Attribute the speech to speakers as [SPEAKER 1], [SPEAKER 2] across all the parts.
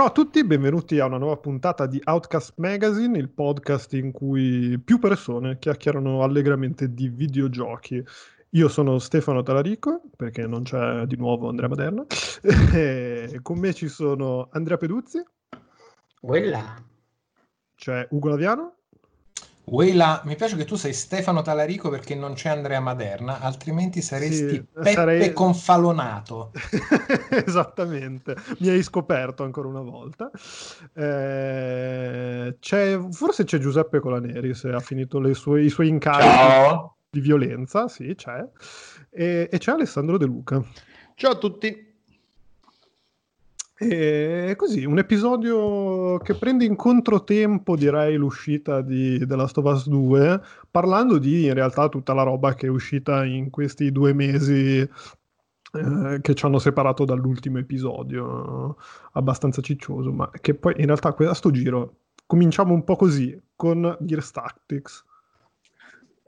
[SPEAKER 1] Ciao a tutti, benvenuti a una nuova puntata di Outcast Magazine, il podcast in cui più persone chiacchierano allegramente di videogiochi. Io sono Stefano Talarico, perché non c'è di nuovo Andrea Maderna. E con me ci sono Andrea Peduzzi,
[SPEAKER 2] Quella.
[SPEAKER 1] c'è Ugo Laviano
[SPEAKER 3] Weila, mi piace che tu sei Stefano Talarico perché non c'è Andrea Maderna, altrimenti saresti
[SPEAKER 1] Sì,
[SPEAKER 3] Peppe
[SPEAKER 1] sarei-
[SPEAKER 3] Confalonato.
[SPEAKER 1] Esattamente, mi hai scoperto ancora una volta. Eh, c'è, forse c'è Giuseppe Colaneri se ha finito le sue- i suoi incarichi
[SPEAKER 2] Ciao.
[SPEAKER 1] di violenza, sì, c'è. E, e c'è Alessandro De Luca.
[SPEAKER 4] Ciao a tutti.
[SPEAKER 1] E così, un episodio che prende in controtempo, direi, l'uscita di The Last of Us 2, parlando di in realtà tutta la roba che è uscita in questi due mesi eh, che ci hanno separato dall'ultimo episodio, abbastanza ciccioso, ma che poi in realtà a sto giro cominciamo un po' così, con Gears Tactics.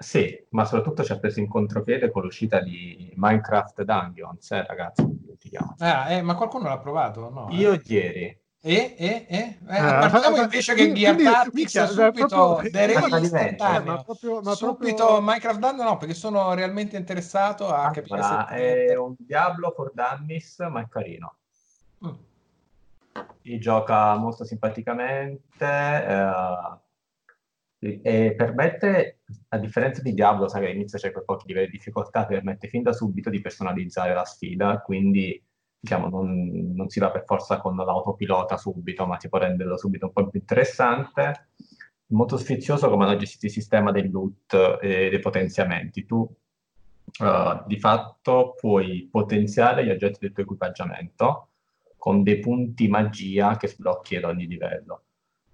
[SPEAKER 2] Sì, ma soprattutto ci ha preso in contropiede con l'uscita di Minecraft Dungeons, eh, ragazzi.
[SPEAKER 3] Ah, eh, ma qualcuno l'ha provato? No, eh.
[SPEAKER 2] Io ieri,
[SPEAKER 3] E, e, e? Eh,
[SPEAKER 1] Ah,
[SPEAKER 3] partiamo
[SPEAKER 1] ma-
[SPEAKER 3] invece che
[SPEAKER 1] quindi-
[SPEAKER 3] Gear
[SPEAKER 1] quindi,
[SPEAKER 3] Tactics subito
[SPEAKER 1] proprio-
[SPEAKER 2] diventa,
[SPEAKER 3] istantaneo.
[SPEAKER 1] ma proprio- ma
[SPEAKER 3] subito
[SPEAKER 1] proprio-
[SPEAKER 3] Minecraft Dungeon no, perché sono realmente interessato a capire
[SPEAKER 2] allora,
[SPEAKER 3] se...
[SPEAKER 2] è un Diablo for Dummies, ma è carino.
[SPEAKER 3] Mm.
[SPEAKER 2] Gioca molto simpaticamente eh, e permette, a differenza di Diablo, sai che all'inizio c'è quei pochi livelli di difficoltà, permette fin da subito di personalizzare la sfida, quindi diciamo non, non si va per forza con l'autopilota subito, ma si può renderlo subito un po' più interessante. Molto sfizioso come hanno gestito il sistema del loot e dei potenziamenti. Tu eh, di fatto puoi potenziare gli oggetti del tuo equipaggiamento con dei punti magia che sblocchi ad ogni livello.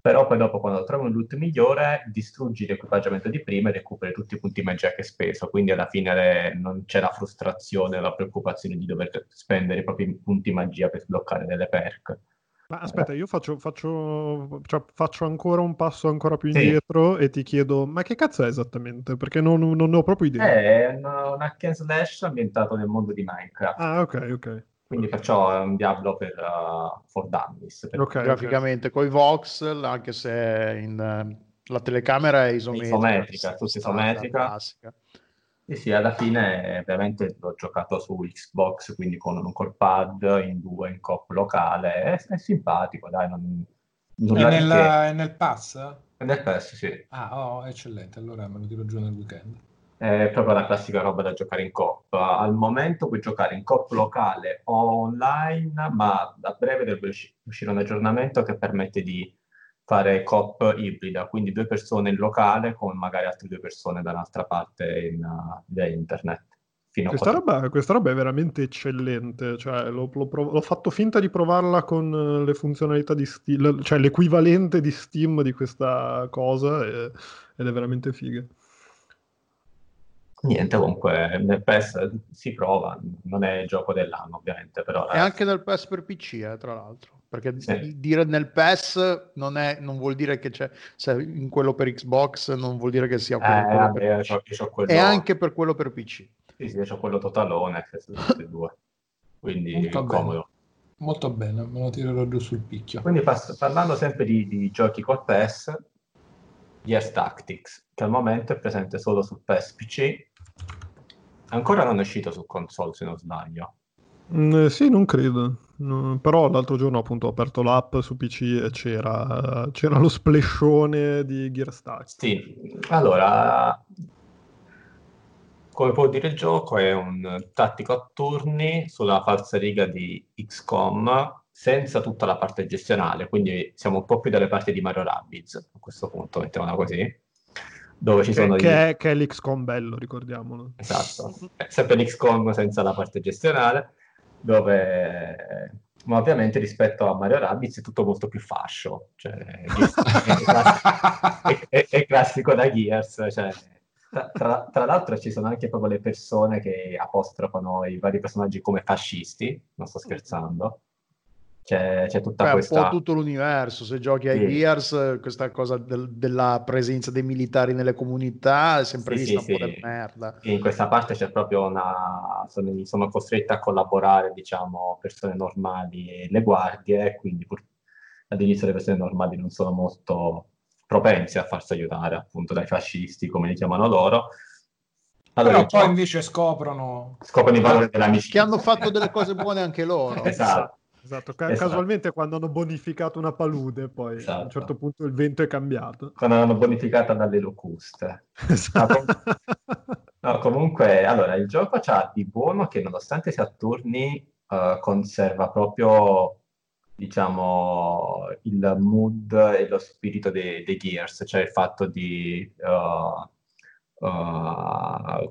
[SPEAKER 2] Però poi dopo quando trovi un loot migliore distruggi l'equipaggiamento di prima e recuperi tutti i punti magia che hai speso, quindi alla fine le- non c'è la frustrazione, la preoccupazione di dover spendere i propri punti magia per sbloccare delle perk.
[SPEAKER 1] Ma aspetta, io faccio, faccio, cioè, faccio ancora un passo ancora più
[SPEAKER 2] Sì.
[SPEAKER 1] indietro e ti chiedo, ma che cazzo è esattamente? Perché non, non ne ho proprio idea.
[SPEAKER 2] È un, un hack and slash ambientato nel mondo di Minecraft,
[SPEAKER 1] Ah, ok, ok.
[SPEAKER 2] Quindi perciò è un Diablo per uh, for dummies. per-
[SPEAKER 1] Ok, ok.
[SPEAKER 4] Graficamente coi voxel, anche se in, eh, la telecamera è isometrica.
[SPEAKER 2] Isometrica, tutta isometrica.
[SPEAKER 4] classica.
[SPEAKER 2] Sì, sì, alla fine eh, veramente l'ho giocato su Xbox, quindi con un col pad in due, in coop locale, è, è simpatico, dai, non,
[SPEAKER 3] È
[SPEAKER 2] nulla di
[SPEAKER 3] nel,
[SPEAKER 2] che.
[SPEAKER 3] è nel pass?
[SPEAKER 2] Nel PS, sì,
[SPEAKER 3] Ah, oh, eccellente, allora me lo tiro giù nel weekend.
[SPEAKER 2] È proprio la classica roba da giocare in coop. Al momento puoi giocare in coop locale o online, ma a breve dovrebbe usci- uscire un aggiornamento che permette di fare coop ibrida, quindi due persone in locale con magari altre due persone da un'altra parte in, uh, via internet.
[SPEAKER 1] Questa roba, questa roba è veramente eccellente, cioè, l'ho, l'ho prov- l'ho fatto finta di provarla con eh, le funzionalità di Steam, cioè l'equivalente di Steam di questa cosa e- ed è veramente figa.
[SPEAKER 2] Niente, comunque nel PES si prova, non è il gioco dell'anno ovviamente, però
[SPEAKER 4] E anche nel PES per PC, eh, tra l'altro. Perché
[SPEAKER 2] Sì.
[SPEAKER 4] di- dire nel PES non, è, non vuol dire che c'è, se in quello per Xbox non vuol dire che sia
[SPEAKER 2] eh,
[SPEAKER 4] quello, quello
[SPEAKER 2] vabbè,
[SPEAKER 4] per PC.
[SPEAKER 2] c'ho, c'ho quello,
[SPEAKER 4] E anche per quello per PC.
[SPEAKER 2] sì, sì, c'ho quello totalone, che sono tutti e due, quindi
[SPEAKER 3] Molto
[SPEAKER 2] comodo.
[SPEAKER 3] Molto bene, me lo tirerò giù sul picchio.
[SPEAKER 2] Quindi parlando sempre di, di giochi col PES, Gears Tactics, che al momento è presente solo sul PES PC, ancora non è uscito su console se non sbaglio.
[SPEAKER 1] Mm, eh, sì, non credo. No, però l'altro giorno appunto ho aperto l'app su PC e c'era, c'era lo splashone di Gear Tactics.
[SPEAKER 2] Sì, allora, come può dire il gioco, è un tattico a turni sulla falsariga di XCOM senza tutta la parte gestionale, quindi siamo un po' più dalle parti di Mario Rabbids a questo punto, mettiamola così, dove ci
[SPEAKER 1] Che,
[SPEAKER 2] sono
[SPEAKER 1] che
[SPEAKER 2] gli-
[SPEAKER 1] è, che è l'XCOM bello, ricordiamolo.
[SPEAKER 2] Esatto, è sempre l'XCOM senza la parte gestionale, dove... Ma ovviamente rispetto a Mario Rabbids è tutto molto più fascio, cioè è, classico, è- è- è classico da Gears, cioè, tra, tra- tra l'altro ci sono anche proprio le persone che apostrofano i vari personaggi come fascisti, non sto scherzando, c'è, c'è tutta
[SPEAKER 4] Beh, un
[SPEAKER 2] questa...
[SPEAKER 4] po' tutto l'universo, se giochi ai
[SPEAKER 2] Sì.
[SPEAKER 4] Gears, questa cosa del- della presenza dei militari nelle comunità è sempre
[SPEAKER 2] Sì,
[SPEAKER 4] vista
[SPEAKER 2] sì,
[SPEAKER 4] un po'
[SPEAKER 2] sì.
[SPEAKER 4] di merda.
[SPEAKER 2] in questa parte c'è proprio una... sono, sono costrette a collaborare, diciamo, persone normali e le guardie, quindi pur... all'inizio le persone normali non sono molto propensi a farsi aiutare, appunto, dai fascisti, come li chiamano loro. Allora,
[SPEAKER 3] Però
[SPEAKER 2] il
[SPEAKER 3] poi invece scoprono...
[SPEAKER 2] scoprono i valori dell'amicizia.
[SPEAKER 4] Che hanno fatto delle cose buone anche loro.
[SPEAKER 2] Esatto.
[SPEAKER 1] Esatto, ca-
[SPEAKER 2] Esatto.
[SPEAKER 1] casualmente quando hanno bonificato una palude, poi a un
[SPEAKER 2] Esatto.
[SPEAKER 1] certo punto il vento è cambiato.
[SPEAKER 2] Quando l'hanno bonificata dalle locuste.
[SPEAKER 1] Esatto.
[SPEAKER 2] No, comunque, allora, il gioco c'ha di buono che nonostante sia a turni, eh, conserva proprio, diciamo, il mood e lo spirito dei, dei Gears, cioè il fatto di eh,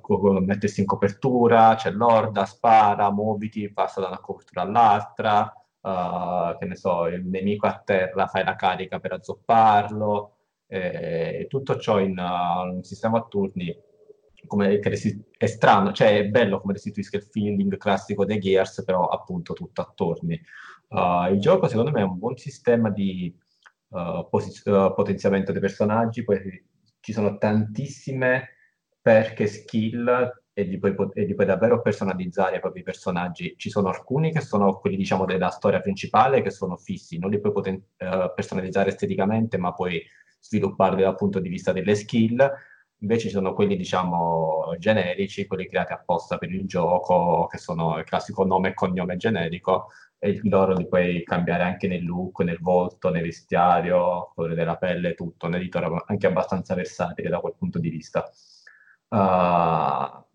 [SPEAKER 2] co- mettersi in copertura, c'è l'orda, spara, muoviti, passa da una copertura all'altra, eh, che ne so, il nemico a terra, fai la carica per azzopparlo, eh, tutto ciò in uh, un sistema a turni come che resti- è strano, cioè è bello come restituisca il feeling classico dei Gears, però appunto tutto a turni. Uh, il gioco secondo me è un buon sistema di uh, posi- uh, potenziamento dei personaggi, poi ci sono tantissime perche skill e li puoi, e li puoi davvero personalizzare i propri personaggi. Ci sono alcuni che sono quelli diciamo della storia principale che sono fissi, non li puoi poten- eh, personalizzare esteticamente, ma puoi svilupparli dal punto di vista delle skill. Invece ci sono quelli, diciamo, generici, quelli creati apposta per il gioco, che sono il classico nome e cognome generico, e loro li puoi cambiare anche nel look, nel volto, nel vestiario, colore della pelle, tutto. Un editor anche abbastanza versatile da quel punto di vista. Uh,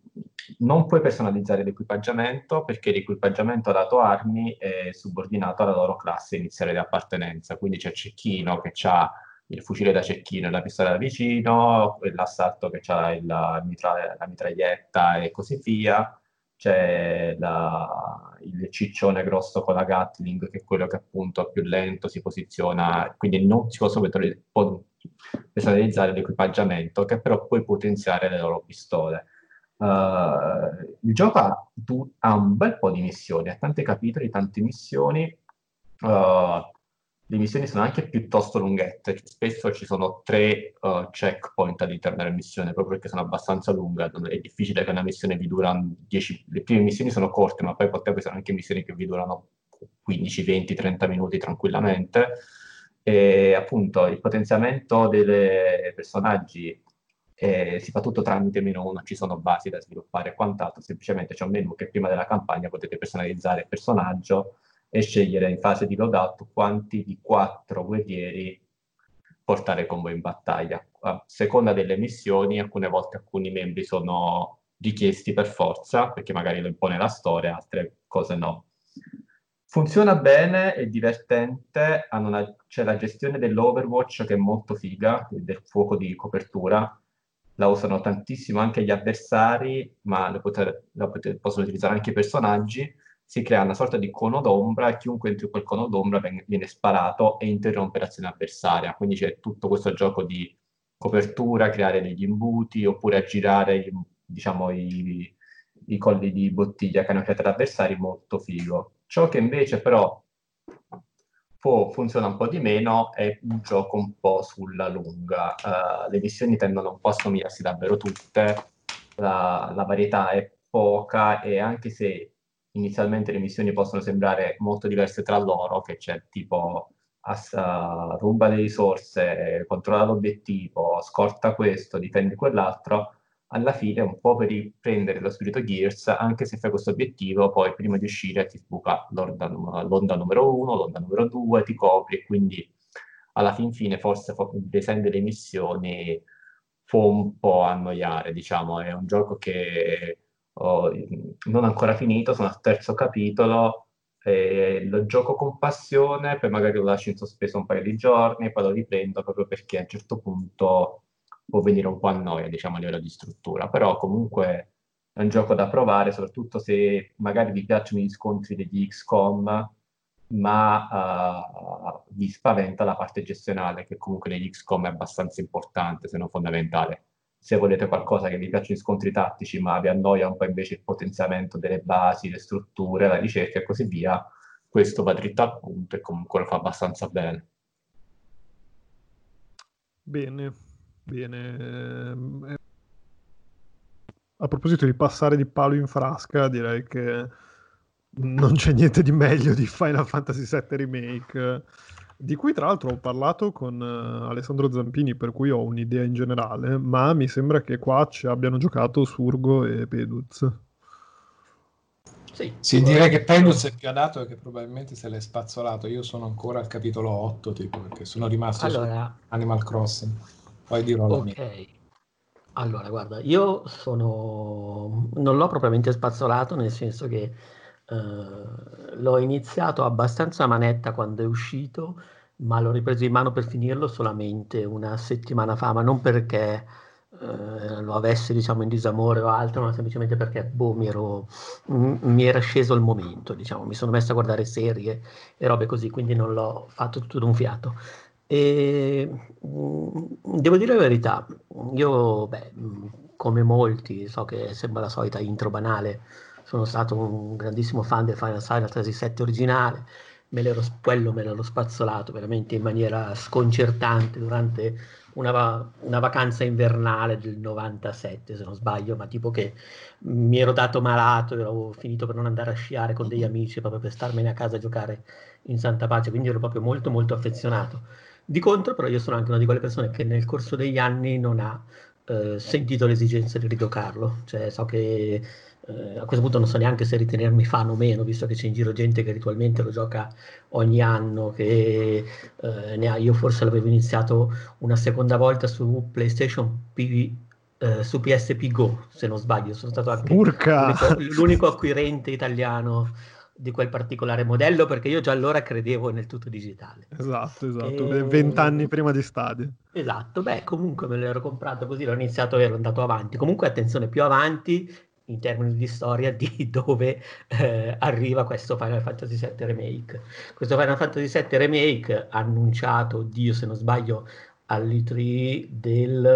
[SPEAKER 2] non puoi personalizzare l'equipaggiamento perché l'equipaggiamento dato armi è subordinato alla loro classe iniziale di appartenenza. Quindi c'è Cecchino che ha il fucile da cecchino e la pistola da vicino, l'assalto che ha la, mitra- la mitraglietta e così via. C'è la, il ciccione grosso con la Gatling, che è quello che appunto è più lento, si posiziona, quindi non si possono personalizzare l'equipaggiamento, che però puoi potenziare le loro pistole. Uh, il gioco ha, tu, ha, un bel po' di missioni, ha tanti capitoli, tante missioni. Uh, le missioni sono anche piuttosto lunghette, spesso ci sono tre uh, checkpoint all'interno della missione, proprio perché sono abbastanza lunghe, è difficile che una missione vi dura 10, le prime missioni sono corte, ma poi potrebbero essere anche missioni che vi durano 15, 20, 30 minuti tranquillamente, e appunto il potenziamento dei personaggi eh, si fa tutto tramite menu, non ci sono basi da sviluppare e quant'altro, semplicemente c'è un menu che prima della campagna potete personalizzare il personaggio, e scegliere in fase di loadout quanti di quattro guerrieri portare con voi in battaglia. A seconda delle missioni, alcune volte alcuni membri sono richiesti per forza, perché magari lo impone la storia, altre cose no. Funziona bene, è divertente, una, c'è la gestione dell'Overwatch che è molto figa, del fuoco di copertura, la usano tantissimo anche gli avversari, ma lo poter, lo poter, possono utilizzare anche i personaggi, si crea una sorta di cono d'ombra e chiunque entri in quel cono d'ombra viene, viene sparato e interrompe l'azione avversaria. Quindi c'è tutto questo gioco di copertura, creare degli imbuti oppure aggirare diciamo, i, i colli di bottiglia che hanno creato gli avversari, molto figo. Ciò che invece però può, funziona un po' di meno è un gioco un po' sulla lunga. Uh, le missioni tendono un po' a somigliarsi davvero tutte, la, la varietà è poca e anche se inizialmente le missioni possono sembrare molto diverse tra loro, che c'è tipo ass- uh, ruba le risorse, controlla l'obiettivo, scorta questo, difende quell'altro, alla fine un po' per riprendere lo spirito Gears, anche se fai questo obiettivo, poi prima di uscire ti sbuca l'onda, l'onda numero 1, l'onda numero 2, ti copri e quindi alla fin fine forse il design delle missioni può un po' annoiare, diciamo, è un gioco che ho non ancora finito, sono al terzo capitolo, e lo gioco con passione, poi magari lo lascio in sospeso un paio di giorni poi lo riprendo proprio perché a un certo punto può venire un po' a noia, diciamo, a livello di struttura, però comunque è un gioco da provare, soprattutto se magari vi piacciono gli scontri degli XCOM, ma uh, vi spaventa la parte gestionale, che comunque negli XCOM è abbastanza importante, se non fondamentale. Se volete qualcosa che vi piacciono gli scontri tattici, ma vi annoia un po' invece il potenziamento delle basi, le strutture, la ricerca e così via, questo va dritto al punto e comunque lo fa abbastanza bene.
[SPEAKER 1] Bene, bene. Ehm, a proposito di passare di palo in frasca, direi che non c'è niente di meglio di Final Fantasy VII Remake, di cui tra l'altro ho parlato con uh, Alessandro Zampini, per cui ho un'idea in generale, ma mi sembra che qua ci abbiano giocato Surgo e Peduz.
[SPEAKER 3] Sì, sì direi che Peduz è più adatto perché probabilmente se l'è spazzolato. Io sono ancora al capitolo 8, tipo, perché sono rimasto allora, su Animal Crossing. Poi dirò la
[SPEAKER 5] okay. mia. Allora, guarda, io sono... non l'ho propriamente spazzolato, nel senso che eh, l'ho iniziato abbastanza a manetta quando è uscito, ma l'ho ripreso in mano per finirlo solamente una settimana fa, ma non perché eh, lo avessi diciamo in disamore o altro, ma semplicemente perché boh, mi, ero, mi era sceso il momento, diciamo, mi sono messo a guardare serie e robe così, quindi non l'ho fatto tutto d'un fiato. E mm, devo dire la verità, io beh, come molti, so che sembra la solita intro banale, sono stato un grandissimo fan del Final Fantasy VII originale, me l'ero, quello me l'ero spazzolato veramente in maniera sconcertante durante una, una, vacanza invernale del 97 se non sbaglio, ma tipo che mi ero dato malato, ero finito per non andare a sciare con degli amici proprio per starmene a casa a giocare in santa pace, quindi ero proprio molto molto affezionato. Di contro però io sono anche una di quelle persone che nel corso degli anni non ha eh, sentito l'esigenza di rigiocarlo, cioè so che eh, a questo punto non so neanche se ritenermi fan o meno, visto che c'è in giro gente che ritualmente lo gioca ogni anno, che eh, ne ha, io forse l'avevo iniziato una seconda volta su PlayStation P, eh, su PSP Go, se non sbaglio, sono stato anche l'unico, l'unico acquirente italiano di quel particolare modello perché io già allora credevo nel tutto digitale.
[SPEAKER 1] Esatto, esatto, e... vent'anni prima di Stadia.
[SPEAKER 5] Esatto, beh comunque me l'ero comprato così, l'ho iniziato e ero andato avanti. Comunque attenzione, più avanti in termini di storia di dove eh, arriva questo Final Fantasy VII Remake. Questo Final Fantasy VII Remake annunciato, Dio se non sbaglio, all'E3 del,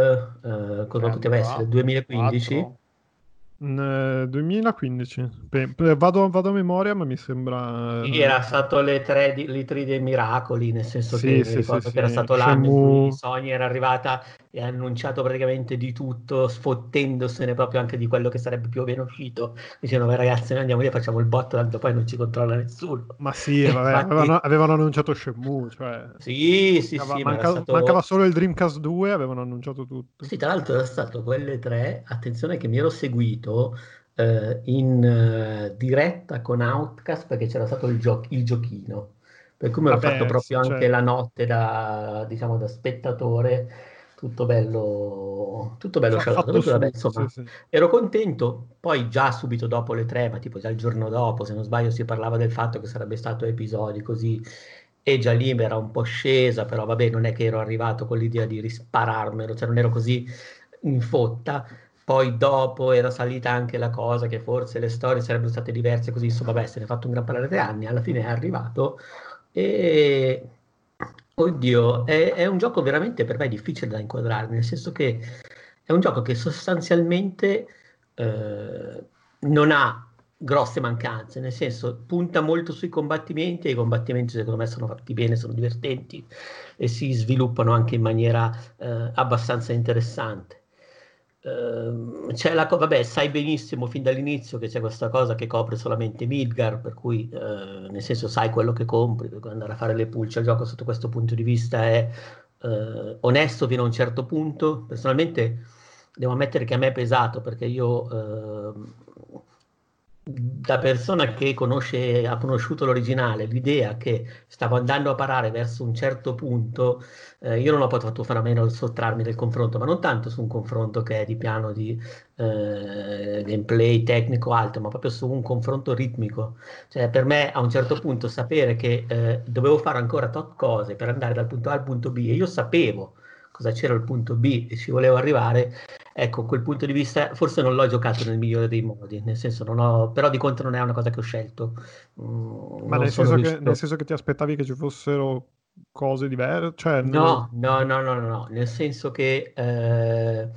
[SPEAKER 5] eh, cosa poteva essere, 2015? 4.
[SPEAKER 1] 2015 vado, vado, a memoria ma mi sembra
[SPEAKER 5] sì, era stato le tre, di, le tre dei miracoli nel senso sì, che sì, sì, che era stato l'anno Shenmue... in cui Sony era arrivata e ha annunciato praticamente di tutto sfottendosene proprio anche di quello che sarebbe più o meno uscito. Dicendo beh ragazzi noi andiamo lì e facciamo il botto tanto poi non ci controlla nessuno.
[SPEAKER 1] Ma sì vabbè, Infatti... avevano, avevano, annunciato Shenmue cioè...
[SPEAKER 5] sì sì
[SPEAKER 1] mancava,
[SPEAKER 5] sì
[SPEAKER 1] manca, stato... mancava solo il Dreamcast 2 avevano annunciato tutto.
[SPEAKER 5] Sì tra l'altro era stato quelle tre attenzione che mi ero seguito eh, in eh, diretta con Outcast perché c'era stato il, gio- il giochino. Per cui mi ero fatto proprio anche cioè... la notte da, diciamo, da spettatore, tutto bello, tutto bello scialato. Vabbè, insomma, sì, sì. ero contento. Poi già subito dopo le tre, ma tipo già il giorno dopo, se non sbaglio, si parlava del fatto che sarebbe stato episodi così e già lì mi era un po' scesa, però vabbè, non è che ero arrivato con l'idea di rispararmelo, cioè non ero così in fotta. Poi dopo era salita anche la cosa che forse le storie sarebbero state diverse, così insomma, beh, se ne è fatto un gran parlare di anni, alla fine è arrivato e oddio, è, è, un gioco veramente per me difficile da inquadrare, nel senso che è un gioco che sostanzialmente eh, non ha grosse mancanze, nel senso punta molto sui combattimenti e i combattimenti secondo me sono fatti bene, sono divertenti e si sviluppano anche in maniera eh, abbastanza interessante. Ehm, c'è la cosa, vabbè, sai benissimo fin dall'inizio che c'è questa cosa che copre solamente Midgar, per cui uh, nel senso sai quello che compri, per andare a fare le pulce al gioco sotto questo punto di vista è uh, onesto fino a un certo punto. Personalmente devo ammettere che a me è pesato perché io ehm, da persona che conosce, ha conosciuto l'originale, l'idea che stavo andando a parare verso un certo punto, eh, io non ho potuto fare a meno di sottrarmi del confronto, ma non tanto su un confronto che è di piano di eh, gameplay tecnico alto, ma proprio su un confronto ritmico. Cioè, per me a un certo punto sapere che eh, dovevo fare ancora tot cose per andare dal punto A al punto B e io sapevo cosa c'era al punto B e ci volevo arrivare, ecco, quel punto di vista forse non l'ho giocato nel migliore dei modi, nel senso non ho, però di contro non è una cosa che ho scelto.
[SPEAKER 1] Mm, Ma nel senso, che, nel senso, che, ti aspettavi che ci fossero cose diverse? Cioè,
[SPEAKER 5] no, no, no, no, no, no, nel senso che eh,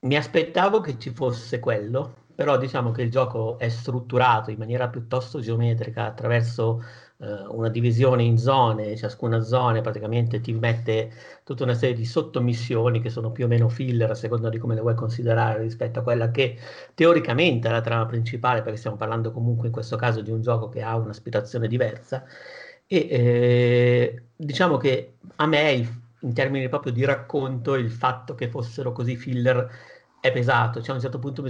[SPEAKER 5] mi aspettavo che ci fosse quello, però diciamo che il gioco è strutturato in maniera piuttosto geometrica attraverso una divisione in zone, ciascuna zona praticamente ti mette tutta una serie di sottomissioni che sono più o meno filler a seconda di come le vuoi considerare rispetto a quella che teoricamente è la trama principale, perché stiamo parlando comunque in questo caso di un gioco che ha un'aspirazione diversa. E eh, diciamo che a me, in termini proprio di racconto, il fatto che fossero così filler è pesato. Cioè, a un certo punto,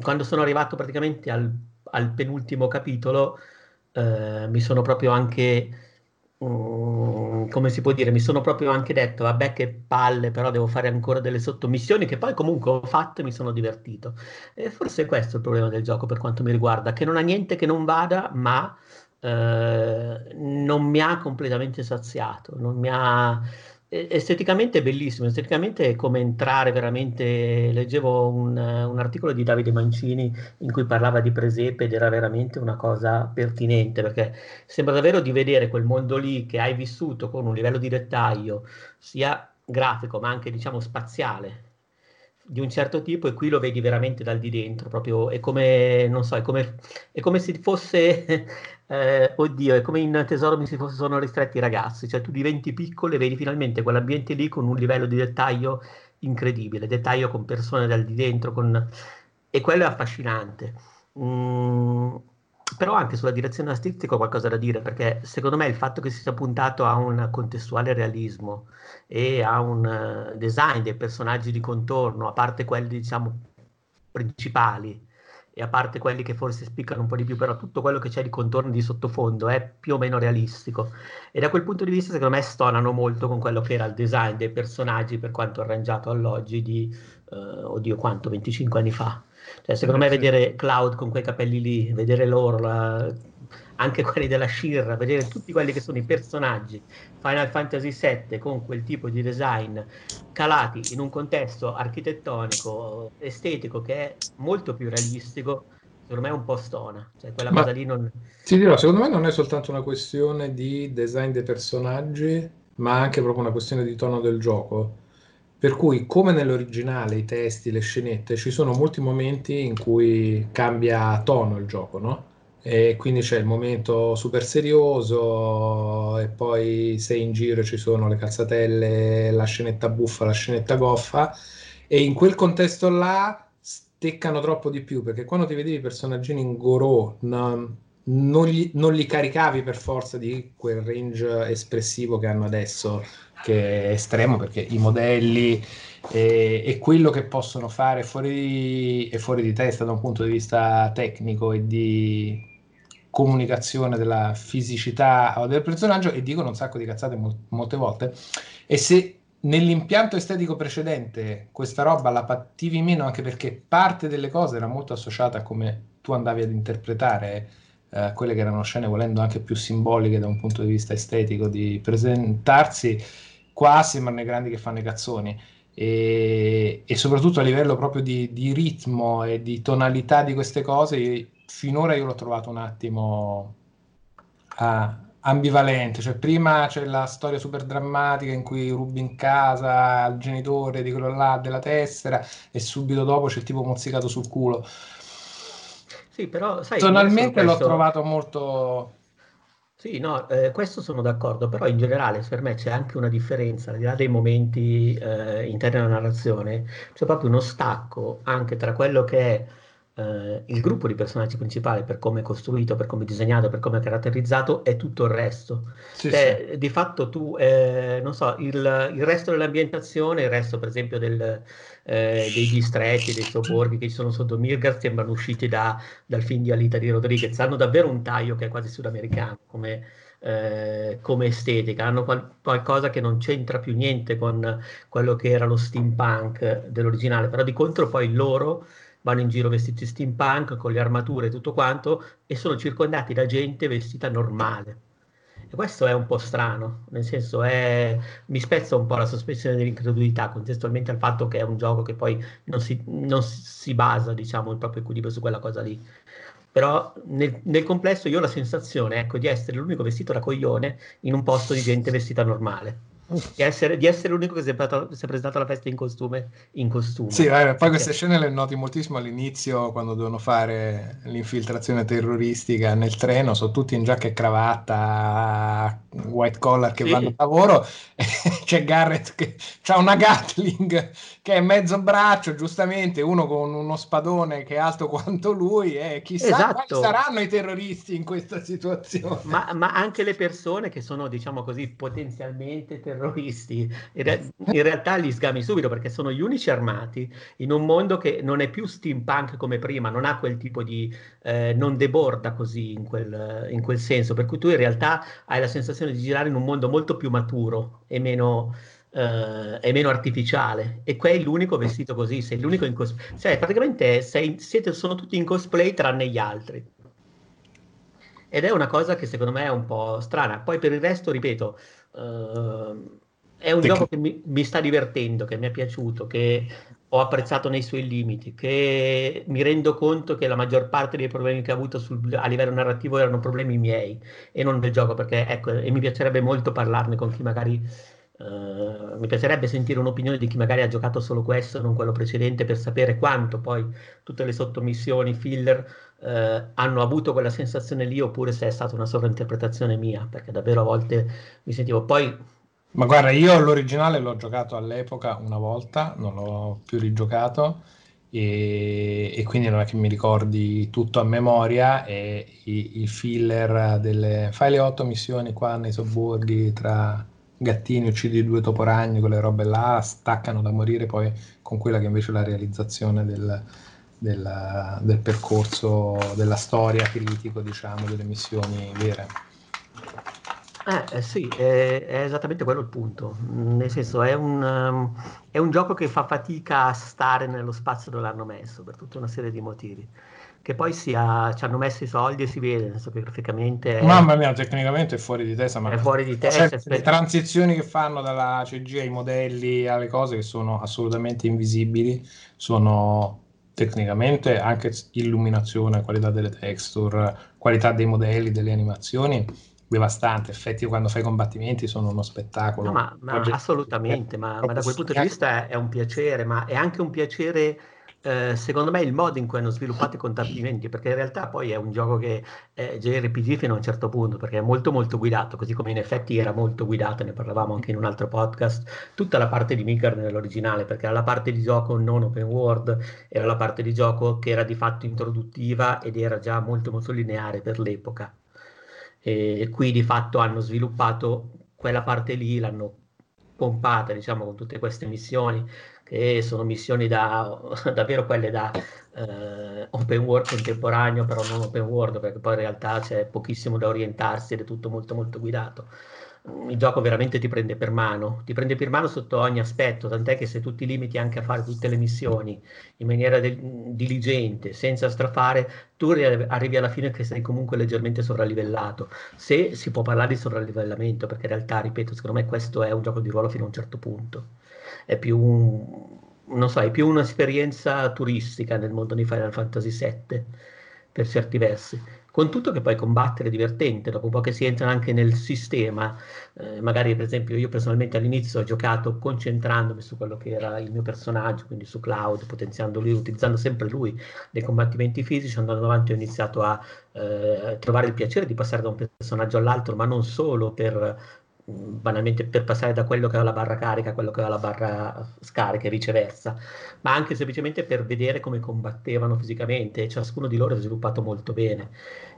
[SPEAKER 5] quando sono arrivato praticamente al, al penultimo capitolo, eh, mi sono proprio anche, um, come si può dire, mi sono proprio anche detto, vabbè che palle, però devo fare ancora delle sottomissioni che poi comunque ho fatto e mi sono divertito. E forse questo è il problema del gioco per quanto mi riguarda, che non ha niente che non vada, ma eh, non mi ha completamente saziato, non mi ha esteticamente è bellissimo, esteticamente è come entrare veramente, leggevo un, un, articolo di Davide Mancini in cui parlava di presepe ed era veramente una cosa pertinente perché sembra davvero di vedere quel mondo lì che hai vissuto con un livello di dettaglio sia grafico ma anche diciamo spaziale di un certo tipo e qui lo vedi veramente dal di dentro, proprio è come, non so, è come, è come se fosse, eh, oddio, è come in Tesoro mi si sono ristretti i ragazzi, cioè tu diventi piccolo e vedi finalmente quell'ambiente lì con un livello di dettaglio incredibile, dettaglio con persone dal di dentro, con... e quello è affascinante. Mm, però anche sulla direzione artistica ho qualcosa da dire, perché secondo me il fatto che si sia puntato a un contestuale realismo e a un uh, design dei personaggi di contorno, a parte quelli diciamo principali e a parte quelli che forse spiccano un po' di più, però tutto quello che c'è di contorno di sottofondo è più o meno realistico. E da quel punto di vista, secondo me, stonano molto con quello che era il design dei personaggi per quanto arrangiato all'oggi di, uh, oddio, quanto, 25 anni fa. Cioè, secondo me vedere Cloud con quei capelli lì, vedere loro, la, anche quelli della Shirra, vedere tutti quelli che sono i personaggi Final Fantasy VII con quel tipo di design calati in un contesto architettonico, estetico che è molto più realistico, secondo me è un po' stona. Cioè, quella Ma cosa lì non...
[SPEAKER 3] Ti dirò, secondo me non è soltanto una questione di design dei personaggi, ma anche proprio una questione di tono del gioco per cui, come nell'originale, i testi, le scenette, ci sono molti momenti in cui cambia tono il gioco, no? E quindi c'è il momento super serioso, e poi sei in giro ci sono le cazzatelle, la scenetta buffa, la scenetta goffa, e in quel contesto là steccano troppo di più perché quando ti vedevi i personaggini in Gorò non, non, gli, non li caricavi per forza di quel range espressivo che hanno adesso che è estremo perché i modelli e, e quello che possono fare fuori, è fuori di testa da un punto di vista tecnico e di comunicazione della fisicità del personaggio e dicono un sacco di cazzate mo- molte volte e se nell'impianto estetico precedente questa roba la pattivi meno anche perché parte delle cose era molto associata a come tu andavi ad interpretare eh, quelle che erano scene volendo anche più simboliche da un punto di vista estetico di presentarsi qua sembrano i grandi che fanno i cazzoni. E, e soprattutto a livello proprio di, di, ritmo e di tonalità di queste cose, finora io l'ho trovato un attimo ah, ambivalente. Cioè, prima c'è la storia super drammatica in cui rubi in casa al genitore di quello là della tessera, e subito dopo c'è il tipo mozzicato sul culo.
[SPEAKER 5] Sì, però sai,
[SPEAKER 3] tonalmente l'ho trovato molto
[SPEAKER 5] sì, no, eh, questo sono d'accordo, però in generale per me c'è anche una differenza, al di là dei momenti eh, interni alla narrazione, c'è proprio uno stacco anche tra quello che è eh, il gruppo di personaggi principali per come è costruito, per come è disegnato, per come è caratterizzato, è tutto il resto.
[SPEAKER 3] Sì,
[SPEAKER 5] Cioè,
[SPEAKER 3] sì.
[SPEAKER 5] di fatto tu, eh, non so, il, il resto dell'ambientazione, il resto per esempio del, eh, dei distretti, dei sobborghi che ci sono sotto Mirgard sembrano usciti da- dal film di Alita di Rodriguez, hanno davvero un taglio che è quasi sudamericano come, eh, come estetica, hanno qual- qualcosa che non c'entra più niente con quello che era lo steampunk dell'originale, però di contro poi loro vanno in giro vestiti steampunk con le armature e tutto quanto e sono circondati da gente vestita normale. E questo è un po' strano, nel senso è, mi spezza un po' la sospensione dell'incredulità contestualmente al fatto che è un gioco che poi non si, non si basa, diciamo, il proprio equilibrio su quella cosa lì. Però nel, nel complesso io ho la sensazione, ecco, di essere l'unico vestito da coglione in un posto di gente vestita normale. Di essere, di essere l'unico che si è, presentato, alla festa in costume. In costume.
[SPEAKER 3] Sì, vabbè, poi queste scene le noti moltissimo all'inizio quando devono fare l'infiltrazione terroristica nel treno, sono tutti in giacca e cravatta, white collar che
[SPEAKER 5] Sì.
[SPEAKER 3] vanno a lavoro, c'è Garrett che ha una Gatling che è mezzo braccio, giustamente, uno con uno spadone che è alto quanto lui, e chissà
[SPEAKER 5] Esatto.
[SPEAKER 3] quali saranno i terroristi in questa situazione.
[SPEAKER 5] Ma, ma anche le persone che sono, diciamo così, potenzialmente terroristi, in, re- in realtà li sgami subito perché sono gli unici armati in un mondo che non è più steampunk come prima, non ha quel tipo di, eh, non deborda così in quel, in quel senso, per cui tu in realtà hai la sensazione di girare in un mondo molto più maturo e meno, eh, e meno artificiale. E qua è l'unico vestito così, sei l'unico in cosplay. Cioè, praticamente sei- siete, sono tutti in cosplay tranne gli altri. Ed è una cosa che secondo me è un po' strana. Poi per il resto, ripeto, ehm, è un
[SPEAKER 3] Tec-
[SPEAKER 5] gioco che mi, mi sta divertendo, che mi è piaciuto, che ho apprezzato nei suoi limiti, che mi rendo conto che la maggior parte dei problemi che ho avuto sul- a livello narrativo erano problemi miei e non del gioco, perché ecco, e mi piacerebbe molto parlarne con chi magari eh, mi piacerebbe sentire un'opinione di chi magari ha giocato solo questo e non quello precedente per sapere quanto poi tutte le sottomissioni, filler eh, hanno avuto quella sensazione lì oppure se è stata una sovrainterpretazione mia, perché davvero a volte mi sentivo poi
[SPEAKER 3] Ma guarda, io l'originale l'ho giocato all'epoca una volta, non l'ho più rigiocato e, e quindi non è che mi ricordi tutto a memoria e i, i filler delle... Fai le otto missioni qua nei sobborghi tra gattini, uccidi due toporagni, quelle robe là, staccano da morire poi con quella che invece è la realizzazione del, del- del percorso, della storia critico, diciamo, delle missioni vere.
[SPEAKER 5] Eh, eh, sì, è, è esattamente quello il punto. Nel senso, è un, um, è un gioco che fa fatica a stare nello spazio dove l'hanno messo per tutta una serie di motivi. Che poi sia, ci hanno messo i soldi e si vede, senso che graficamente è,
[SPEAKER 3] Mamma mia, tecnicamente è fuori di testa, ma
[SPEAKER 5] è fuori di
[SPEAKER 3] Cioè,
[SPEAKER 5] testa.
[SPEAKER 3] le
[SPEAKER 5] spe-
[SPEAKER 3] transizioni che fanno dalla CG ai modelli alle cose che sono assolutamente invisibili sono tecnicamente anche illuminazione, qualità delle texture, qualità dei modelli, delle animazioni devastante. Effetti quando fai combattimenti sono uno spettacolo.
[SPEAKER 5] No, ma, ma assolutamente, ma, ma da quel punto di vista è un piacere, ma è anche un piacere, eh, secondo me, il modo in cui hanno sviluppato i combattimenti, perché in realtà poi è un gioco che è JRPG fino a un certo punto, perché è molto molto guidato, così come in effetti era molto guidato, ne parlavamo anche in un altro podcast, tutta la parte di Midgard nell'originale, perché era la parte di gioco non open world, era la parte di gioco che era di fatto introduttiva ed era già molto molto lineare per l'epoca. E qui di fatto hanno sviluppato quella parte lì, l'hanno pompata, diciamo, con tutte queste missioni, che sono missioni da, davvero quelle da eh, open world contemporaneo, però non open world, perché poi in realtà c'è pochissimo da orientarsi ed è tutto molto molto guidato. Il gioco veramente ti prende per mano, ti prende per mano sotto ogni aspetto, tant'è che se tu ti limiti anche a fare tutte le missioni in maniera del- diligente, senza strafare, tu arri- arrivi alla fine che sei comunque leggermente sovralivellato se si può parlare di sovralivellamento, perché in realtà, ripeto, secondo me questo è un gioco di ruolo fino a un certo punto. È più non so, è più un'esperienza turistica nel mondo di Final Fantasy VII, per certi versi. Con tutto che poi combattere è divertente, dopo un po' che si entra anche nel sistema, eh, magari per esempio io personalmente all'inizio ho giocato concentrandomi su quello che era il mio personaggio, quindi su Cloud, potenziando lui, utilizzando sempre lui nei combattimenti fisici, andando avanti ho iniziato a eh, trovare il piacere di passare da un personaggio all'altro, ma non solo per banalmente per passare da quello che ha la barra carica a quello che ha la barra scarica e viceversa, ma anche semplicemente per vedere come combattevano fisicamente. Ciascuno di loro è sviluppato molto bene,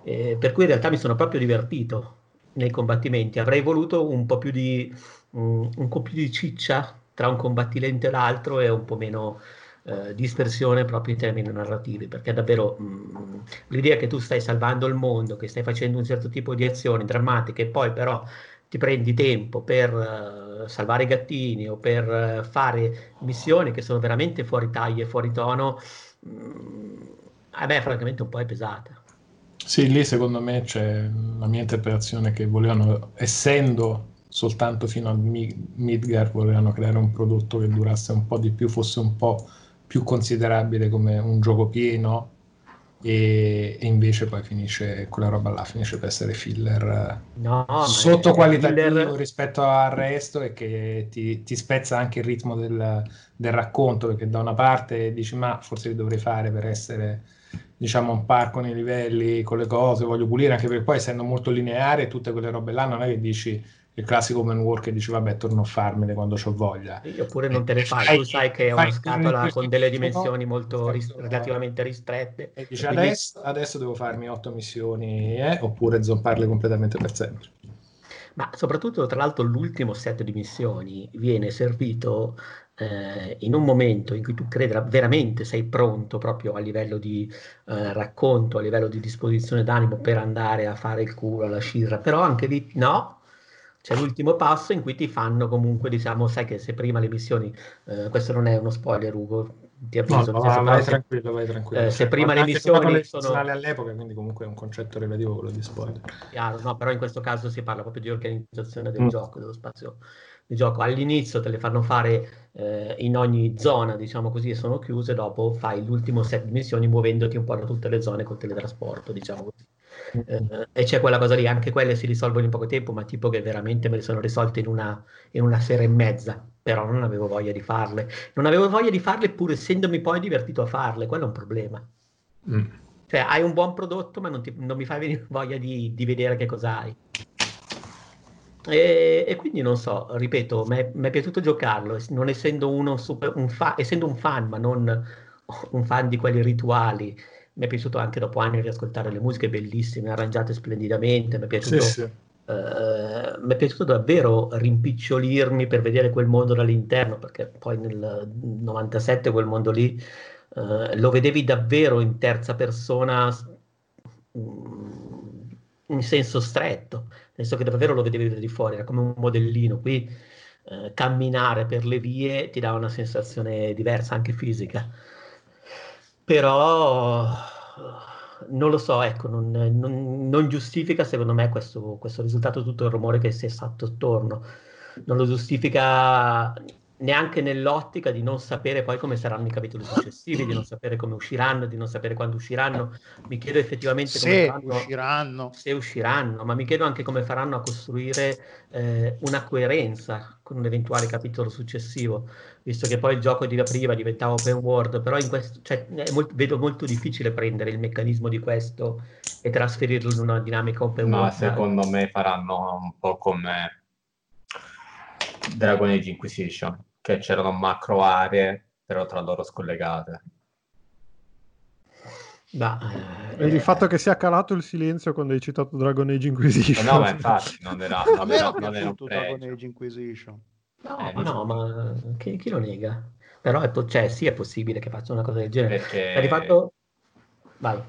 [SPEAKER 5] eh, per cui in realtà mi sono proprio divertito nei combattimenti. Avrei voluto un po' più di, um, un po' più di ciccia tra un combattimento e l'altro e un po' meno eh, dispersione proprio in termini narrativi, perché davvero mh, mm, l'idea che tu stai salvando il mondo, che stai facendo un certo tipo di azioni drammatiche e poi però ti prendi tempo per uh, salvare i gattini o per uh, fare missioni che sono veramente fuori taglia e fuori tono, mm, a me francamente un po' è pesata.
[SPEAKER 3] Sì, lì secondo me c'è la mia interpretazione che volevano, essendo soltanto fino a Midgar, volevano creare un prodotto che durasse un po' di più, fosse un po' più considerabile come un gioco pieno e, e, invece poi finisce quella roba là finisce per essere filler no, sotto qualitativo filler... rispetto al resto e che ti, ti spezza anche il ritmo del, del, racconto perché da una parte dici ma forse li dovrei fare per essere diciamo un parco nei livelli con le cose voglio pulire anche perché poi essendo molto lineare tutte quelle robe là non è che dici il classico work che dice vabbè torno a farmene quando ho voglia.
[SPEAKER 5] Oppure non te ne fai, tu sai che è una scatola con delle dimensioni molto ris- relativamente ristrette.
[SPEAKER 3] E dici quindi... adesso, adesso, devo farmi otto missioni eh? oppure zomparle completamente per sempre.
[SPEAKER 5] Ma soprattutto tra l'altro l'ultimo set di missioni viene servito eh, in un momento in cui tu credi veramente sei pronto proprio a livello di eh, racconto, a livello di disposizione d'animo per andare a fare il culo alla scirra, però anche lì no, c'è l'ultimo passo in cui ti fanno comunque, diciamo, sai che se prima le missioni, eh, questo non è uno spoiler, Ugo, ti avviso.
[SPEAKER 3] No, no, vai, tranquillo, vai tranquillo.
[SPEAKER 5] Eh, se prima le missioni sono...
[SPEAKER 3] all'epoca, quindi comunque è un concetto relativo quello di spoiler.
[SPEAKER 5] Chiaro, no, però in questo caso si parla proprio di organizzazione del mm. gioco, dello spazio di gioco. All'inizio te le fanno fare eh, in ogni zona, diciamo così, e sono chiuse, dopo fai l'ultimo set di missioni muovendoti un po' da tutte le zone col teletrasporto, diciamo così. Eh, e c'è quella cosa lì, anche quelle si risolvono in poco tempo, ma tipo che veramente me le sono risolte in una, in una sera e mezza, però non avevo voglia di farle. Non avevo voglia di farle pur essendomi poi divertito a farle, quello è un problema. Mm. Cioè, hai un buon prodotto, ma non, ti, non mi fai venire voglia di, di vedere che cosa hai. E, e, quindi non so, ripeto, mi è piaciuto giocarlo, non essendo uno super, un fa, essendo un fan, ma non un fan di quelli rituali mi è piaciuto anche dopo anni riascoltare le musiche bellissime, arrangiate splendidamente, mi è piaciuto, sì, sì. Uh, mi è piaciuto davvero rimpicciolirmi per vedere quel mondo dall'interno, perché poi nel 97 quel mondo lì uh, lo vedevi davvero in terza persona um, in senso stretto, nel senso che davvero lo vedevi da di fuori, era come un modellino. Qui uh, camminare per le vie ti dà una sensazione diversa, anche fisica però non lo so, ecco, non, non, non giustifica secondo me questo, questo, risultato, tutto il rumore che si è fatto attorno, non lo giustifica neanche nell'ottica di non sapere poi come saranno i capitoli successivi, di non sapere come usciranno, di non sapere quando usciranno. Mi chiedo effettivamente
[SPEAKER 4] se faranno, usciranno.
[SPEAKER 5] Se usciranno, ma mi chiedo anche come faranno a costruire eh, una coerenza con un eventuale capitolo successivo, visto che poi il gioco di prima diventava open world, però in questo, cioè, molto, vedo molto difficile prendere il meccanismo di questo e trasferirlo in una dinamica open
[SPEAKER 2] ma
[SPEAKER 5] world.
[SPEAKER 2] Ma secondo me faranno un po' come Dragon Age Inquisition che c'erano macro aree però tra loro scollegate.
[SPEAKER 1] Da, eh, il fatto che sia calato il silenzio quando hai citato Dragon Age Inquisition.
[SPEAKER 2] Eh no, ma infatti non era, non era, non
[SPEAKER 4] era un Dragon Age Inquisition.
[SPEAKER 5] No, eh, ma no, ma chi, chi, lo nega? Però è, cioè, sì, è possibile che faccia una cosa del genere.
[SPEAKER 2] Perché...
[SPEAKER 5] Di fatto... Vai.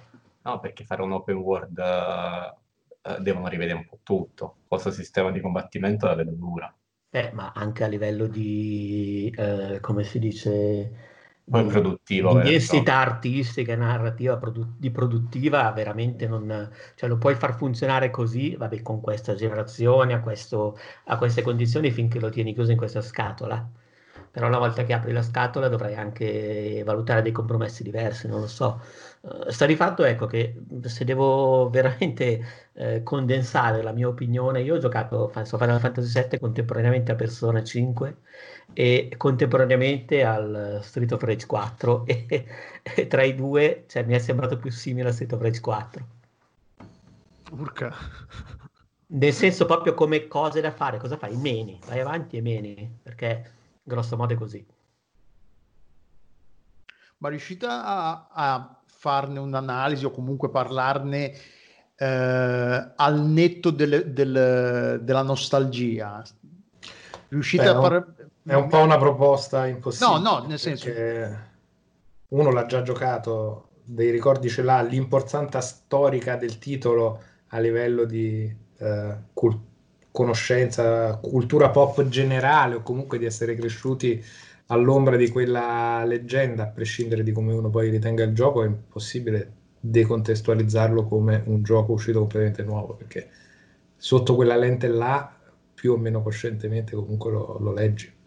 [SPEAKER 2] No, perché fare un open world uh, devono rivedere un po' tutto. Questo sistema di combattimento la vedo dura.
[SPEAKER 5] Eh, ma anche a livello di, eh, come si dice,
[SPEAKER 2] poi produttivo.
[SPEAKER 5] Di densità artistica, narrativa, produ- di produttiva, veramente non... Cioè lo puoi far funzionare così, vabbè, con questa generazione, a, questo, a queste condizioni, finché lo tieni chiuso in questa scatola. Però una volta che apri la scatola dovrai anche valutare dei compromessi diversi, non lo so. Uh, sta di fatto ecco che se devo veramente eh, condensare la mia opinione, io ho giocato so, Final Fantasy VII contemporaneamente a Persona 5 e contemporaneamente al Street of Rage 4 e, e tra i due cioè, mi è sembrato più simile a Street of Rage 4.
[SPEAKER 1] Urca.
[SPEAKER 5] nel senso proprio come cose da fare, cosa fai? Meni, vai avanti e meni, perché grosso modo è così.
[SPEAKER 4] Ma riuscite a, a farne un'analisi o comunque parlarne eh, al netto delle, del, della nostalgia?
[SPEAKER 3] Riuscite Beh, a fare... È un po' una proposta impossibile.
[SPEAKER 4] No, no, nel senso...
[SPEAKER 3] Uno l'ha già giocato, dei ricordi ce l'ha, l'importanza storica del titolo a livello di eh, cul- conoscenza, cultura pop generale o comunque di essere cresciuti all'ombra di quella leggenda, a prescindere di come uno poi ritenga il gioco, è impossibile decontestualizzarlo come un gioco uscito completamente nuovo, perché sotto quella lente là, più o meno coscientemente, comunque lo, lo leggi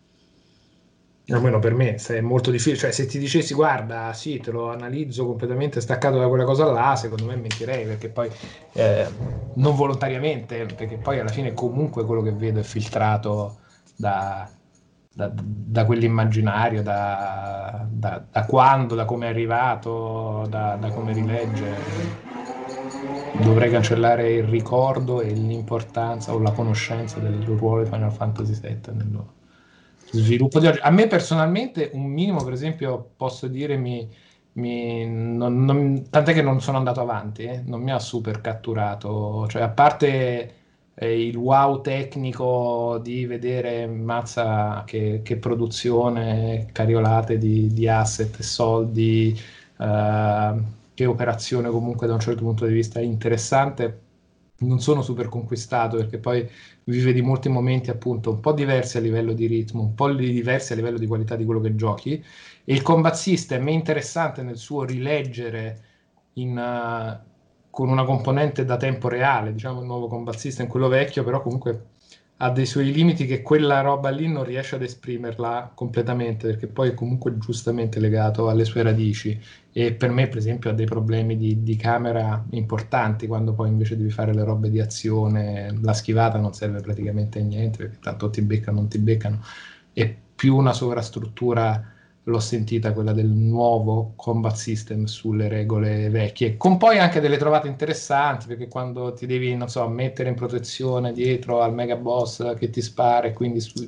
[SPEAKER 3] almeno per me è molto difficile, cioè se ti dicessi guarda sì te lo analizzo completamente staccato da quella cosa là, secondo me mentirei perché poi eh, non volontariamente, perché poi alla fine comunque quello che vedo è filtrato da, da, da quell'immaginario, da, da, quando, da come è arrivato, da, come rilegge. Dovrei cancellare il ricordo e l'importanza o la conoscenza del ruolo di Final Fantasy VII nello, sviluppo di oggi. A me personalmente un minimo, per esempio, posso dire mi, mi non, non, tant'è che non sono andato avanti, eh, non mi ha super catturato, cioè a parte eh, il wow tecnico di vedere mazza che, che produzione, cariolate di, di asset soldi, eh, che operazione comunque da un certo punto di vista interessante, non sono super conquistato perché poi vive di molti momenti appunto un po' diversi a livello di ritmo, un po' diversi a livello di qualità di quello che giochi. E il combat system è interessante nel suo rileggere in, uh, con una componente da tempo reale, diciamo il nuovo combat system, quello vecchio, però comunque ha dei suoi limiti che quella roba lì non riesce ad esprimerla completamente perché poi è comunque giustamente legato alle sue radici. E per me per esempio ha dei problemi di, di camera importanti quando poi invece devi fare le robe di azione la schivata non serve praticamente a niente perché tanto ti beccano non ti beccano. È più una sovrastruttura l'ho sentita quella del nuovo combat system sulle regole vecchie, con poi anche delle trovate interessanti, perché quando ti devi, non so, mettere in protezione dietro al mega boss che ti spara e quindi su,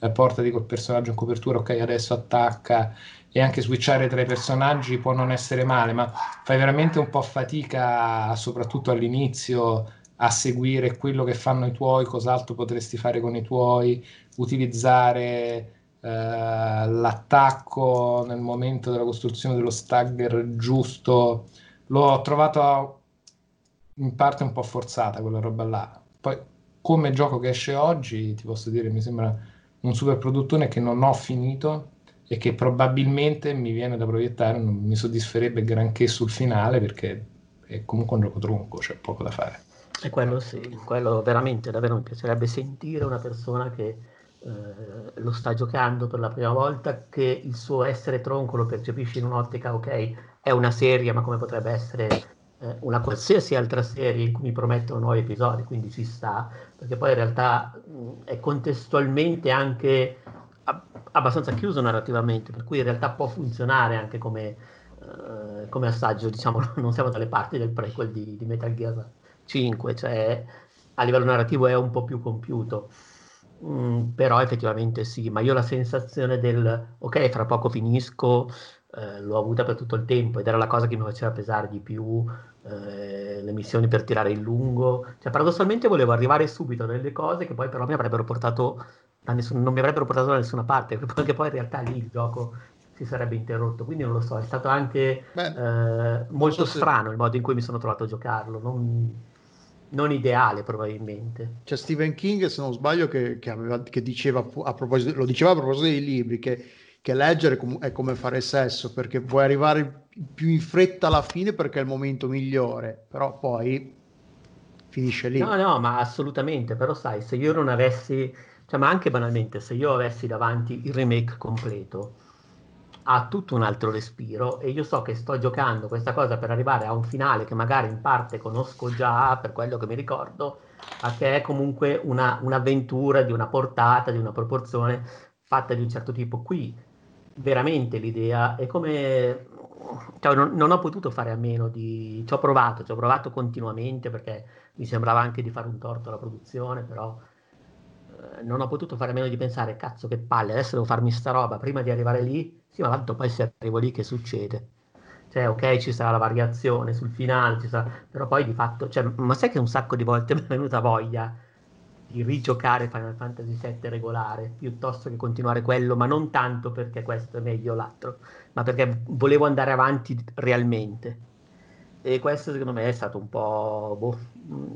[SPEAKER 3] eh, portati col personaggio in copertura, ok, adesso attacca e anche switchare tra i personaggi può non essere male, ma fai veramente un po' fatica, soprattutto all'inizio, a seguire quello che fanno i tuoi, cos'altro potresti fare con i tuoi, utilizzare l'attacco nel momento della costruzione dello stagger giusto, l'ho trovato in parte un po' forzata quella roba là. Poi come gioco che esce oggi, ti posso dire, mi sembra un super produttore che non ho finito e che probabilmente mi viene da proiettare, non mi soddisferebbe granché sul finale perché è comunque un gioco tronco, c'è poco da fare.
[SPEAKER 5] E quello sì, quello veramente, davvero mi piacerebbe sentire una persona che eh, lo sta giocando per la prima volta, che il suo essere tronco lo percepisce in un'ottica, ok, è una serie, ma come potrebbe essere eh, una qualsiasi altra serie in cui mi promettono nuovi episodi, quindi ci sta, perché poi in realtà mh, è contestualmente anche ab- abbastanza chiuso narrativamente, per cui in realtà può funzionare anche come, eh, come assaggio, diciamo, non siamo dalle parti del prequel di, di Metal Gear 5, cioè a livello narrativo è un po' più compiuto. Mm, però effettivamente sì, ma io la sensazione del ok, fra poco finisco, eh, l'ho avuta per tutto il tempo ed era la cosa che mi faceva pesare di più eh, le missioni per tirare in lungo. Cioè, paradossalmente volevo arrivare subito a delle cose che poi però mi avrebbero portato nessun, non mi avrebbero portato da nessuna parte, perché poi in realtà lì il gioco si sarebbe interrotto. Quindi non lo so, è stato anche Beh, eh, molto strano il modo in cui mi sono trovato a giocarlo. Non non ideale probabilmente.
[SPEAKER 4] C'è Stephen King, se non sbaglio, che, che, aveva, che diceva a proposito, lo diceva a proposito dei libri, che, che leggere è come fare sesso, perché vuoi arrivare più in fretta alla fine perché è il momento migliore, però poi finisce lì.
[SPEAKER 5] No, no, ma assolutamente, però sai, se io non avessi, cioè, ma anche banalmente, se io avessi davanti il remake completo, ha tutto un altro respiro e io so che sto giocando questa cosa per arrivare a un finale che magari in parte conosco già per quello che mi ricordo, ma che è comunque una, un'avventura di una portata, di una proporzione fatta di un certo tipo. Qui veramente l'idea è come cioè, non, non, ho potuto fare a meno di... Ci ho provato, ci ho provato continuamente perché mi sembrava anche di fare un torto alla produzione, però eh, non ho potuto fare a meno di pensare, cazzo che palle, adesso devo farmi sta roba prima di arrivare lì, sì ma tanto poi se arrivo lì che succede? Cioè ok ci sarà la variazione sul finale, sarà... però poi di fatto, cioè, ma sai che un sacco di volte mi è venuta voglia di rigiocare Final Fantasy VII regolare piuttosto che continuare quello, ma non tanto perché questo è meglio l'altro, ma perché volevo andare avanti realmente. E questo secondo me è stato un po' boh,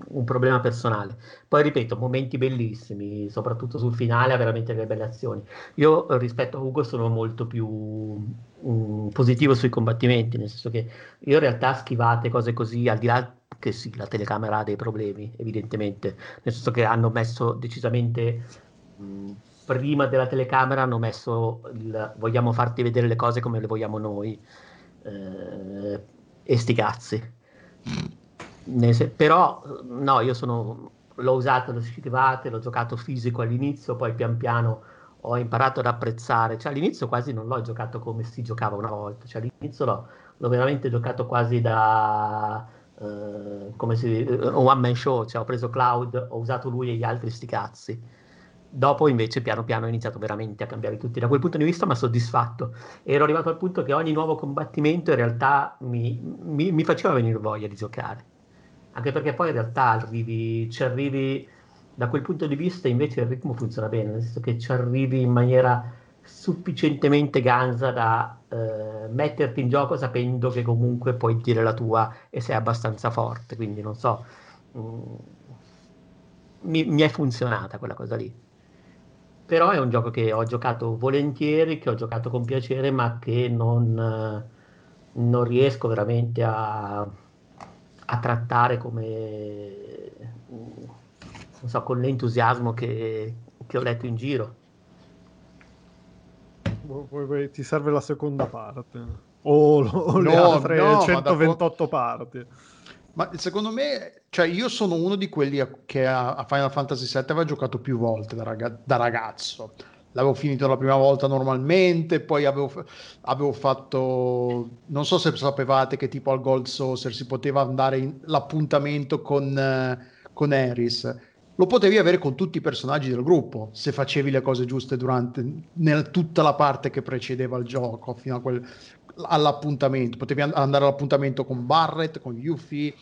[SPEAKER 5] un problema personale. Poi ripeto, momenti bellissimi, soprattutto sul finale, ha veramente delle belle azioni. Io rispetto a Ugo sono molto più um, positivo sui combattimenti, nel senso che io in realtà schivate cose così, al di là che sì, la telecamera ha dei problemi, evidentemente, nel senso che hanno messo decisamente mh, prima della telecamera hanno messo il vogliamo farti vedere le cose come le vogliamo noi. Eh, e sti cazzi. Però no, io sono l'ho usato, l'ho schivate, l'ho giocato fisico all'inizio, poi pian piano ho imparato ad apprezzare. Cioè, all'inizio quasi non l'ho giocato come si giocava una volta, cioè, all'inizio l'ho, l'ho veramente giocato quasi da uh, come si one man show, cioè ho preso Cloud, ho usato lui e gli altri sti cazzi. Dopo invece piano piano ho iniziato veramente a cambiare tutti. Da quel punto di vista mi ha soddisfatto. Ero arrivato al punto che ogni nuovo combattimento in realtà mi, mi, mi faceva venire voglia di giocare. Anche perché poi in realtà arrivi, ci arrivi da quel punto di vista invece il ritmo funziona bene, nel senso che ci arrivi in maniera sufficientemente ganza da eh, metterti in gioco sapendo che comunque puoi dire la tua e sei abbastanza forte, quindi non so, mh, mm, mi, mi, è funzionata quella cosa lì. Però è un gioco che ho giocato volentieri, che ho giocato con piacere, ma che non, non riesco veramente a, a trattare come, non so, con l'entusiasmo che, che ho letto in giro
[SPEAKER 1] ti serve la seconda parte o, o no, le altre no, 128 ma parti.
[SPEAKER 4] Ma secondo me, cioè io sono uno di quelli che a Final Fantasy VII aveva giocato più volte da, rag- da ragazzo. L'avevo finito la prima volta normalmente, poi avevo, avevo, fatto, non so se sapevate che tipo al Gold Saucer si poteva andare in, l'appuntamento con, con Eris lo potevi avere con tutti i personaggi del gruppo se facevi le cose giuste durante nel, tutta la parte che precedeva il gioco fino a quel, all'appuntamento. Potevi andare all'appuntamento con Barrett con Yuffie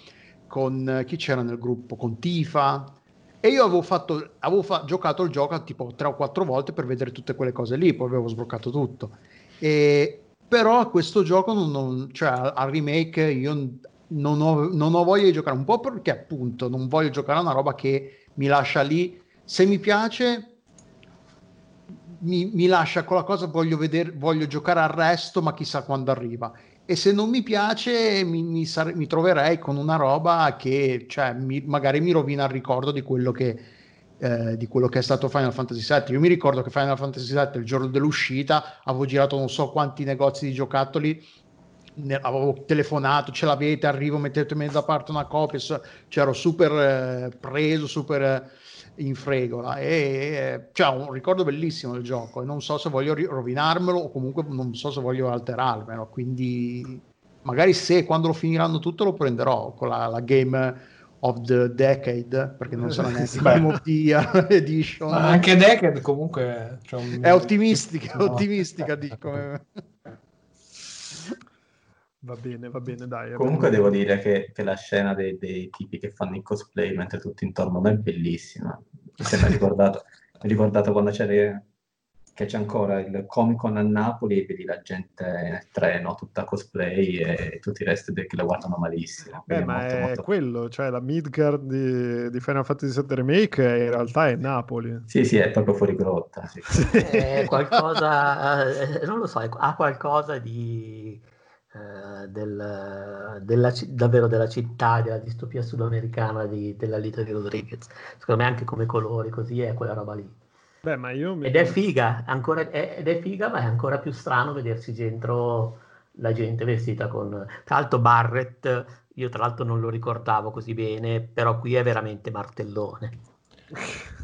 [SPEAKER 4] con eh, chi c'era nel gruppo? Con Tifa. E io avevo, fatto, avevo fa- giocato il gioco tipo tre o quattro volte per vedere tutte quelle cose lì poi avevo sbloccato tutto. E però a questo gioco non, non, cioè al remake io non ho, non ho voglia di giocare. Un po' perché appunto non voglio giocare a una roba che mi lascia lì. Se mi piace, mi, mi lascia con la cosa, voglio, vedere, voglio giocare al resto, ma chissà quando arriva. E se non mi piace, mi, mi, sare- mi troverei con una roba che cioè, magari mi rovina il ricordo di quello che, eh, di quello che è stato Final Fantasy VII. Io mi ricordo che Final Fantasy VII, il giorno dell'uscita, avevo girato non so quanti negozi di giocattoli avevo telefonato, ce l'avete, arrivo, mettetemi da parte una copia, c'ero super eh, preso, super eh, in fregola e eh, cioè, un ricordo bellissimo del gioco e non so se voglio rovinarmelo o comunque non so se voglio alterarmelo, quindi magari se quando lo finiranno tutto lo prenderò con la, la game of the decade perché non sarà neanche Game of the Year edition
[SPEAKER 3] ma anche decade comunque
[SPEAKER 4] cioè un... è ottimistica, no. ottimistica dico
[SPEAKER 1] Va bene, va bene, dai.
[SPEAKER 2] Comunque devo dire che, che la scena dei, dei, tipi che fanno il cosplay mentre tutti intorno a me è bellissima. Mi sembra ricordato, ricordato quando c'era che c'è ancora il Comic Con a Napoli e vedi la gente nel treno tutta cosplay e tutti i resti che la guardano malissimo.
[SPEAKER 1] Beh, ma molto, è molto... quello, cioè la Midgard di, di, Final Fantasy VII Remake in realtà è Napoli.
[SPEAKER 2] Sì, sì, è proprio fuori grotta. Sì.
[SPEAKER 5] È qualcosa, eh, non lo so, ha qualcosa di eh, del, della, davvero della città, della distopia sudamericana di, della Lita di Rodriguez. Secondo me anche come colori così è quella roba lì.
[SPEAKER 1] Beh, ma io mi...
[SPEAKER 5] Ed è figa, ancora, è, ed è figa, ma è ancora più strano vedersi dentro la gente vestita con... Tra l'altro Barrett, io tra l'altro non lo ricordavo così bene, però qui è veramente martellone.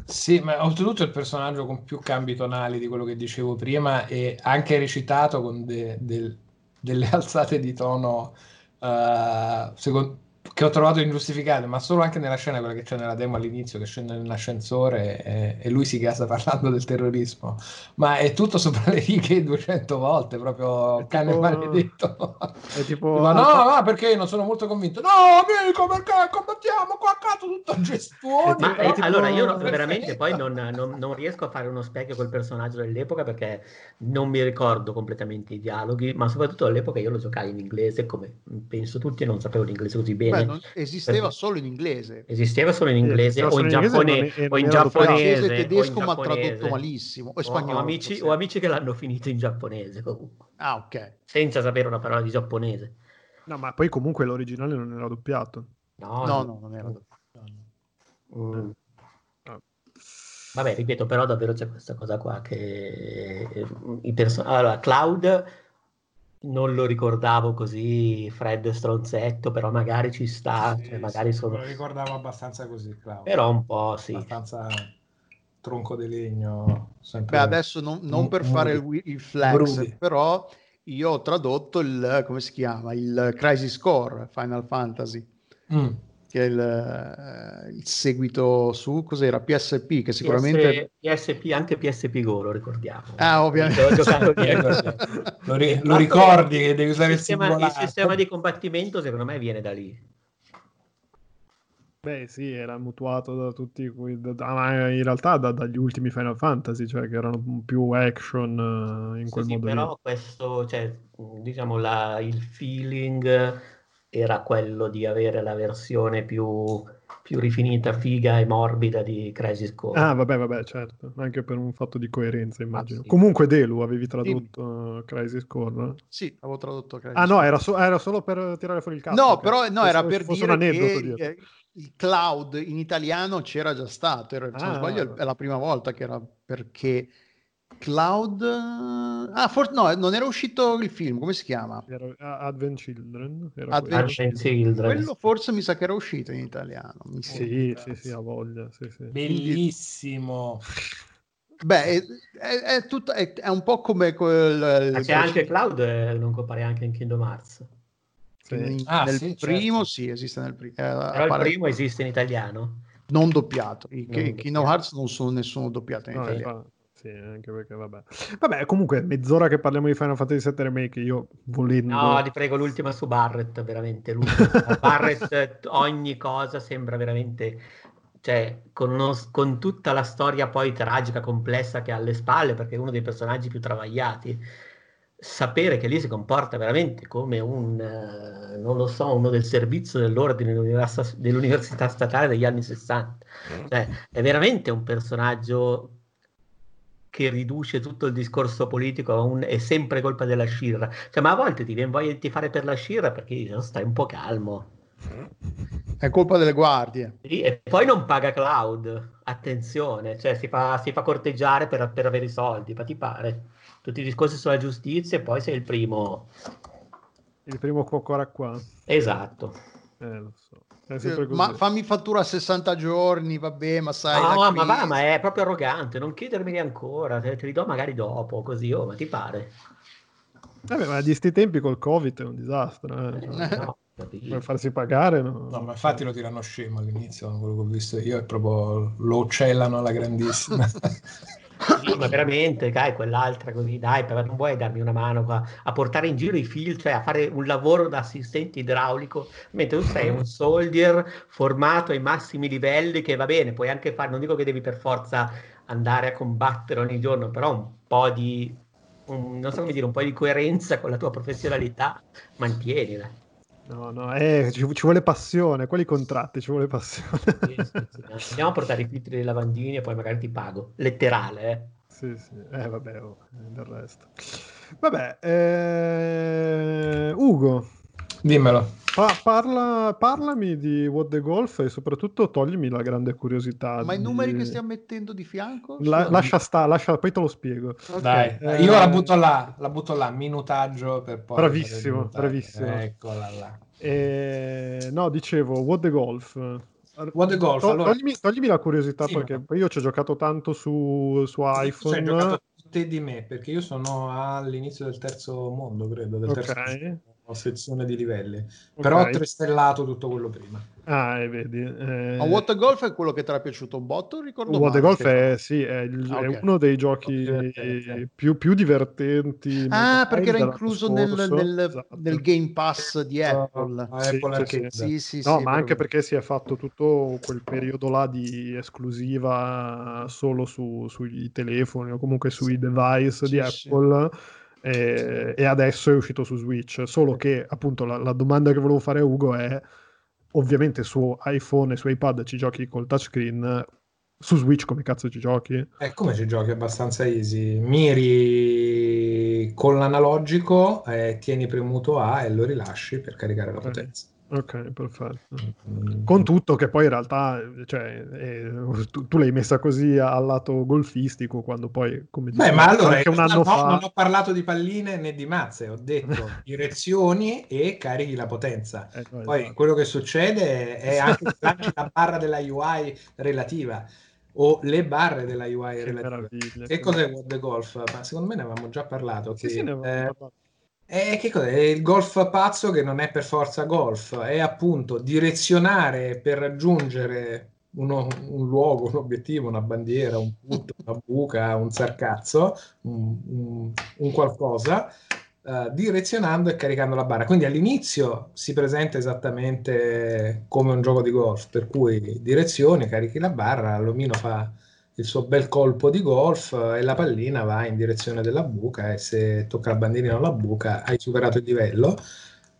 [SPEAKER 3] Sì, ma oltretutto è il personaggio con più cambi tonali di quello che dicevo prima e anche recitato con de, del, delle alzate di tono uh, secondo, che ho trovato ingiustificate, ma solo anche nella scena, quella che c'è nella demo all'inizio, che scende nell'ascensore e, e lui si gasa parlando del terrorismo. Ma è tutto sopra le righe 200 volte, proprio è cane tipo... maledetto. È tipo... Ma no, no, perché io non sono molto convinto. No, amico, perché combattiamo qua accanto tutto gestuoni.
[SPEAKER 5] Ma però... tipo... allora io veramente poi non, non, non, riesco a fare uno specchio col personaggio dell'epoca perché non mi ricordo completamente i dialoghi, ma soprattutto all'epoca io lo giocai in inglese, come penso tutti, e non sapevo l'inglese così bene.
[SPEAKER 4] Beh, non, esisteva solo in inglese.
[SPEAKER 5] Esisteva solo in inglese o in, giapponese o in giapponese.
[SPEAKER 4] tedesco ma tradotto malissimo. O, spagnolo,
[SPEAKER 5] o, amici, o amici che l'hanno finito in giapponese comunque.
[SPEAKER 4] Ah, ok.
[SPEAKER 5] Senza sapere una parola di giapponese.
[SPEAKER 1] No, ma poi comunque l'originale non era doppiato.
[SPEAKER 4] No, no, no non era doppiato.
[SPEAKER 5] Mm. Vabbè, ripeto, però davvero c'è questa cosa qua che i person- allora, Cloud non lo ricordavo così freddo e stronzetto, però magari ci sta, sì, cioè magari
[SPEAKER 3] sì,
[SPEAKER 5] sono...
[SPEAKER 3] Lo ricordavo abbastanza così, Claudio.
[SPEAKER 5] Però un po' sì.
[SPEAKER 3] Abbastanza tronco di legno.
[SPEAKER 4] Beh, adesso non, non per fare il, il flex, Brudi. però io ho tradotto il, come si chiama, il Crisis Core Final Fantasy. Mm che è il, eh, il, seguito su cos'era? PSP che sicuramente
[SPEAKER 5] PS, PSP anche PSP Go lo ricordiamo.
[SPEAKER 4] Ah ovviamente.
[SPEAKER 3] Lo, ri- lo ricordi che devi usare
[SPEAKER 5] il sistema, il, il sistema di combattimento secondo me viene da lì.
[SPEAKER 1] Beh, sì, era mutuato da tutti, da, in realtà da, dagli ultimi Final Fantasy, cioè che erano più action uh, in quel
[SPEAKER 5] sì,
[SPEAKER 1] modo.
[SPEAKER 5] Sì, però questo, cioè, diciamo, la, il feeling era quello di avere la versione più, più rifinita, figa e morbida di Crisis Core.
[SPEAKER 1] Ah, vabbè, vabbè, certo, anche per un fatto di coerenza, immagino. Ah, sì. Comunque, Delu, avevi tradotto sì. Crisis Core?
[SPEAKER 4] Sì, avevo tradotto
[SPEAKER 1] Crisis Ah, no, era, so- era, solo per tirare fuori il caso.
[SPEAKER 4] No, però no, era per dire che il cloud in italiano c'era già stato, era, se ah, non sbaglio è la prima volta che era perché Cloud ah for... no non era uscito il film come si chiama
[SPEAKER 1] era Advent Children
[SPEAKER 5] era Advent Children
[SPEAKER 4] quello forse mi sa che era uscito in italiano mi
[SPEAKER 1] sì sì sì ha voglia sì, sì.
[SPEAKER 3] bellissimo
[SPEAKER 4] Beh, è, è, è, tutto, è, è, un po' come quel.
[SPEAKER 5] Ma c'è anche Cloud, eh, non compare anche in Kingdom Hearts.
[SPEAKER 4] Sì. Ah, nel sì, primo, certo. sì, esiste nel primo. Eh,
[SPEAKER 5] Però appare... il primo esiste in italiano.
[SPEAKER 4] Non doppiato. I non Kingdom Hearts non sono nessuno doppiato in no, italiano
[SPEAKER 1] sì, anche perché vabbè. Vabbè, comunque mezz'ora che parliamo di Final Fantasy VII Remake, io volendo...
[SPEAKER 5] No, ti prego, l'ultima su Barrett, veramente. Barrett, ogni cosa sembra veramente... Cioè, con, uno, con, tutta la storia poi tragica, complessa che ha alle spalle, perché è uno dei personaggi più travagliati, sapere che lì si comporta veramente come un, eh, non lo so, uno del servizio dell'ordine dell'università statale degli anni 60. Cioè, è veramente un personaggio che riduce tutto il discorso politico a un è sempre colpa della Shirra. Cioè, ma a volte ti viene voglia di fare per la Shirra perché oh, stai un po' calmo.
[SPEAKER 4] È colpa delle guardie.
[SPEAKER 5] Sì, e poi non paga Cloud, attenzione, cioè si fa, si fa corteggiare per, per, avere i soldi, ma ti pare? Tutti i discorsi sulla giustizia e poi sei il primo...
[SPEAKER 1] Il primo cocora qua.
[SPEAKER 5] Esatto.
[SPEAKER 1] Eh, lo so.
[SPEAKER 4] Ma fammi fattura a 60 giorni, vabbè, ma sai.
[SPEAKER 5] No, ma va, ma è proprio arrogante. Non chiedermeli ancora, te, te li do magari dopo, così, oh, ma ti pare.
[SPEAKER 1] Vabbè, ma di sti tempi col Covid è un disastro. Eh. Cioè, no, per farsi pagare, no?
[SPEAKER 3] No, ma infatti lo tirano scemo all'inizio, quello che ho visto io, è proprio lo uccellano alla grandissima.
[SPEAKER 5] Sì, ma veramente, dai, quell'altra così, dai, non vuoi darmi una mano a, a, portare in giro i fil, cioè a fare un lavoro da assistente idraulico, mentre tu sei un soldier formato ai massimi livelli che va bene, puoi anche fare, non dico che devi per forza andare a combattere ogni giorno, però un po' di, un, non so come dire, un po' di coerenza con la tua professionalità, mantienila.
[SPEAKER 1] No, no, eh, ci, ci, vuole passione, quali contratti ci vuole passione. Sì,
[SPEAKER 5] sì, sì. Andiamo a portare i filtri dei lavandini e poi magari ti pago. Letterale, eh.
[SPEAKER 1] Sì, sì, eh, vabbè, oh, del resto. Vabbè, eh... Ugo.
[SPEAKER 3] Dimmelo.
[SPEAKER 1] Pa- parla, parlami di What the Golf e soprattutto toglimi la grande curiosità.
[SPEAKER 4] Ma
[SPEAKER 1] di...
[SPEAKER 4] i numeri che stiamo mettendo di fianco?
[SPEAKER 1] La, lascia stare, lascia, poi te lo spiego.
[SPEAKER 3] Okay. Dai, eh, io la butto là, la butto là, minutaggio per poi...
[SPEAKER 1] Bravissimo, bravissimo.
[SPEAKER 3] Eccola là.
[SPEAKER 1] E... No, dicevo, What the Golf.
[SPEAKER 3] What the Golf, to-
[SPEAKER 1] allora... toglimi, toglimi, la curiosità sì, perché ma... io ci ho giocato tanto su, su iPhone
[SPEAKER 3] te di me, perché io sono all'inizio del terzo mondo, credo, del terzo
[SPEAKER 1] Ok.
[SPEAKER 3] Sezione di livelli. Però ho tristellato tutto quello prima.
[SPEAKER 1] Ah, e vedi. eh,
[SPEAKER 4] Ma What the Golf è quello che ti era piaciuto un botto? Ricordo
[SPEAKER 1] What the
[SPEAKER 4] male,
[SPEAKER 1] Golf è, sì, è, il-
[SPEAKER 4] Ah,
[SPEAKER 1] è
[SPEAKER 4] ok.
[SPEAKER 1] uno dei giochi
[SPEAKER 3] Divertente.
[SPEAKER 1] più, più divertenti.
[SPEAKER 4] Ah, perché era incluso nel, nel-
[SPEAKER 1] Esatto.
[SPEAKER 4] nel Game Pass di Apple.
[SPEAKER 3] Ah,
[SPEAKER 1] Sì,
[SPEAKER 3] Apple
[SPEAKER 1] sì.
[SPEAKER 4] Sì, sì,
[SPEAKER 1] No,
[SPEAKER 4] sì,
[SPEAKER 1] ma anche perché si è fatto tutto quel periodo là di esclusiva solo su- sui telefoni o comunque sui device di
[SPEAKER 4] Sì, sì.
[SPEAKER 1] Apple. E, e adesso è uscito su Switch. Solo che appunto la, la domanda che volevo fare a Ugo è: ovviamente su iPhone e su iPad ci giochi col touchscreen, su Switch come cazzo ci giochi?
[SPEAKER 3] E come ci giochi? Abbastanza easy. Miri con l'analogico, eh, tieni premuto A e lo rilasci per caricare la potenza.
[SPEAKER 1] Ok, perfetto.
[SPEAKER 3] Mm.
[SPEAKER 1] Con tutto che poi in realtà, cioè, eh, tu, tu l'hai messa così al lato golfistico quando poi, come
[SPEAKER 3] Beh,
[SPEAKER 1] dicevo,
[SPEAKER 3] ma allora
[SPEAKER 1] anche un
[SPEAKER 3] no,
[SPEAKER 1] anno fa...
[SPEAKER 3] non ho parlato di palline né di mazze, ho detto direzioni e carichi la potenza.
[SPEAKER 1] Eh, no,
[SPEAKER 3] Poi
[SPEAKER 1] esatto.
[SPEAKER 3] quello che succede è anche che lanci la barra della UI relativa o le barre della UI
[SPEAKER 1] Che
[SPEAKER 3] relativa. Che cos'è the Golf? Ma secondo me ne avevamo già parlato.
[SPEAKER 1] Sì,
[SPEAKER 3] qui.
[SPEAKER 1] sì, ne avevamo
[SPEAKER 3] Eh,
[SPEAKER 1] parlato.
[SPEAKER 3] Eh, che cos'è? È il golf pazzo che non è per forza golf, è appunto direzionare per raggiungere uno- un luogo, un obiettivo, una bandiera, un punto, una buca, un sarcazzo, un, un- un qualcosa, eh, direzionando e caricando la barra. Quindi all'inizio si presenta esattamente come un gioco di golf, per cui direzioni, carichi la barra, l'omino fa il suo bel colpo di golf e la pallina va in direzione della buca e se tocca la bandierina o la buca hai superato il livello.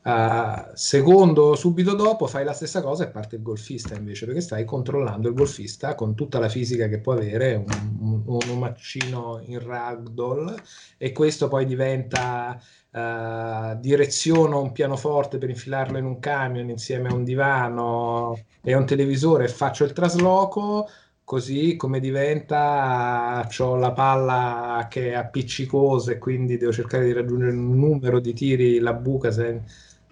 [SPEAKER 3] Uh, secondo, subito dopo fai la stessa cosa e parte il golfista invece perché stai controllando il golfista con tutta la fisica che può avere un, un, un omaccino in ragdoll e questo poi diventa uh, direziono un pianoforte per infilarlo in un camion insieme a un divano e a un televisore faccio il trasloco così come diventa ho la palla che è appiccicosa e quindi devo cercare di raggiungere un numero di tiri la buca se,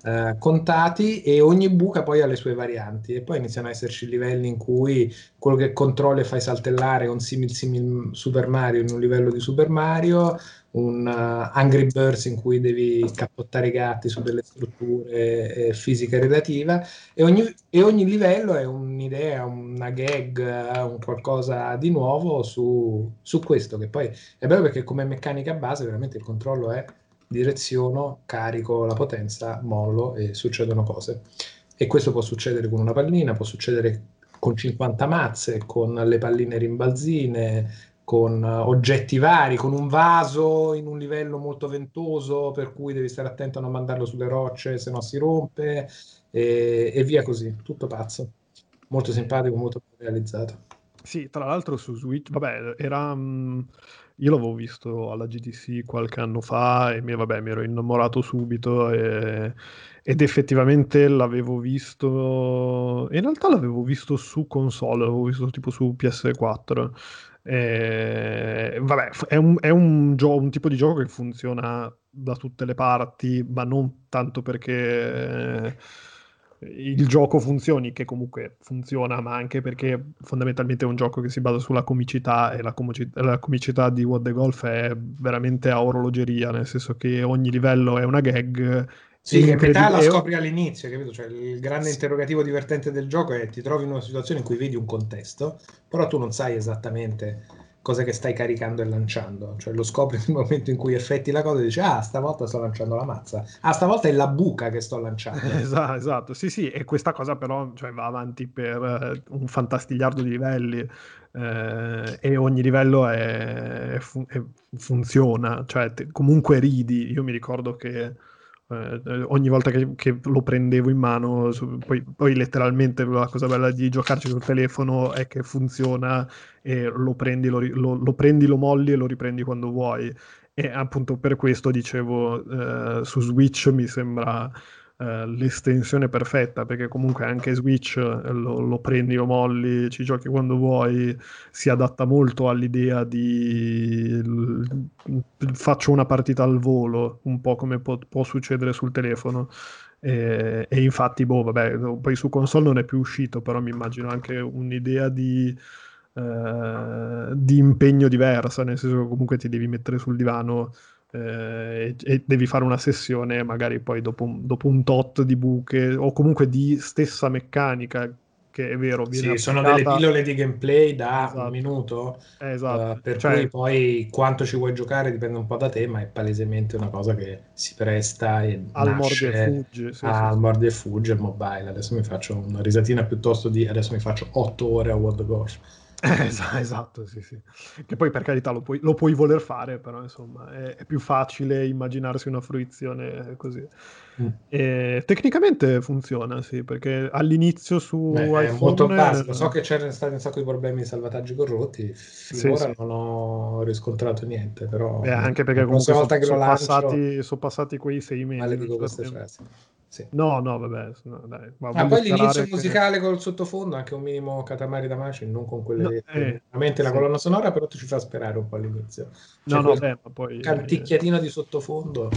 [SPEAKER 3] eh, contati e ogni buca poi ha le sue varianti e poi iniziano ad esserci livelli in cui quello che controlli e fai saltellare un simil simil Super Mario in un livello di Super Mario un uh, Angry Birds in cui devi cappottare i gatti su delle strutture eh, fisica relativa e ogni, e ogni livello è un'idea, una gag, un qualcosa di nuovo su, su questo che poi è bello perché come meccanica base veramente il controllo è direziono, carico la potenza, mollo e succedono cose. E questo può succedere con una pallina, può succedere con 50 mazze, con le palline rimbalzine con oggetti vari, con un vaso in un livello molto ventoso, per cui devi stare attento a non mandarlo sulle rocce, se no si rompe, e, e via così, tutto pazzo. Molto simpatico, molto realizzato.
[SPEAKER 1] Sì, tra l'altro su Switch, vabbè, era... mh, io l'avevo visto alla GDC qualche anno fa e mi, vabbè, mi ero innamorato subito e- ed effettivamente l'avevo visto... In realtà l'avevo visto su console, l'avevo visto tipo su PS4. E, vabbè, è un, è un gio- un tipo di gioco che funziona da tutte le parti, ma non tanto perché il gioco funzioni, che comunque funziona, ma anche perché fondamentalmente è un gioco che si basa sulla comicità e la, comici- la comicità di What the Golf è veramente a orologeria, nel senso che ogni livello è una gag.
[SPEAKER 3] Sì, che metà la scopri all'inizio, capito? Cioè, il grande interrogativo divertente del gioco è ti trovi in una situazione in cui vedi un contesto, però tu non sai esattamente cosa che stai caricando e lanciando. Cioè, lo scopri nel momento in cui effetti la cosa e dici, ah, stavolta sto lanciando la mazza. Ah, stavolta è la buca che sto lanciando.
[SPEAKER 1] Esatto, esatto, sì, sì, e questa cosa però cioè, va avanti per eh, un fantastigliardo di livelli eh, e ogni livello è- è- funziona, cioè te- comunque ridi. Io mi ricordo che eh, ogni volta che, che lo prendevo in mano, su- poi, poi letteralmente la cosa bella di giocarci sul telefono è che funziona e lo prendi, lo, lo- lo prendi, lo molli e lo riprendi quando vuoi. E appunto per questo dicevo, eh, su Switch mi sembra eh, l'estensione perfetta, perché comunque anche Switch eh, lo, lo prendi, lo molli, ci giochi quando vuoi, si adatta molto all'idea di l- faccio una partita al volo, un po' come può, può succedere sul telefono. E, e infatti, boh, vabbè, poi su console non è più uscito, però mi immagino anche un'idea di eh, di impegno diversa, nel senso che comunque ti devi mettere sul divano eh, e, e, devi fare una sessione magari poi dopo un, dopo un tot di buche o comunque di stessa meccanica che è vero.
[SPEAKER 3] Sì, sono delle pillole di gameplay da
[SPEAKER 1] esatto.
[SPEAKER 3] un minuto,
[SPEAKER 1] esatto.
[SPEAKER 3] uh, per
[SPEAKER 1] cioè,
[SPEAKER 3] cui poi quanto ci vuoi giocare dipende un po' da te, ma è palesemente una cosa che si presta e
[SPEAKER 1] al mordi e fugge.
[SPEAKER 3] Sì, al sì, mordi e fugge mobile. Adesso mi faccio una risatina piuttosto di adesso mi faccio 8 ore a World of Warcraft.
[SPEAKER 1] esatto, sì, sì. Che poi per carità lo puoi, lo puoi voler fare, però insomma è, è, più facile immaginarsi una fruizione così. Mm. E, tecnicamente funziona, sì, perché all'inizio su
[SPEAKER 3] Beh,
[SPEAKER 1] iPhone...
[SPEAKER 3] È molto basico, so che c'erano stati un sacco di problemi di salvataggi corrotti, finora
[SPEAKER 1] sì, sì.
[SPEAKER 3] non ho riscontrato niente, però...
[SPEAKER 1] Beh, anche perché comunque sono, sono, passati, sono passati quei sei mesi.
[SPEAKER 3] Male dico queste frasi. Sì.
[SPEAKER 1] No, no, vabbè. No, dai,
[SPEAKER 3] ah, poi l'inizio che... musicale col sottofondo, anche un minimo Katamari Damacy, non con quelle... No, eh, veramente la sì. colonna sonora, però ti ci fa sperare un po' all'inizio.
[SPEAKER 1] Cioè, no, no, beh, ma poi...
[SPEAKER 3] Canticchiatino di sottofondo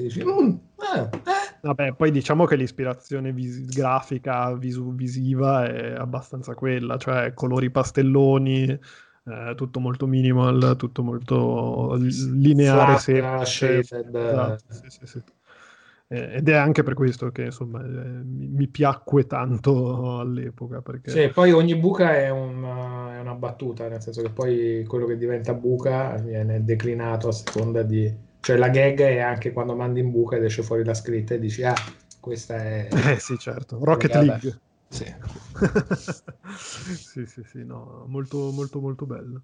[SPEAKER 3] che dici... Mm, eh, eh.
[SPEAKER 1] Vabbè, poi diciamo che l'ispirazione vis- grafica, visu- visiva è abbastanza quella, cioè colori pastelloni, eh, tutto molto minimal, tutto molto lineare,
[SPEAKER 3] semplice.
[SPEAKER 1] Esatto, sì, sì, sì. Eh, ed è anche per questo che insomma eh, mi, mi, piacque tanto all'epoca. Perché...
[SPEAKER 3] Sì, poi ogni buca è una, è una, battuta, nel senso che poi quello che diventa buca viene declinato a seconda di... Cioè la gag è anche quando mandi in buca ed esce fuori la scritta e dici ah, questa è...
[SPEAKER 1] Eh sì, certo, Rocket League.
[SPEAKER 3] Sì.
[SPEAKER 1] sì, sì, sì, no, molto, molto, molto bello.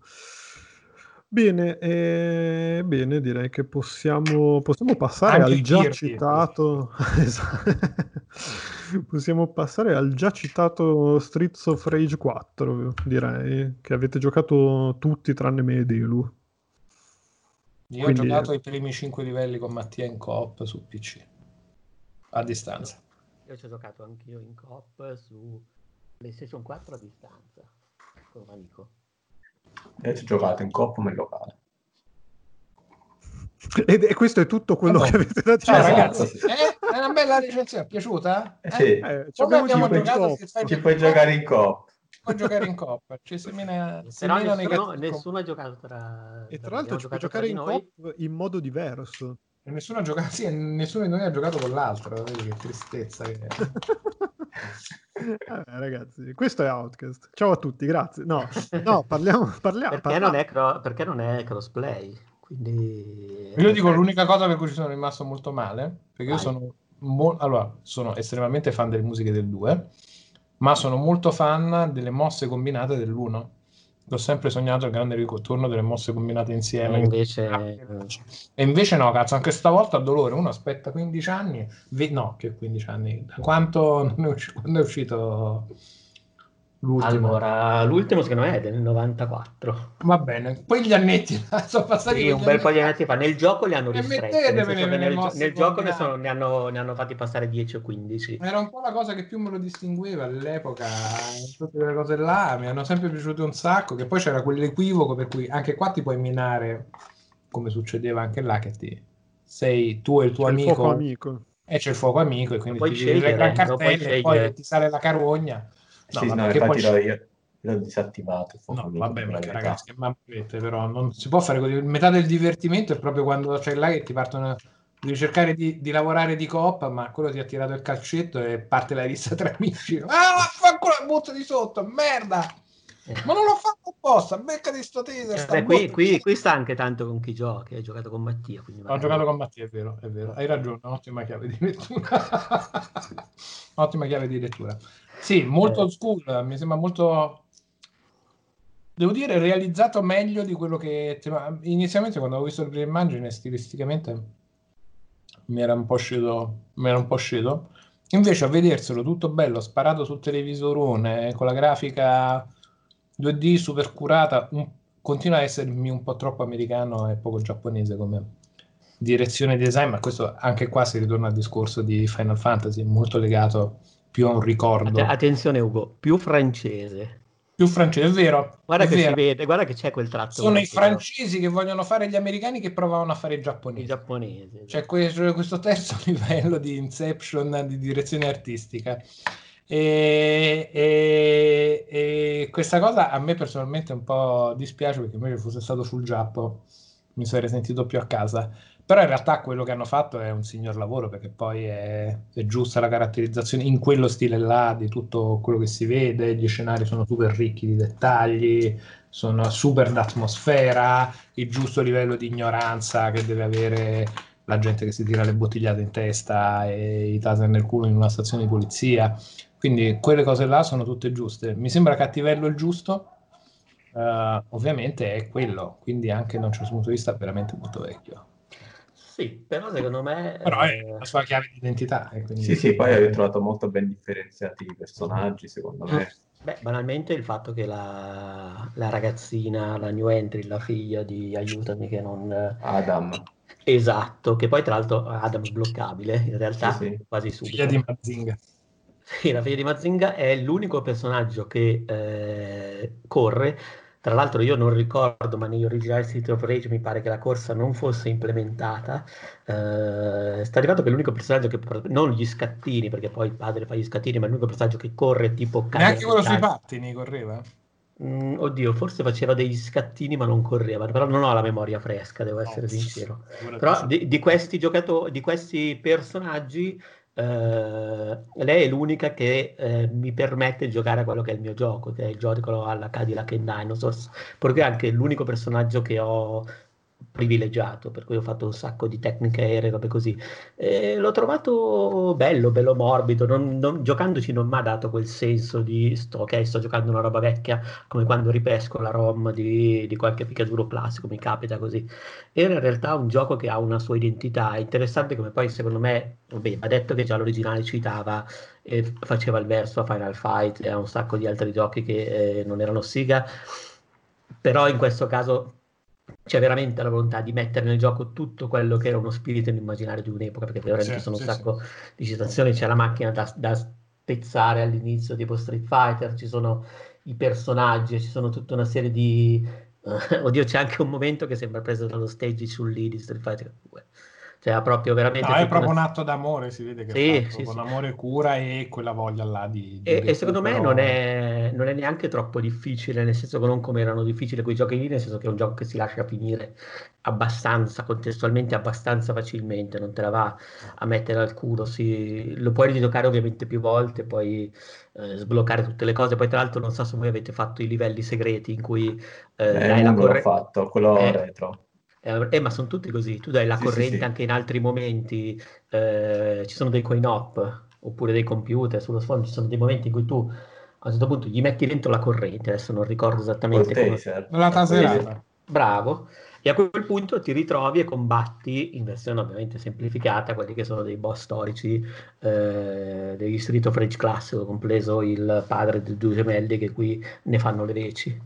[SPEAKER 1] Bene, eh, bene, direi che possiamo, possiamo passare
[SPEAKER 3] Anche
[SPEAKER 1] al già
[SPEAKER 3] dirti.
[SPEAKER 1] citato. possiamo passare al già citato Streets of Rage 4, direi, che avete giocato tutti tranne me e Delu.
[SPEAKER 3] Io Quindi... ho giocato i primi 5 livelli con Mattia in coop su PC, a distanza.
[SPEAKER 5] Io ci ho giocato anch'io in coop su PlayStation 4 a distanza, con un amico.
[SPEAKER 2] E ci giocate in coppa ma in locale.
[SPEAKER 1] E, e, questo è tutto quello
[SPEAKER 3] oh,
[SPEAKER 1] che avete da
[SPEAKER 3] dire. Ciao, ragazzi, eh, è una bella recensione, è piaciuta?
[SPEAKER 2] Eh, sì.
[SPEAKER 1] Eh,
[SPEAKER 3] Come abbiamo giocato?
[SPEAKER 2] Ci puoi giocare in coppa.
[SPEAKER 3] Puoi giocare in coppa. Ci semina,
[SPEAKER 5] Però nessuno, nessuno, ha giocato tra...
[SPEAKER 1] E tra l'altro ci puoi giocare in coppa in modo diverso.
[SPEAKER 3] E nessuno ha giocato, sì, nessuno di noi ha giocato con l'altro, vedi che tristezza che
[SPEAKER 1] eh, ragazzi, questo è Outcast. Ciao a tutti, grazie. No, no parliamo, parliamo.
[SPEAKER 5] Perché,
[SPEAKER 1] parliamo.
[SPEAKER 5] Non è cro- perché non è crossplay? Quindi...
[SPEAKER 3] Io dico l'unica cosa per cui ci sono rimasto molto male, perché Vai. io sono, mo- allora, sono estremamente fan delle musiche del 2, ma sono molto fan delle mosse combinate dell'1 L'ho sempre sognato il grande ritorno delle mosse combinate insieme.
[SPEAKER 5] E invece...
[SPEAKER 3] e invece no, cazzo, anche stavolta a dolore. Uno aspetta 15 anni, ve... no, che 15 anni, da quanto è uscito, quando è uscito
[SPEAKER 5] l'ultimo? Allora, l'ultimo secondo me è del 94.
[SPEAKER 3] Va bene, poi gli annetti sono passati.
[SPEAKER 5] Sì, un bel po' di annetti fa. Nel gioco li hanno ristretti. Nel,
[SPEAKER 3] nel,
[SPEAKER 5] nel, nel gioco ne, sono, ne, hanno, ne, hanno, fatti passare 10 o 15.
[SPEAKER 3] Era un po' la cosa che più me lo distingueva all'epoca. Tutte quelle cose là mi hanno sempre piaciute un sacco. Che poi c'era quell'equivoco per cui anche qua ti puoi minare, come succedeva anche là, che ti sei tu e il tuo
[SPEAKER 1] c'è
[SPEAKER 3] amico.
[SPEAKER 1] Il fuoco amico.
[SPEAKER 3] E c'è il fuoco amico, e quindi ti tiri le gran cartelle e poi ti sale la carogna.
[SPEAKER 2] No, sì, no, infatti poi... io l'ho disattivato.
[SPEAKER 3] No, vabbè, ma ragazzi, che mampette, però non si può fare così. Metà del divertimento è proprio quando c'è là che ti partono. Devi cercare di, di lavorare di coop, ma quello ti ha tirato il calcetto e parte la rissa tra amici. Ah, fanculo, butto di sotto, merda! Ma non l'ho fatto apposta, becca di sto teaser.
[SPEAKER 5] Eh, qui, qui, qui, sta anche tanto con chi giochi, hai giocato con Mattia.
[SPEAKER 3] Ho giocato con Mattia, è vero, è vero. Hai ragione, ottima chiave di lettura. ottima chiave di lettura. Sì, molto old school, mi sembra molto devo dire realizzato meglio di quello che inizialmente quando avevo visto le prime immagini stilisticamente mi era un po' scedo mi era un po' scedo invece a vederselo tutto bello sparato sul televisorone con la grafica 2D super curata un, continua a essermi un po' troppo americano e poco giapponese come direzione design ma questo anche qua si ritorna al discorso di Final Fantasy molto legato più a un ricordo.
[SPEAKER 5] Attenzione Ugo, più francese.
[SPEAKER 3] Più francese, è vero.
[SPEAKER 5] Guarda
[SPEAKER 3] è
[SPEAKER 5] che
[SPEAKER 3] vero.
[SPEAKER 5] si vede, guarda che c'è quel tratto.
[SPEAKER 3] Sono i francesi che vogliono fare gli americani che provavano a fare i giapponesi.
[SPEAKER 5] I giapponesi.
[SPEAKER 3] C'è questo, questo terzo livello di inception di direzione artistica. E, e, e, questa cosa a me personalmente un po' dispiace perché invece fosse stato sul Giappo mi sarei sentito più a casa. Però in realtà quello che hanno fatto è un signor lavoro perché poi è, è, giusta la caratterizzazione in quello stile là di tutto quello che si vede, gli scenari sono super ricchi di dettagli, sono super d'atmosfera, il giusto livello di ignoranza che deve avere la gente che si tira le bottigliate in testa e i taser nel culo in una stazione di polizia. Quindi quelle cose là sono tutte giuste. Mi sembra cattivello il giusto, uh, ovviamente è quello, quindi anche da un certo punto di vista veramente molto vecchio.
[SPEAKER 5] Sì, però secondo me...
[SPEAKER 3] Però è eh, la sua chiave di identità.
[SPEAKER 2] Quindi... Sì, sì, poi hai trovato molto ben differenziati i personaggi, secondo me.
[SPEAKER 5] Beh, banalmente il fatto che la, la, ragazzina, la new entry, la figlia di Aiutami che non...
[SPEAKER 2] Adam.
[SPEAKER 5] Esatto, che poi tra l'altro Adam sbloccabile, in realtà sì, sì. quasi subito.
[SPEAKER 3] Figlia di Mazinga.
[SPEAKER 5] Sì, la figlia di Mazinga è l'unico personaggio che eh, corre tra l'altro io non ricordo, ma negli originali City of Rage mi pare che la corsa non fosse implementata. Eh, sta arrivato che l'unico personaggio che, non gli scattini, perché poi il padre fa gli scattini, ma l'unico personaggio che corre tipo...
[SPEAKER 3] Neanche quello sui pattini correva?
[SPEAKER 5] Mm, oddio, forse faceva degli scattini ma non correva, però non ho la memoria fresca, devo essere no, sincero. Però di, di, questi giocatori, di questi personaggi Uh, lei è l'unica che uh, mi permette di giocare a quello che è il mio gioco, che è il gioco alla Cadillac and Dinosaurs, perché è anche l'unico personaggio che ho privilegiato, per cui ho fatto un sacco di tecniche aeree, robe così. E l'ho trovato bello, bello morbido, non, non, giocandoci non mi ha dato quel senso di sto, ok, sto giocando una roba vecchia, come quando ripesco la ROM di, di qualche picchiaduro classico, mi capita così. Era in realtà un gioco che ha una sua identità, è interessante come poi secondo me, vabbè, ha detto che già l'originale citava e faceva il verso a Final Fight e a un sacco di altri giochi che eh, non erano siga, però in questo caso c'è veramente la volontà di mettere nel gioco tutto quello che era uno spirito nell'immaginario di un'epoca, perché veramente sì, sono sì, un sacco sì. di citazioni, c'è la macchina da, da spezzare all'inizio tipo Street Fighter, ci sono i personaggi, ci sono tutta una serie di... Uh, oddio, c'è anche un momento che sembra preso dallo stage sul lead di Street Fighter 2 cioè, proprio veramente...
[SPEAKER 3] No, è proprio una... un atto d'amore, si vede che sì, è sì, con sì. amore e cura e quella voglia là di...
[SPEAKER 5] di e, e, secondo me non, è, non, è, neanche troppo difficile, nel senso che non come erano difficili quei giochi lì, nel senso che è un gioco che si lascia finire abbastanza, contestualmente abbastanza facilmente, non te la va a mettere al culo, si, lo puoi rigiocare ovviamente più volte, poi eh, sbloccare tutte le cose, poi tra l'altro non so se voi avete fatto i livelli segreti in cui...
[SPEAKER 2] Eh, eh, la corre... fatto, quello eh, retro
[SPEAKER 5] eh, eh, ma sono tutti così, tu dai la sì, corrente sì, sì. anche in altri momenti, eh, ci sono dei coin op oppure dei computer sullo sfondo, ci sono dei momenti in cui tu a un certo punto gli metti dentro la corrente, adesso non ricordo esattamente
[SPEAKER 3] come... La taserata.
[SPEAKER 5] Bravo, e a quel punto ti ritrovi e combatti in versione ovviamente semplificata quelli che sono dei boss storici eh, degli Street of Rage classico, compreso il padre dei due gemelli che qui ne fanno le veci.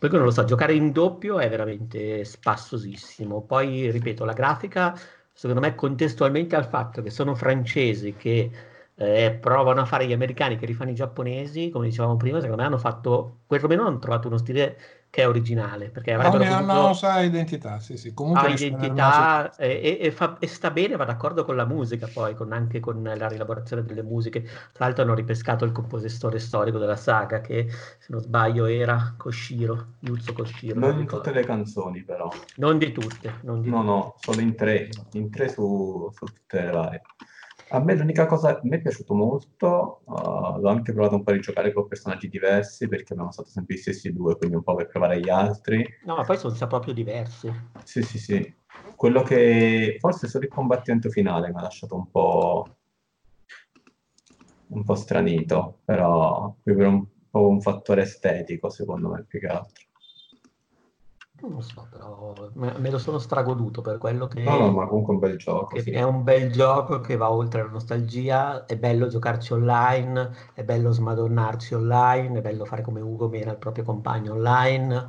[SPEAKER 5] Per non lo so, giocare in doppio è veramente spassosissimo. Poi, ripeto, la grafica, secondo me, contestualmente al fatto che sono francesi che eh, provano a fare gli americani che rifanno i giapponesi, come dicevamo prima, secondo me hanno fatto, perlomeno hanno trovato uno stile che è originale. Perché avrebbero
[SPEAKER 3] no, potuto... hanno sa identità, sì, sì. Comunque
[SPEAKER 5] ha identità e, e, fa, e, sta bene, va d'accordo con la musica poi, con, anche con la rielaborazione delle musiche. Tra l'altro hanno ripescato il compositore storico della saga, che se non sbaglio era Koshiro, Yuzo Koshiro.
[SPEAKER 2] Non, non in tutte le canzoni però.
[SPEAKER 5] Non di tutte. Non di
[SPEAKER 2] no,
[SPEAKER 5] tutte.
[SPEAKER 2] no, solo in tre, in tre su, su tutte le varie. A me l'unica cosa, a me è piaciuto molto, uh, l'ho anche provato un po' a giocare con personaggi diversi perché abbiamo stato sempre gli stessi due, quindi un po' per provare gli altri.
[SPEAKER 5] No, ma poi sono proprio diversi.
[SPEAKER 2] Sì, sì, sì. Quello che forse solo il combattimento finale mi ha lasciato un po', un po' stranito, però più per un po' un fattore estetico, secondo me, più che altro.
[SPEAKER 5] Non lo so, però me, lo sono stragoduto per quello che...
[SPEAKER 2] No, no, ma comunque è un bel gioco.
[SPEAKER 5] Sì. È un bel gioco che va oltre la nostalgia, è bello giocarci online, è bello smadonnarci online, è bello fare come Ugo mena il proprio compagno online.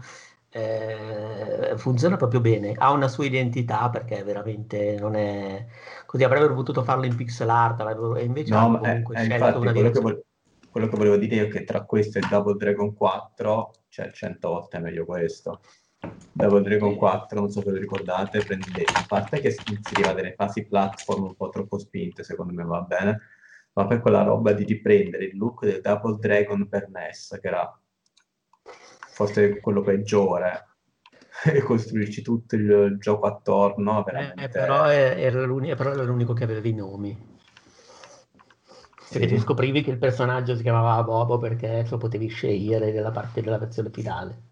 [SPEAKER 5] Eh, funziona proprio bene, ha una sua identità perché veramente non è così. Avrebbero potuto farlo in pixel art, e invece
[SPEAKER 2] no, comunque è, scelto una quello che, vo- quello che volevo dire è che tra questo e Double Dragon 4 c'è cioè 100 volte meglio questo. Double Dragon 4, non so se lo ricordate, prende, a parte che inseriva delle fasi platform un po' troppo spinte, secondo me va bene, ma per quella roba di riprendere il look del Double Dragon per NES, che era forse quello peggiore, e costruirci tutto il gioco attorno, veramente...
[SPEAKER 5] Eh, però, era però era l'unico che aveva i nomi. Perché
[SPEAKER 2] Sì.
[SPEAKER 5] tu scoprivi che il personaggio si chiamava Bobo perché lo potevi scegliere nella parte della versione finale.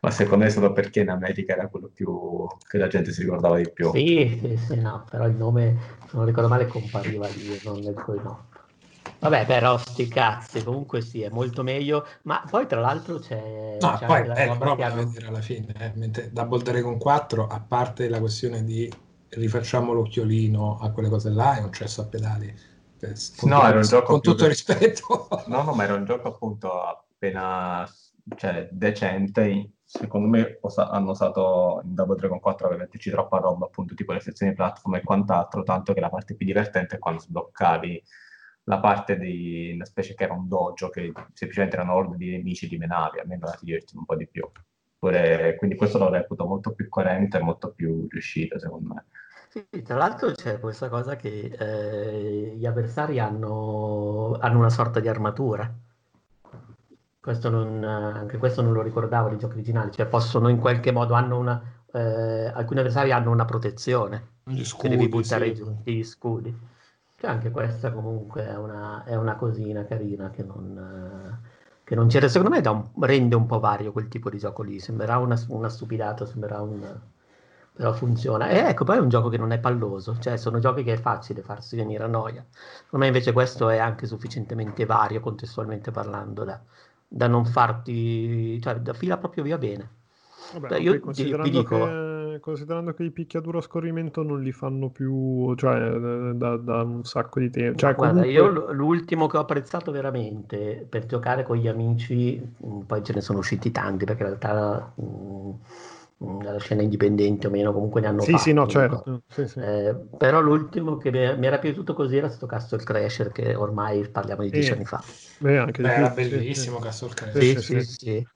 [SPEAKER 2] Ma secondo me solo perché in America era quello più che la gente si ricordava di più.
[SPEAKER 5] Sì, sì, sì, no, però il nome, se non ricordo male, compariva lì, non nel quel no. Vabbè, però sti cazzi, comunque sì, è molto meglio. Ma poi tra l'altro c'è,
[SPEAKER 3] No,
[SPEAKER 5] c'è
[SPEAKER 3] poi
[SPEAKER 5] anche la
[SPEAKER 3] è
[SPEAKER 5] roba
[SPEAKER 3] roba
[SPEAKER 5] che
[SPEAKER 3] da
[SPEAKER 5] hanno...
[SPEAKER 3] vedere alla fine, eh, mentre Double Dragon 4, a parte la questione di rifacciamo l'occhiolino a quelle cose là, è un cesso a pedali. Per- con
[SPEAKER 2] No, era un gioco
[SPEAKER 3] con tutto il
[SPEAKER 2] che-
[SPEAKER 3] rispetto.
[SPEAKER 2] No, no, ma era un gioco appunto appena cioè, decente. Secondo me hanno usato in Double Dragon 4 per metterci troppa roba, appunto, tipo le sezioni platform e quant'altro, tanto che la parte più divertente è quando sbloccavi la parte di una specie che era un dojo, che semplicemente erano orde di nemici di menavi, almeno la ti divertivi un po' di più. Oppure- quindi questo lo reputo molto più coerente e molto più riuscito, secondo me.
[SPEAKER 5] Sì, tra l'altro c'è questa cosa che eh, gli avversari hanno, hanno una sorta di armatura. Questo non, anche questo non lo ricordavo dei giochi originali, cioè possono in qualche modo, hanno una, eh, alcuni avversari hanno una protezione
[SPEAKER 3] Gli
[SPEAKER 5] che devi
[SPEAKER 3] scudi,
[SPEAKER 5] buttare
[SPEAKER 3] sì.
[SPEAKER 5] giù, gli scudi. Cioè anche questa comunque è una, è una cosina carina che non, eh, che non c'era. Secondo me un- rende un po' vario quel tipo di gioco lì, sembrerà una, una stupidata, sembrerà un... però funziona. E ecco, poi è un gioco che non è palloso, cioè sono giochi che è facile farsi venire a noia. Secondo me invece questo è anche sufficientemente vario contestualmente parlando da, da non farti, cioè da fila proprio via bene.
[SPEAKER 1] Vabbè,
[SPEAKER 5] Beh,
[SPEAKER 1] ma
[SPEAKER 5] io
[SPEAKER 1] poi
[SPEAKER 5] ti-
[SPEAKER 1] considerando,
[SPEAKER 5] vi dico-
[SPEAKER 1] che, considerando che i picchiaduro a scorrimento non li fanno più, cioè eh, da, da un sacco di tempo. Cioè,
[SPEAKER 5] Guarda,
[SPEAKER 1] comunque-
[SPEAKER 5] io l'ultimo che ho apprezzato veramente per giocare con gli amici, mh, poi ce ne sono usciti tanti perché in realtà mh, mh, la scena indipendente o meno comunque ne hanno
[SPEAKER 1] Sì, sì, no, certo. Sì, sì.
[SPEAKER 5] Eh, però l'ultimo che mi, era piaciuto così era stato Castle Crasher, che ormai parliamo di dieci
[SPEAKER 1] Sì.
[SPEAKER 5] anni fa.
[SPEAKER 1] Beh, anche di
[SPEAKER 3] Beh,
[SPEAKER 1] più,
[SPEAKER 3] era bellissimo Castle Crest.
[SPEAKER 1] Sì,
[SPEAKER 5] Sì,
[SPEAKER 1] sì,
[SPEAKER 5] sì,
[SPEAKER 1] sì.
[SPEAKER 5] sì.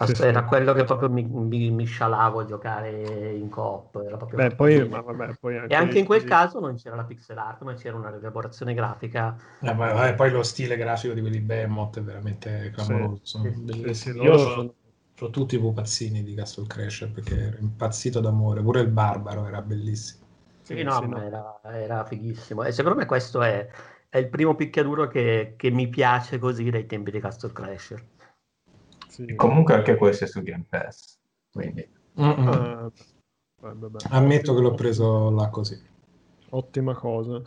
[SPEAKER 1] Sì, sì.
[SPEAKER 5] Era quello che proprio mi, mi, mi scialavo a giocare in coop. Era proprio
[SPEAKER 1] Beh,
[SPEAKER 5] fatto
[SPEAKER 1] poi, ma vabbè, poi
[SPEAKER 5] E anche in quel caso non c'era la pixel art, ma c'era una rielaborazione grafica
[SPEAKER 3] Eh, poi, vabbè, poi lo stile grafico di quelli Behemoth è veramente clamoroso. sono
[SPEAKER 5] Sì, sì,
[SPEAKER 3] bellissimi.
[SPEAKER 1] sì,
[SPEAKER 3] Io sono,
[SPEAKER 1] sono-
[SPEAKER 3] tutti i pupazzini di Castle Crasher perché ero impazzito d'amore. Pure il barbaro era bellissimo.
[SPEAKER 5] Sì,
[SPEAKER 1] Sì,
[SPEAKER 5] no,
[SPEAKER 1] no.
[SPEAKER 5] Era, era fighissimo. E secondo me questo è, è il primo picchiaduro che, che mi piace così dai tempi di Castle Crasher.
[SPEAKER 1] sì.
[SPEAKER 2] Comunque anche questo è su Game Pass. Quindi
[SPEAKER 1] vabbè.
[SPEAKER 3] Ammetto che l'ho preso là così.
[SPEAKER 1] Ottima cosa.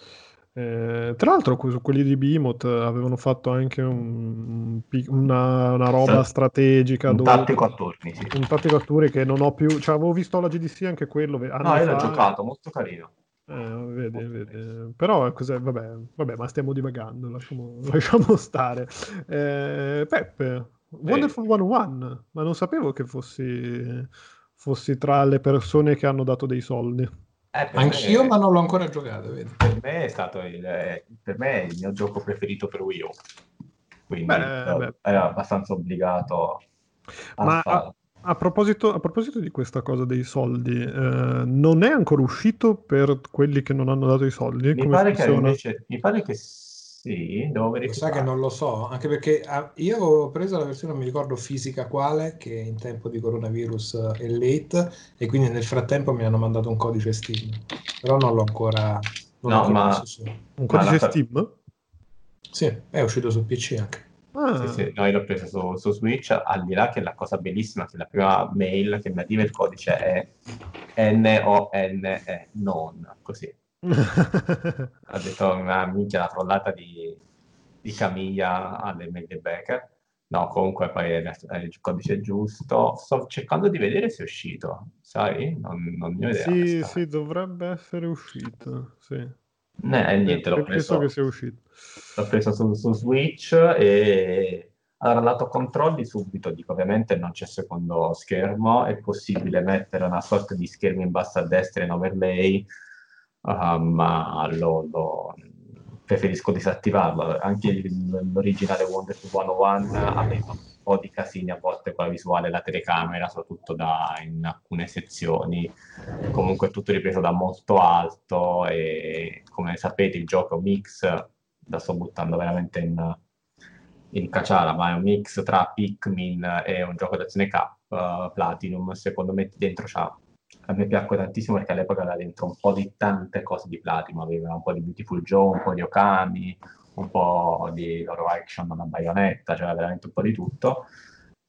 [SPEAKER 1] Eh, tra l'altro, quelli di Behemoth avevano fatto anche un- una, una roba strategica.
[SPEAKER 2] un
[SPEAKER 1] dove-
[SPEAKER 2] tattico a turni, sì.
[SPEAKER 1] un tattico a turni che non ho più. Cioè, avevo visto alla GDC anche quello.
[SPEAKER 2] No, io l'ho giocato, molto carino.
[SPEAKER 1] Eh, vedi, vedi. Però cos'è? Vabbè, vabbè, ma stiamo divagando, lasciamo, lasciamo stare. Eh, Peppe, Wonderful 101, ma non sapevo che fossi, fossi tra le persone che hanno dato dei soldi.
[SPEAKER 2] Eh,
[SPEAKER 3] Anch'io,
[SPEAKER 2] me-
[SPEAKER 3] ma non l'ho ancora giocato, vedi.
[SPEAKER 2] per me è stato il, eh, per me è il mio gioco preferito per Wii U. Quindi
[SPEAKER 1] Beh,
[SPEAKER 2] eh,
[SPEAKER 1] beh.
[SPEAKER 2] era abbastanza obbligato a
[SPEAKER 1] Ma
[SPEAKER 2] farlo.
[SPEAKER 1] A proposito, a proposito di questa cosa dei soldi, eh, non è ancora uscito per quelli che non hanno dato i soldi?
[SPEAKER 2] Mi
[SPEAKER 1] Come
[SPEAKER 2] pare, che invece, mi pare che sì, devo
[SPEAKER 3] Lo
[SPEAKER 2] verificare.
[SPEAKER 3] sa che non lo so, anche perché ah, io avevo preso la versione, non mi ricordo fisica quale, che in tempo di coronavirus eh, è late, e quindi nel frattempo mi hanno mandato un codice Steam, però non l'ho ancora, non
[SPEAKER 2] No,
[SPEAKER 3] ancora
[SPEAKER 2] ma-
[SPEAKER 3] messo.
[SPEAKER 1] Un codice
[SPEAKER 2] la-
[SPEAKER 1] Steam?
[SPEAKER 3] Sì, è uscito su PC anche.
[SPEAKER 1] Ah,
[SPEAKER 2] Sì, sì, noi l'ho preso su, su Switch, al di là che la cosa bellissima, che la prima mail che mi arriva il codice è N-O-N-E, non, così. Ha detto una minchia, la trollata di, di Camilla alle di Becker. No, comunque poi è, è il codice giusto. Sto cercando di vedere se è uscito, sai? Non, non ne ho idea.
[SPEAKER 1] sì, sì, dovrebbe essere uscito. Sì.
[SPEAKER 2] Eh, niente, l'ho
[SPEAKER 1] Penso
[SPEAKER 2] preso,
[SPEAKER 1] che sia uscito.
[SPEAKER 2] l'ho preso su, su Switch e allora lato controlli subito dico ovviamente non c'è secondo schermo, è possibile mettere una sorta di schermo in basso a destra in overlay, ah, ma lo, lo- preferisco disattivarlo. Anche l'originale Wonderful 101 aveva un po' di casini a volte con la visuale e la telecamera, soprattutto da- in alcune sezioni comunque è tutto ripreso da molto alto e come sapete il gioco mix la sto buttando veramente in, in caciara, ma è un mix tra Pikmin e un gioco d'azione K uh, Platinum, secondo me dentro c'ha a me piacque tantissimo perché all'epoca aveva dentro un po' di tante cose di Platinum, aveva un po' di Beautiful Joe, un po' di Okami, un po' di loro action una baionetta, c'era veramente un po' di tutto.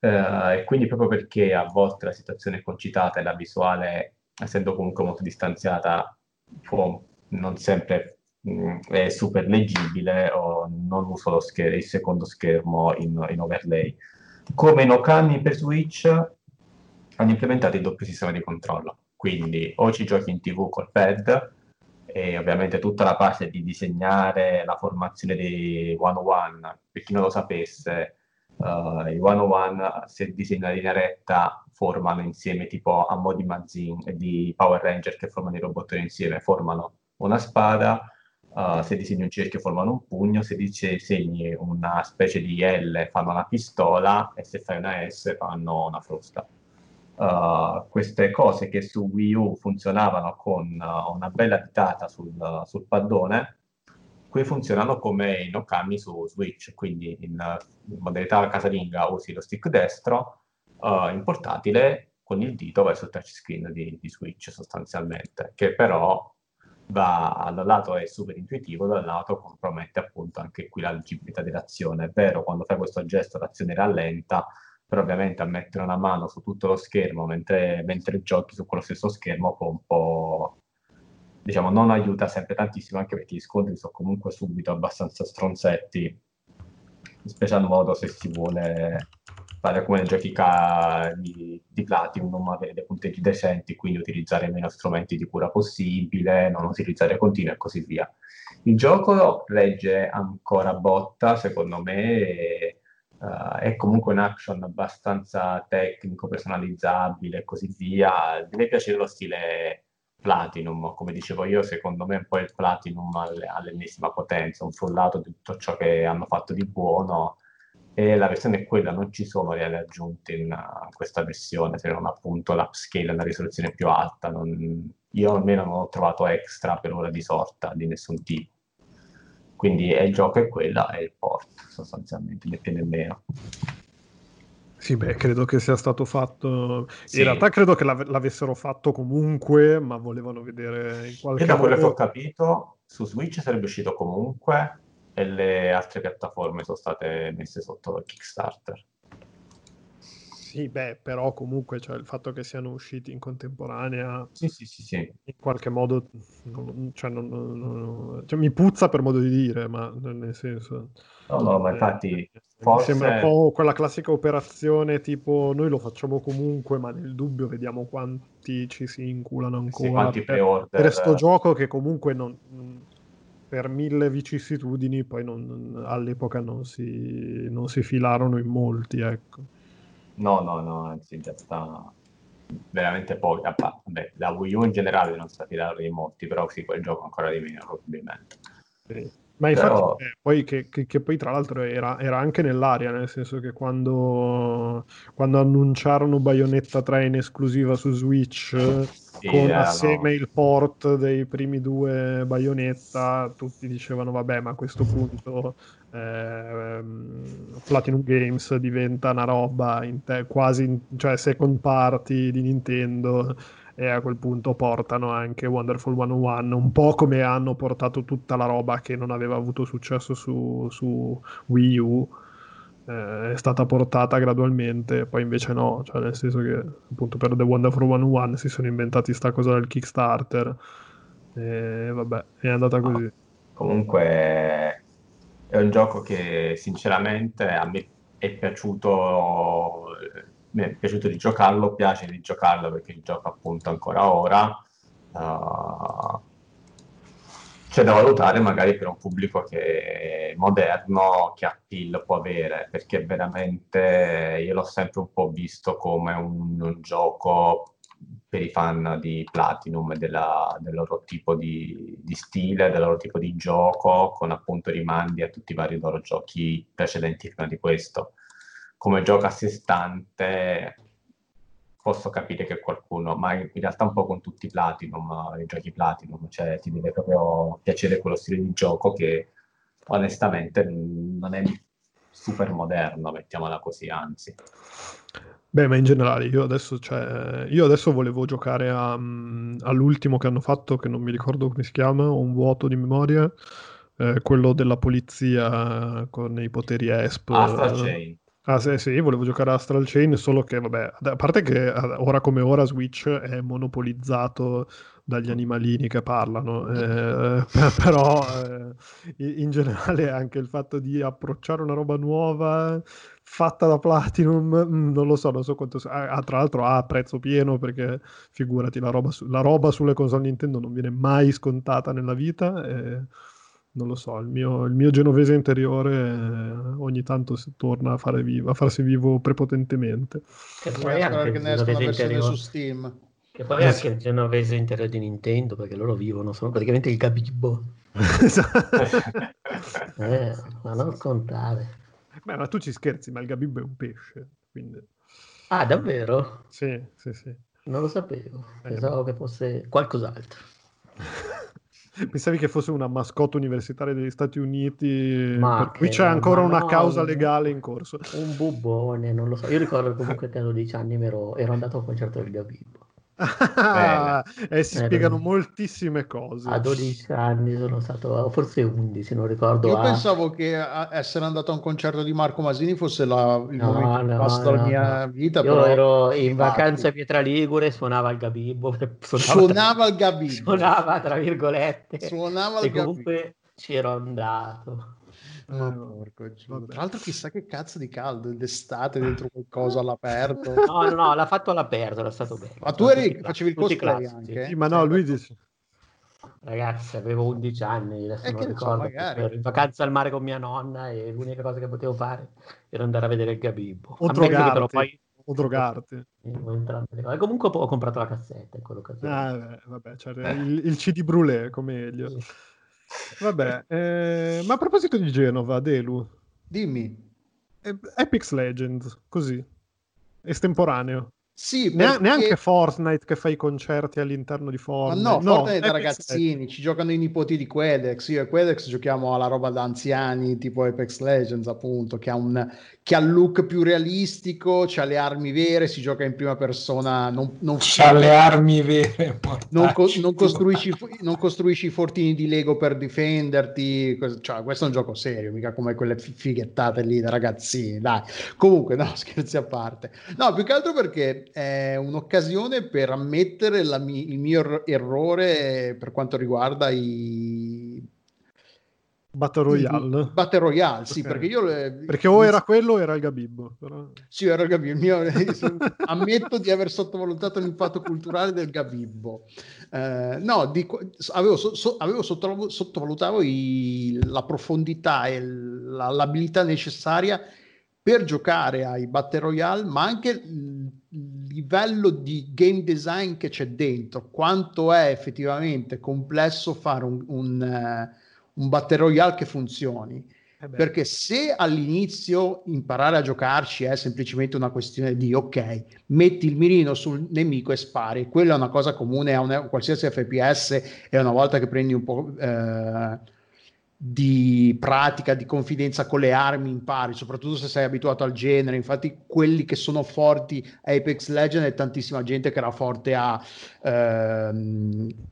[SPEAKER 2] Uh, e quindi proprio perché a volte la situazione è concitata e la visuale, essendo comunque molto distanziata, può non sempre mh, mm, è super leggibile o non uso scher- il secondo schermo in, in overlay. Come in Okami per Switch hanno implementato il doppio sistema di controllo, quindi o ci giochi in tv col pad e ovviamente tutta la parte di disegnare la formazione dei one-on-one, per chi non lo sapesse, uh, i one-on-one se disegna la linea retta formano insieme tipo a mo' di Mazin e di Power Ranger che formano i robottoni insieme, formano una spada, uh, se disegni un cerchio formano un pugno, se disegni una specie di L fanno una pistola e se fai una S fanno una frusta. Uh, queste cose che su Wii U funzionavano con uh, una bella ditata sul, uh, sul, paddone, qui funzionano come in Okami su Switch, quindi in, in modalità casalinga usi lo stick destro, in portatile con il dito vai sul touchscreen di, di Switch sostanzialmente, che però va da un lato è super intuitivo, dal lato compromette appunto anche qui la leggibilità dell'azione. È vero, quando fai questo gesto l'azione rallenta, però ovviamente a mettere una mano su tutto lo schermo mentre, mentre giochi su quello stesso schermo può un po' diciamo non aiuta sempre tantissimo anche perché gli scontri sono comunque subito abbastanza stronzetti in special modo se si vuole fare come giochi di, di Platinum, avere dei punteggi decenti, quindi utilizzare meno strumenti di cura possibile, non utilizzare continui e così via. Il gioco regge ancora botta, secondo me, uh, è comunque un action abbastanza tecnico, personalizzabile e così via. Deve piacere lo stile Platinum, come dicevo io, secondo me è un po' il Platinum all'ennesima potenza, un frullato di tutto ciò che hanno fatto di buono e la versione è quella, non ci sono reali aggiunte in, uh, questa versione, se non appunto l'upscale la risoluzione più alta. Non, io almeno non ho trovato extra per ora di sorta di nessun tipo. Quindi è il gioco è quella, è il port sostanzialmente, né più nemmeno.
[SPEAKER 1] Sì, beh, credo che sia stato fatto. Sì. In realtà credo che l'av- l'avessero fatto comunque, ma volevano vedere in qualche
[SPEAKER 2] modo.
[SPEAKER 1] Da quello
[SPEAKER 2] che ho capito, su Switch sarebbe uscito comunque, e le altre piattaforme sono state messe sotto Kickstarter.
[SPEAKER 1] Sì, beh, però comunque cioè, il fatto che siano usciti in contemporanea,
[SPEAKER 2] sì, sì, sì, sì.
[SPEAKER 1] in qualche modo, non, cioè, non, non, cioè, mi puzza per modo di dire, ma nel senso...
[SPEAKER 2] No, no, ma eh, infatti...
[SPEAKER 1] Eh, forse... Mi sembra un po' quella classica operazione tipo noi lo facciamo comunque, ma nel dubbio vediamo quanti ci si inculano ancora. Sì, per, per questo gioco che comunque non, per mille vicissitudini poi non, all'epoca non si, non si, filarono in molti, ecco.
[SPEAKER 2] No, no, no, anzi in realtà veramente pochi. Vabbè, la Wii U in generale non si filarono in molti, però sì, quel gioco ancora di meno probabilmente.
[SPEAKER 1] Sì. Ma infatti, Però... eh, poi che, che, che, poi tra l'altro era, era, anche nell'aria, nel senso che quando, quando annunciarono Bayonetta 3 in esclusiva su Switch, sì, con eh, assieme no. il port dei primi due Bayonetta, tutti dicevano vabbè ma a questo punto eh, Platinum Games diventa una roba te, quasi, in, cioè second party di Nintendo e a quel punto portano anche Wonderful 101, un po' come hanno portato tutta la roba che non aveva avuto successo su, su Wii U. Eh, è stata portata gradualmente, poi invece no, cioè nel senso che appunto per The Wonderful 101 si sono inventati sta cosa del Kickstarter e vabbè, è andata così.
[SPEAKER 2] Comunque è un gioco che sinceramente a me è piaciuto mi è piaciuto di giocarlo, piace di giocarlo perché il gioco appunto ancora ora. Uh, c'è da valutare magari per un pubblico che è moderno, che appeal può avere, perché veramente io l'ho sempre un po' visto come un, un gioco per i fan di Platinum della, del loro tipo di, di, stile, del loro tipo di gioco, con appunto rimandi a tutti i vari loro giochi precedenti prima di questo come gioco a sé stante posso capire che qualcuno, ma in realtà un po' con tutti i Platinum, i giochi Platinum, cioè ti deve proprio piacere quello stile di gioco che onestamente non è super moderno, mettiamola così, anzi.
[SPEAKER 1] Beh, ma in generale io adesso, cioè, io adesso volevo giocare a, um, all'ultimo che hanno fatto, che non mi ricordo come si chiama, ho un vuoto di memoria, eh, quello della polizia con i poteri ESP.
[SPEAKER 2] Astral Chain.
[SPEAKER 1] Ah sì, sì, volevo giocare a Astral Chain, solo che, vabbè, a parte che ora come ora Switch è monopolizzato dagli animalini che parlano, eh, però eh, in generale anche il fatto di approcciare una roba nuova fatta da Platinum, mm, non lo so, non so quanto... Ah, tra l'altro ha prezzo pieno perché figurati, la roba, su, la roba sulle console Nintendo non viene mai scontata nella vita. E non lo so, il mio, il mio genovese interiore eh, ogni tanto si torna a, fare vivo, a farsi vivo prepotentemente.
[SPEAKER 4] Che poi anche che ne esca una versione su Steam.
[SPEAKER 5] Che poi anche il genovese interiore di Nintendo, perché loro vivono, sono praticamente il Gabibbo. eh, ma non contare.
[SPEAKER 1] Beh, ma tu ci scherzi, ma il Gabibbo è un pesce, quindi...
[SPEAKER 5] Ah, davvero?
[SPEAKER 1] Sì, sì, sì.
[SPEAKER 5] Non lo sapevo, eh, pensavo eh, che fosse qualcos'altro.
[SPEAKER 1] Pensavi che fosse una mascotte universitaria degli Stati Uniti, ma per cui c'è ancora una no, causa legale in corso.
[SPEAKER 5] Un bubbone, non lo so. Io ricordo comunque che ero 10 anni ero, ero andato al concerto del Gabibbo.
[SPEAKER 1] Ah, eh, si spiegano moltissime cose.
[SPEAKER 5] A 12 anni sono stato, forse 11, non ricordo.
[SPEAKER 4] Io a... pensavo che essere andato a un concerto di Marco Masini fosse la, il no, momento no, passo no, della mia vita.
[SPEAKER 5] Io però... ero in vacanza a Pietra Ligure, suonava il Gabibbo.
[SPEAKER 4] Suonava, suonava il Gabibbo.
[SPEAKER 5] Suonava tra virgolette.
[SPEAKER 4] Suonava il
[SPEAKER 5] e comunque ci ero andato.
[SPEAKER 4] Oh, Tra l'altro, chissà che cazzo di caldo d'estate dentro qualcosa all'aperto.
[SPEAKER 5] No, no, no, l'ha fatto all'aperto, era stato bello.
[SPEAKER 4] Ma tu eri, facevi il cosplay anche?
[SPEAKER 1] Sì, ma no, lui dice...
[SPEAKER 5] Ragazzi, avevo 11 anni, adesso eh, non ricordo. So, per in vacanza al mare con mia nonna e l'unica cosa che potevo fare era andare a vedere il Gabibbo.
[SPEAKER 1] O drogarti. Poi... O drogarti.
[SPEAKER 5] Comunque ho comprato la cassetta in quell'occasione.
[SPEAKER 1] Ah, beh, vabbè, cioè, il, il CD Brûlé, come meglio. Sì. Vabbè, eh, ma a proposito di Genova, Delu.
[SPEAKER 4] Dimmi.
[SPEAKER 1] Epic Legends, così. Estemporaneo.
[SPEAKER 4] Sì,
[SPEAKER 1] perché... neanche Fortnite che fa i concerti all'interno di Fortnite.
[SPEAKER 4] Ma no, no Fortnite è da ragazzini, ci giocano i nipoti di Quedex. Io e Quedex giochiamo alla roba da anziani, tipo Apex Legends, appunto, che ha un, che ha il look più realistico, c'ha le armi vere, si gioca in prima persona. Non, non
[SPEAKER 3] c'ha le armi vere.
[SPEAKER 4] Non, co- non, costruisci, non, costruisci, i fortini di Lego per difenderti. Cioè, questo è un gioco serio, mica come quelle fighettate lì da ragazzini. Dai, comunque, no, scherzi a parte. No, più che altro perché è un'occasione per ammettere mi- il mio er- errore per quanto riguarda i
[SPEAKER 1] Battle Royale.
[SPEAKER 4] Battle Royale, sì, okay. perché io...
[SPEAKER 1] Perché o era quello o era il Gabibbo. Però...
[SPEAKER 4] Sì, era il Gabibbo. Mio... Ammetto di aver sottovalutato l'impatto culturale del Gabibbo. Eh, no, dico, avevo, so, avevo sottovalutato i, la profondità e la, l'abilità necessaria per giocare ai Battle Royale, ma anche il livello di game design che c'è dentro, quanto è effettivamente complesso fare un, un, uh, un Battle Royale che funzioni. Eh Perché se all'inizio imparare a giocarci è semplicemente una questione di ok, metti il mirino sul nemico e spari, quella è una cosa comune a un, qualsiasi FPS e una volta che prendi un po' eh, di pratica, di confidenza con le armi impari, soprattutto se sei abituato al genere. Infatti, quelli che sono forti a Apex Legends è tantissima gente che era forte a, ehm, a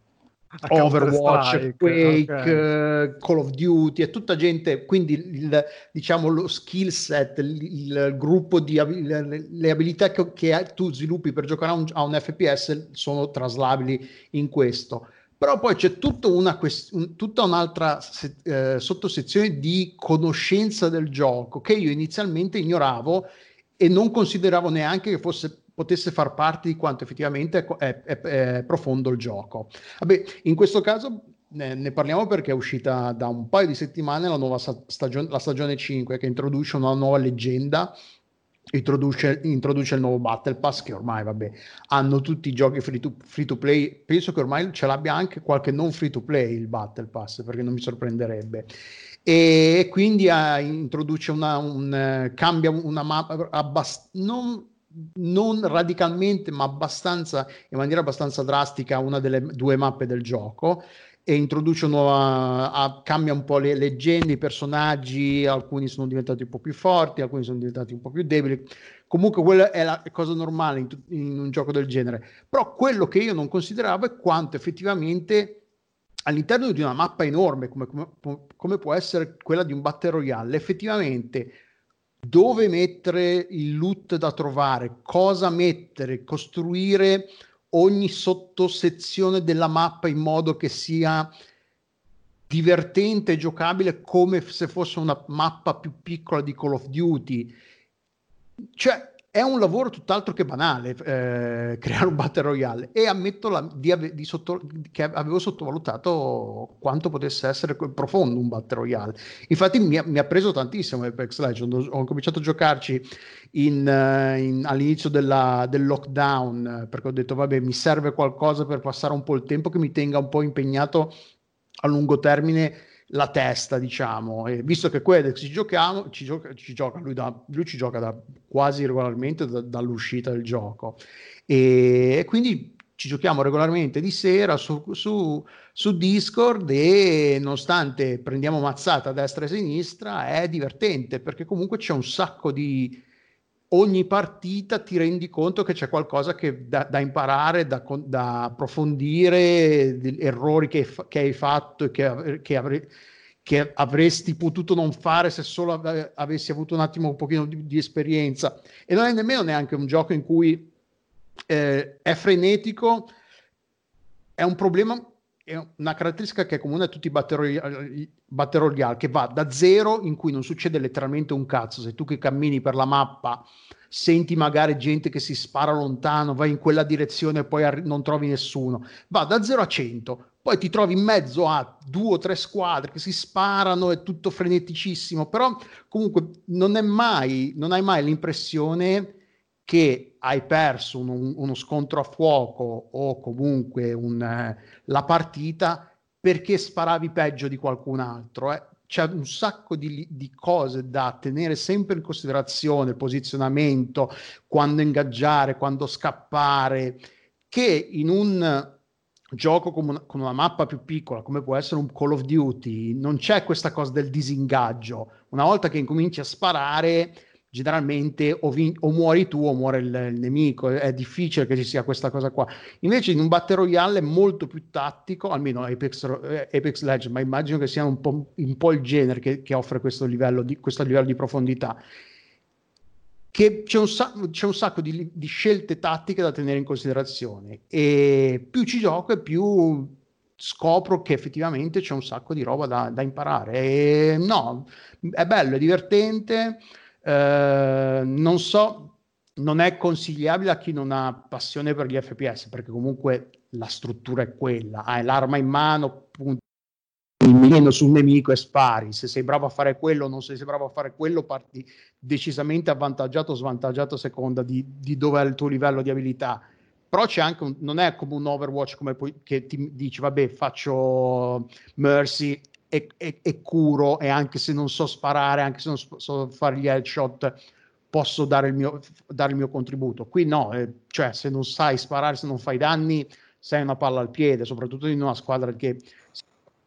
[SPEAKER 4] Overwatch, Quake, okay. Call of Duty, è tutta gente. Quindi, il, diciamo, lo skill set, il, il gruppo di le, abilità che, che, tu sviluppi per giocare a un, a un FPS sono traslabili in questo però poi c'è tutta, una un, tutta un'altra se- eh, sottosezione di conoscenza del gioco che io inizialmente ignoravo e non consideravo neanche che fosse, potesse far parte di quanto effettivamente è, è, è profondo il gioco. Vabbè, in questo caso ne, ne, parliamo perché è uscita da un paio di settimane la nuova stagione, la stagione 5 che introduce una nuova leggenda introduce, introduce, il nuovo Battle Pass che ormai vabbè hanno tutti i giochi free to, free to, play penso che ormai ce l'abbia anche qualche non free to play il Battle Pass perché non mi sorprenderebbe e quindi uh, introduce una un, uh, cambia una mappa abbast- non, non radicalmente ma abbastanza in maniera abbastanza drastica una delle due mappe del gioco e introduce nuova, a, cambia un po' le leggende, i personaggi, alcuni sono diventati un po' più forti, alcuni sono diventati un po' più deboli. Comunque quella è la cosa normale in, in un gioco del genere. Però quello che io non consideravo è quanto effettivamente all'interno di una mappa enorme come, come, come, può essere quella di un Battle Royale, effettivamente dove mettere il loot da trovare, cosa mettere, costruire ogni sottosezione della mappa in modo che sia divertente e giocabile come se fosse una mappa più piccola di Call of Duty. Cioè, è un lavoro tutt'altro che banale eh, creare un battle royale. E ammetto la, di, di sotto, che avevo sottovalutato quanto potesse essere profondo un battle royale. Infatti mi, mi ha preso tantissimo Apex Legends ho, ho cominciato a giocarci in, uh, in, all'inizio della, del lockdown perché ho detto vabbè mi serve qualcosa per passare un po' il tempo che mi tenga un po' impegnato a lungo termine la testa, diciamo, e visto che Quedex ci giochiamo, ci gioca, ci gioca lui, da, lui ci gioca da, quasi regolarmente da, dall'uscita del gioco. E quindi ci giochiamo regolarmente di sera su, su, su, Discord e nonostante prendiamo mazzata a destra e a sinistra è divertente perché comunque c'è un sacco di ogni partita ti rendi conto che c'è qualcosa che da, da imparare, da, da, approfondire, errori che, che, hai fatto e che, che, avre, che, avresti potuto non fare se solo avessi avuto un attimo un pochino di, di esperienza. E non è nemmeno neanche un gioco in cui eh, è frenetico, è un problema è una caratteristica che è comune a tutti i battle royale, che va da zero in cui non succede letteralmente un cazzo, se tu che cammini per la mappa senti magari gente che si spara lontano, vai in quella direzione e poi arri- non trovi nessuno, va da 0 a 100, poi ti trovi in mezzo a due o tre squadre che si sparano, è tutto freneticissimo, però comunque non, mai, non hai mai l'impressione che hai perso uno, uno scontro a fuoco o comunque un, eh, la partita perché sparavi peggio di qualcun altro. Eh. C'è un sacco di, di, cose da tenere sempre in considerazione, il posizionamento, quando ingaggiare, quando scappare, che in un gioco con una, con una, mappa più piccola, come può essere un Call of Duty, non c'è questa cosa del disingaggio. Una volta che incominci a sparare generalmente o, vin- o, muori tu o muore il, il, nemico, è difficile che ci sia questa cosa qua. Invece in un Battle Royale è molto più tattico, almeno Apex, eh, Apex Legends, ma immagino che sia un po', un po il genere che, che offre questo livello, di, questo livello di profondità. Che c'è un, sacco, c'è un sacco di, di scelte tattiche da tenere in considerazione e più ci gioco e più scopro che effettivamente c'è un sacco di roba da, da imparare. E no, è bello, è divertente eh, non so, non è consigliabile a chi non ha passione per gli FPS, perché comunque la struttura è quella, hai l'arma in mano, punti il mirino sul nemico e spari. Se sei bravo a fare quello o non sei bravo a fare quello, parti decisamente avvantaggiato o svantaggiato a seconda di, di dove è il tuo livello di abilità. Però c'è anche un, non è come un Overwatch come poi, che ti dici, vabbè, faccio Mercy e, e, e, curo e anche se non so sparare, anche se non so fare gli headshot, posso dare il mio, dare il mio contributo. Qui no, eh, cioè se non sai sparare, se non fai danni, sei una palla al piede, soprattutto in una squadra che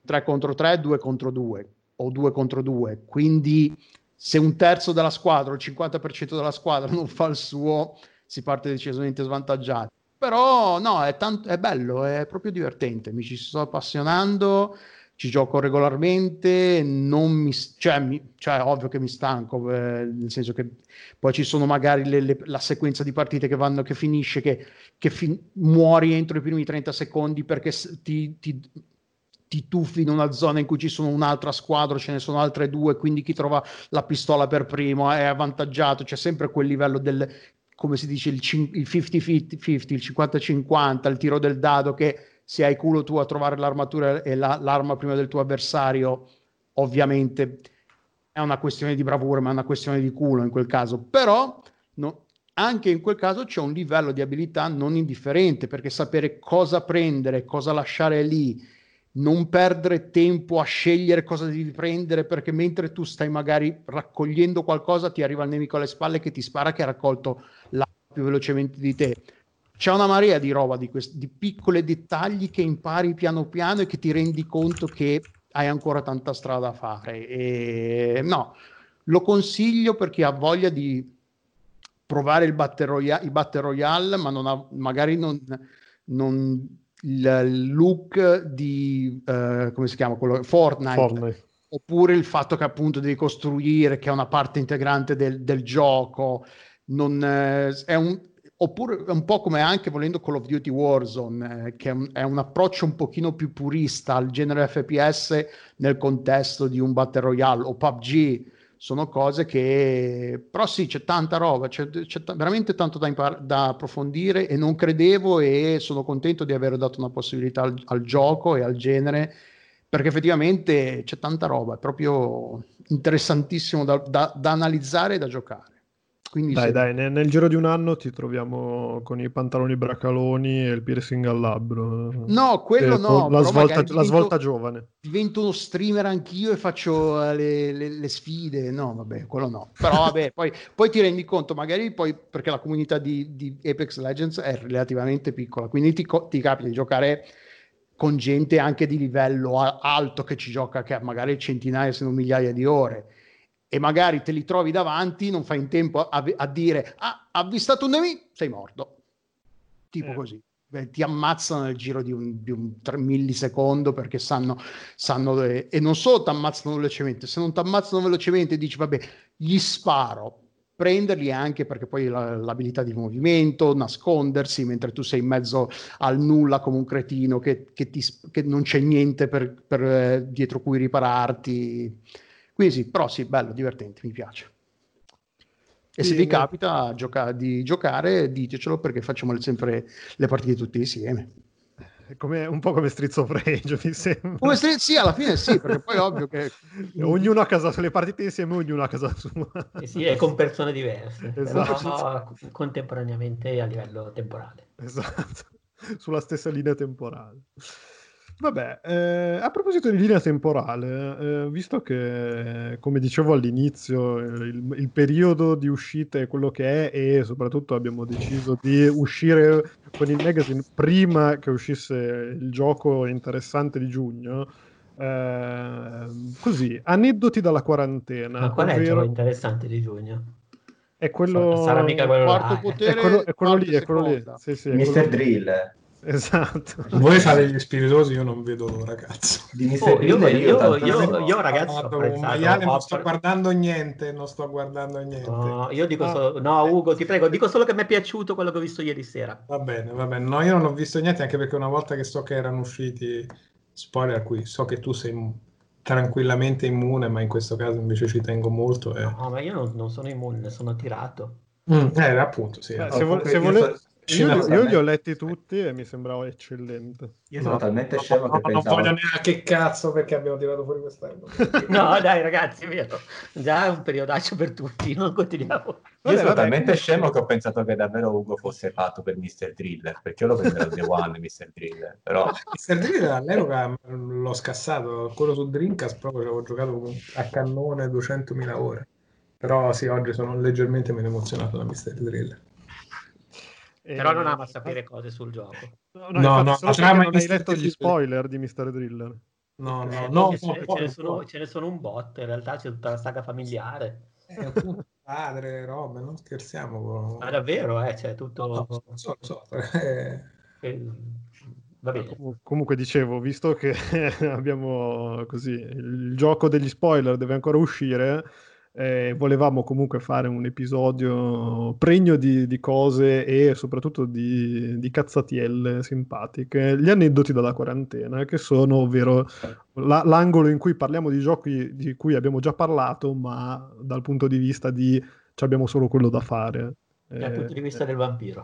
[SPEAKER 4] 3 contro 3, 2 contro 2 o 2 contro 2. Quindi se un terzo della squadra o il 50% della squadra non fa il suo, si parte decisamente svantaggiati. Però no, è, tanto, è bello, è proprio divertente, mi ci sto appassionando ci gioco regolarmente, non mi, cioè, mi, cioè ovvio che mi stanco, eh, nel senso che poi ci sono magari le, le, la sequenza di partite che vanno, che finisce, che, che fin- muori entro i primi 30 secondi perché ti, ti, ti tuffi in una zona in cui ci sono un'altra squadra, ce ne sono altre due, quindi chi trova la pistola per primo è avvantaggiato, c'è sempre quel livello del, come si dice, il, il 50-50, il 50-50, il tiro del dado che se hai culo tu a trovare l'armatura e la, l'arma prima del tuo avversario, ovviamente è una questione di bravura, ma è una questione di culo in quel caso. Però no, anche in quel caso c'è un livello di abilità non indifferente, perché sapere cosa prendere, cosa lasciare lì, non perdere tempo a scegliere cosa devi prendere, perché mentre tu stai magari raccogliendo qualcosa, ti arriva il nemico alle spalle che ti spara che ha raccolto l'arma più velocemente di te c'è una marea di roba, di, quest- di piccoli dettagli che impari piano piano e che ti rendi conto che hai ancora tanta strada da fare. E, no, lo consiglio per chi ha voglia di provare il Battle Royale, il Battle Royale ma non ha, magari non, non il look di uh, come si chiama quello Fortnite, Fortnite, oppure il fatto che appunto devi costruire che è una parte integrante del, del gioco. Non, eh, è un, oppure un po' come anche volendo Call of Duty Warzone eh, che è un, approccio un pochino più purista al genere FPS nel contesto di un Battle Royale o PUBG sono cose che però sì c'è tanta roba c'è, c'è t- veramente tanto da, impar- da, approfondire e non credevo e sono contento di aver dato una possibilità al, al gioco e al genere perché effettivamente c'è tanta roba è proprio interessantissimo da, da, da analizzare e da giocare quindi
[SPEAKER 1] dai, se... dai, nel, nel, giro di un anno ti troviamo con i pantaloni bracaloni e il piercing al labbro.
[SPEAKER 4] No, quello no.
[SPEAKER 1] La svolta, divento, la svolta, giovane.
[SPEAKER 4] Divento uno streamer anch'io e faccio eh, le, le, le sfide. No, vabbè, quello no. Però vabbè, poi, poi, ti rendi conto, magari poi perché la comunità di, di Apex Legends è relativamente piccola, quindi ti, ti capita di giocare con gente anche di livello alto che ci gioca, che ha magari centinaia se non migliaia di ore e magari te li trovi davanti, non fai in tempo a, a dire ah, avvistato un nemico, sei morto. Tipo eh. così. Beh, ti ammazzano nel giro di un, di un millisecondo perché sanno, sanno e non solo ti ammazzano velocemente, se non ti ammazzano velocemente dici vabbè, gli sparo, prenderli anche perché poi la, l'abilità di movimento, nascondersi mentre tu sei in mezzo al nulla come un cretino che, che, ti, che non c'è niente per, per, eh, dietro cui ripararti quindi sì, però sì, bello, divertente, mi piace. E sì, se vi capita gioca- di giocare, ditecelo perché facciamo sempre le partite tutte insieme.
[SPEAKER 1] Come, un po' come Streets of Rage, mi sembra.
[SPEAKER 4] Come stri- sì, alla fine sì, perché poi è ovvio che...
[SPEAKER 1] ognuno a casa, le partite insieme, ognuno a casa sua.
[SPEAKER 5] Eh sì, è con persone diverse, esatto. però contemporaneamente a livello temporale.
[SPEAKER 1] Esatto, sulla stessa linea temporale. Vabbè, eh, a proposito di linea temporale, eh, visto che, come dicevo all'inizio, il, il, periodo di uscita è quello che è e soprattutto abbiamo deciso di uscire con il magazine prima che uscisse il gioco interessante di giugno, eh, così, aneddoti dalla quarantena.
[SPEAKER 5] Ma qual è il gioco interessante di giugno?
[SPEAKER 1] È quello...
[SPEAKER 5] Sarà mica quello
[SPEAKER 4] quarto là. Potere,
[SPEAKER 1] è quello, è quello lì, è quello lì. Sì, sì,
[SPEAKER 2] Mr. Drill.
[SPEAKER 1] Esatto.
[SPEAKER 3] Voi fate gli spiritosi, io non vedo l'ora, cazzo.
[SPEAKER 5] Oh, io, io, io, io, io ragazzi,
[SPEAKER 3] ho maiale, non sto guardando niente, non sto guardando niente.
[SPEAKER 5] No, io dico solo, no, Ugo, ti prego, dico solo che mi è piaciuto quello che ho visto ieri sera.
[SPEAKER 3] Va bene, va bene. No, io non ho visto niente, anche perché una volta che so che erano usciti, spoiler qui, so che tu sei tranquillamente immune, ma in questo caso invece ci tengo molto. E...
[SPEAKER 5] No, ma io non, non sono immune, sono attirato.
[SPEAKER 3] Mm, eh, appunto, sì.
[SPEAKER 1] Beh, se, vo- se, vole- io, io, li ho letti tutti e mi sembrava eccellente.
[SPEAKER 2] Io sono no, talmente scemo
[SPEAKER 3] no,
[SPEAKER 2] che no, pensavo...
[SPEAKER 3] Non voglio neanche cazzo perché abbiamo tirato fuori quest'anno.
[SPEAKER 5] no, dai ragazzi, vero. Già è un periodaccio per tutti, non continuiamo. Io
[SPEAKER 2] vabbè, sono vabbè. talmente scemo che ho pensato che davvero Ugo fosse fatto per Mr. Driller, perché io lo prendevo The One, Mr. Driller. Però...
[SPEAKER 3] Mr. Driller all'epoca l'ho scassato, quello su Dreamcast proprio ci avevo giocato a cannone 200.000 ore. Però sì, oggi sono leggermente meno emozionato da Mr. Driller.
[SPEAKER 5] Però non ama sapere cose sul gioco.
[SPEAKER 1] No, no, no, no non hai letto gli spoiler di Mr. Driller.
[SPEAKER 3] No, no, eh, no,
[SPEAKER 5] ce, no, ce, ne sono, ce, ne sono, un bot, in realtà c'è tutta la saga familiare.
[SPEAKER 3] Appunto padre, robe, non scherziamo.
[SPEAKER 5] Ma davvero, eh, c'è tutto...
[SPEAKER 3] No, no, so, so, eh.
[SPEAKER 5] Eh, va bene.
[SPEAKER 1] Comunque dicevo, visto che abbiamo così, il gioco degli spoiler deve ancora uscire, eh, volevamo comunque fare un episodio pregno di, di cose e soprattutto di, di, cazzatielle simpatiche, gli aneddoti dalla quarantena, che sono ovvero la, l'angolo in cui parliamo di giochi di cui abbiamo già parlato, ma dal punto di vista di abbiamo solo quello da fare.
[SPEAKER 5] Dal eh, punto di vista del vampiro.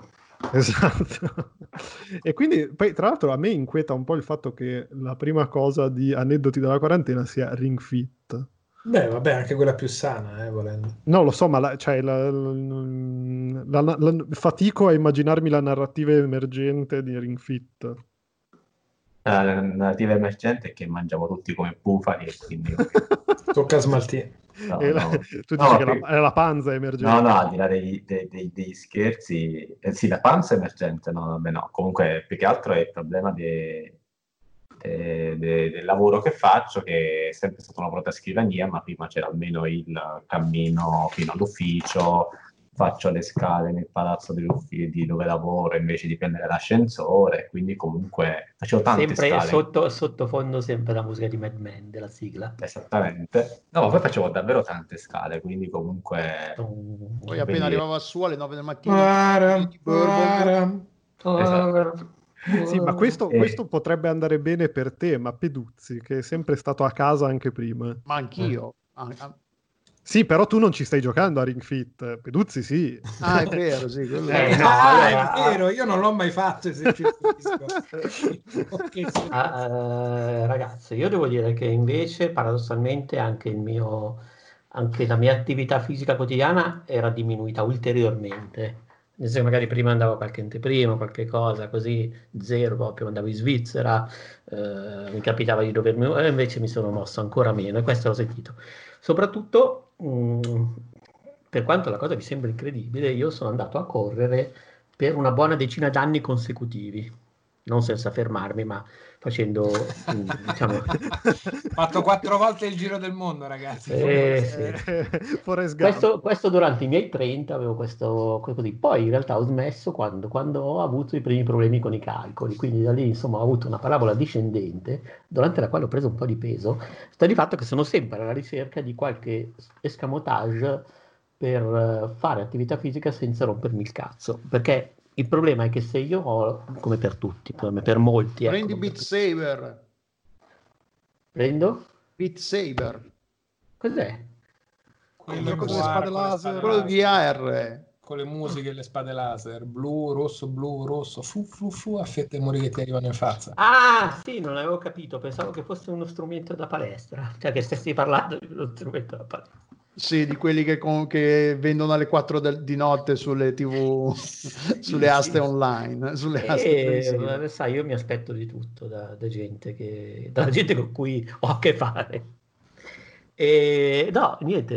[SPEAKER 1] Esatto. e quindi, poi, tra l'altro, a me inquieta un po' il fatto che la prima cosa di aneddoti della quarantena sia Ring Fit.
[SPEAKER 3] Beh, vabbè, anche quella più sana, eh, volendo.
[SPEAKER 1] No, lo so, ma la, cioè, la, la, la, fatico a immaginarmi la narrativa emergente di Ring Fit.
[SPEAKER 2] La narrativa emergente è che mangiamo tutti come bufali e quindi...
[SPEAKER 3] Tocca a smaltire.
[SPEAKER 2] No,
[SPEAKER 1] la-
[SPEAKER 2] no.
[SPEAKER 1] tu
[SPEAKER 2] No,
[SPEAKER 1] dici che
[SPEAKER 2] qui-
[SPEAKER 1] la- è la panza emergente.
[SPEAKER 2] No, no, al di là dei, dei- dei- degli scherzi, eh, sì, la panza emergente, no, vabbè, no. Comunque, più che altro è il problema de- de- de- del lavoro che faccio, che è sempre stata una brutta scrivania, ma prima c'era almeno il cammino fino all'ufficio, faccio le scale nel palazzo dell'ufficio di dove lavoro invece di prendere l'ascensore, quindi comunque facevo tante
[SPEAKER 5] Sempre
[SPEAKER 2] scale.
[SPEAKER 5] sotto, sottofondo sempre la musica di Mad Men della sigla.
[SPEAKER 2] Esattamente. No, poi facevo davvero tante scale, quindi comunque...
[SPEAKER 4] Poi appena
[SPEAKER 2] Quindi-
[SPEAKER 4] arrivava su alle 9 del mattino.
[SPEAKER 2] Esatto.
[SPEAKER 1] Sì, ma questo,
[SPEAKER 2] Eh.
[SPEAKER 1] questo potrebbe andare bene per te, ma Peduzzi, che è sempre stato a casa anche prima.
[SPEAKER 4] ma anch'io. Ah, ah,
[SPEAKER 1] Sì, però tu non ci stai giocando a Ring Fit. Peduzzi sì.
[SPEAKER 4] ah, è vero, sì. quello-
[SPEAKER 5] Eh, no,
[SPEAKER 3] ah,
[SPEAKER 5] allora-
[SPEAKER 3] è vero, io non l'ho mai fatto esercizio fisico. Sì.
[SPEAKER 5] Ah, eh, ragazzi, io devo dire che invece paradossalmente anche, il mio, anche la mia attività fisica quotidiana era diminuita ulteriormente. Nel senso magari prima andavo a qualche anteprima, qualche cosa, così zero proprio, andavo in Svizzera, eh, mi capitava di dovermi... e invece mi sono mosso ancora meno e questo l'ho sentito. Soprattutto, mh, per quanto la cosa vi sembra incredibile, io sono andato a correre per una buona decina d'anni consecutivi, non senza fermarmi, ma facendo, mh, diciamo,
[SPEAKER 3] Ho fatto quattro volte il giro del mondo, ragazzi.
[SPEAKER 5] Eh, sì.
[SPEAKER 1] Eh.
[SPEAKER 5] Questo, questo durante i miei 30 avevo questo così. Poi in realtà ho smesso quando, quando ho avuto i primi problemi con i calcoli, quindi da lì insomma ho avuto una parabola discendente durante la quale ho preso un po' di peso. Sta di fatto che sono sempre alla ricerca di qualche escamotage per eh, fare attività fisica senza rompermi il cazzo, perché il problema è che se io ho, come per tutti, come per molti, ecco,
[SPEAKER 4] Prendi
[SPEAKER 5] per
[SPEAKER 4] Beat. Saber.
[SPEAKER 5] prendo?
[SPEAKER 4] Beat Saber.
[SPEAKER 5] Cos'è?
[SPEAKER 3] Quello
[SPEAKER 1] con le spade laser.
[SPEAKER 4] Quello di VR.
[SPEAKER 3] con le musiche e le spade laser, blu, rosso, blu, rosso, fu fu fu, a fette muri che ti arrivano in faccia.
[SPEAKER 5] Ah, sì, non avevo capito, pensavo che fosse uno strumento da palestra, cioè che stessi parlando di uno strumento da palestra.
[SPEAKER 4] Sì, di quelli che, con- che vendono alle 4 del- di notte sulle tv, sulle aste online, sulle aste
[SPEAKER 5] E, eh, sai, io mi aspetto di tutto da, da gente che, dalla gente con cui ho a che fare. E no, niente,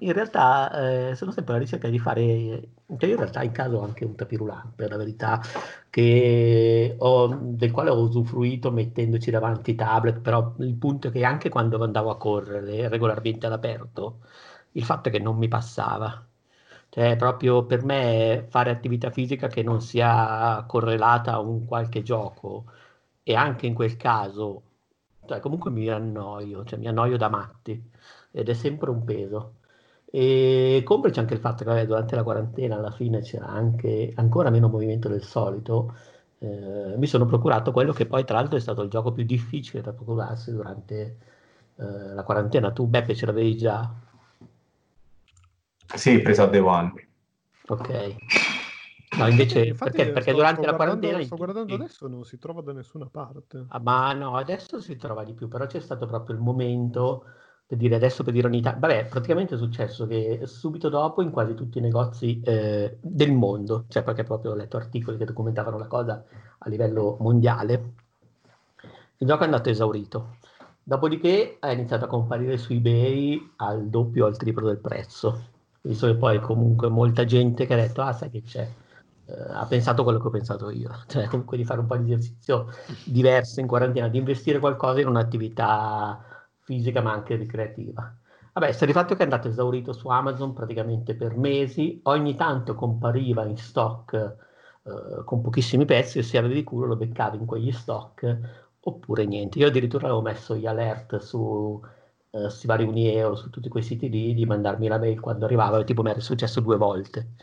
[SPEAKER 5] in realtà eh, sono sempre alla ricerca di fare, cioè io in realtà in caso ho anche un tapirulante, per la verità, ho- del quale ho usufruito mettendoci davanti i tablet, però il punto è che anche quando andavo a correre regolarmente all'aperto, il fatto è che non mi passava. Cioè, proprio per me fare attività fisica che non sia correlata a un qualche gioco e anche in quel caso, cioè, comunque mi annoio, cioè mi annoio da matti ed è sempre un peso. E complice anche il fatto che vabbè, durante la quarantena alla fine c'era anche ancora meno movimento del solito. eh, mi sono procurato quello che poi tra l'altro è stato il gioco più difficile da procurarsi durante eh, la quarantena. Tu Beppe ce l'avevi già?
[SPEAKER 2] Sì, preso a Day One.
[SPEAKER 5] Ok. No, invece,
[SPEAKER 1] Infatti,
[SPEAKER 5] perché, perché
[SPEAKER 1] sto-
[SPEAKER 5] durante
[SPEAKER 1] sto
[SPEAKER 5] la quarantena...
[SPEAKER 1] Sto guardando
[SPEAKER 5] tutti-
[SPEAKER 1] adesso, non si trova da nessuna parte.
[SPEAKER 5] Ah, ma no, adesso si trova di più, però c'è stato proprio il momento per dire adesso per dire Italia. Vabbè, praticamente è successo che subito dopo in quasi tutti i negozi eh, del mondo, cioè perché proprio ho letto articoli che documentavano la cosa a livello mondiale, il gioco è andato esaurito. Dopodiché è iniziato a comparire su eBay al doppio o al triplo del prezzo. Visto che poi comunque molta gente che ha detto, ah, sai che c'è, eh, ha pensato quello che ho pensato io, cioè comunque di fare un po' di esercizio diverso in quarantena, di investire qualcosa in un'attività fisica ma anche ricreativa. Vabbè, sta di fatto che è andato esaurito su Amazon praticamente per mesi, ogni tanto compariva in stock eh, con pochissimi pezzi e se avevi culo lo beccavi in quegli stock oppure niente. Io addirittura avevo messo gli alert su eh, vari Unieo, su tutti quei siti lì, di mandarmi la mail quando arrivava, tipo mi era successo due volte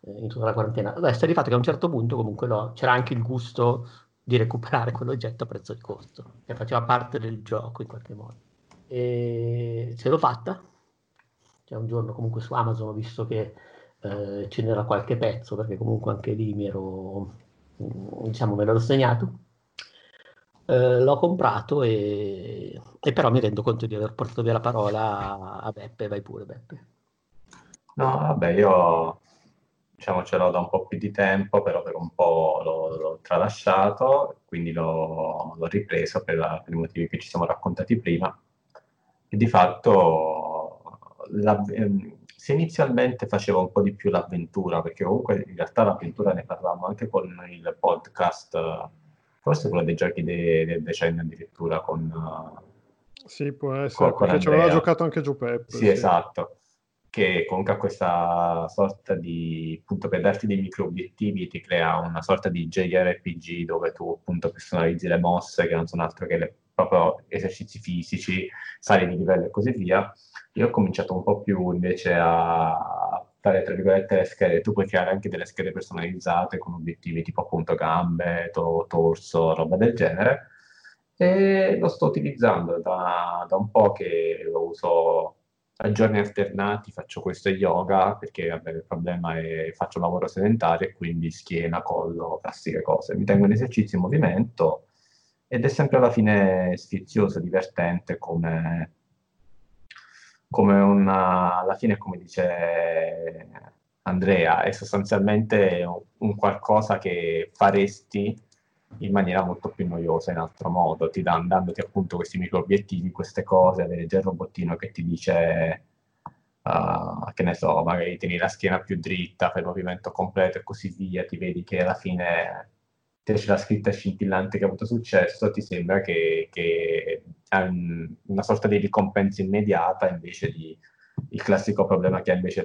[SPEAKER 5] eh, in tutta la quarantena. Vabbè, sta di fatto che a un certo punto comunque no, c'era anche il gusto di recuperare quell'oggetto a prezzo di costo, che faceva parte del gioco in qualche modo. E ce l'ho fatta. Cioè, un giorno comunque su Amazon ho visto che eh, ce n'era qualche pezzo, perché comunque anche lì mi ero, mm, diciamo, me l'ero segnato. Eh, l'ho comprato e, e però mi rendo conto di aver portato via la parola a Beppe, vai pure Beppe.
[SPEAKER 2] No, vabbè, io diciamo ce l'ho da un po' più di tempo, però per un po' l'ho, l'ho tralasciato, quindi l'ho, l'ho ripreso per, la- per i motivi che ci siamo raccontati prima. E di fatto la, ehm, se inizialmente facevo un po' di più l'avventura, perché comunque in realtà l'avventura ne parlavamo anche con il podcast, forse quello dei giochi del de decennio addirittura con...
[SPEAKER 1] Sì, può essere, con, perché ci aveva giocato anche Giuseppe.
[SPEAKER 2] Sì, sì, esatto che comunque ha questa sorta di, appunto per darti dei micro obiettivi ti crea una sorta di JRPG dove tu appunto personalizzi le mosse che non sono altro che le, proprio esercizi fisici, sali di livello e così via. Io ho cominciato un po' più invece a fare tra virgolette le schede, tu puoi creare anche delle schede personalizzate con obiettivi tipo appunto gambe, to- torso, roba del genere e lo sto utilizzando da, da un po' che lo uso a giorni alternati faccio questo yoga perché vabbè, il problema è faccio lavoro sedentario e quindi schiena, collo, classiche cose. Mi tengo in esercizio in movimento ed è sempre alla fine sfizioso, divertente come, come una, alla fine come dice Andrea, è sostanzialmente un, un qualcosa che faresti in maniera molto più noiosa in altro modo, ti dan, dandoti appunto questi micro obiettivi, queste cose, avere già il robottino che ti dice, uh, che ne so, magari tieni la schiena più dritta, fai il movimento completo e così via, ti vedi che alla fine c'è la scritta scintillante che ha avuto successo, ti sembra che, che un, una sorta di ricompensa immediata invece di il classico problema che ha invece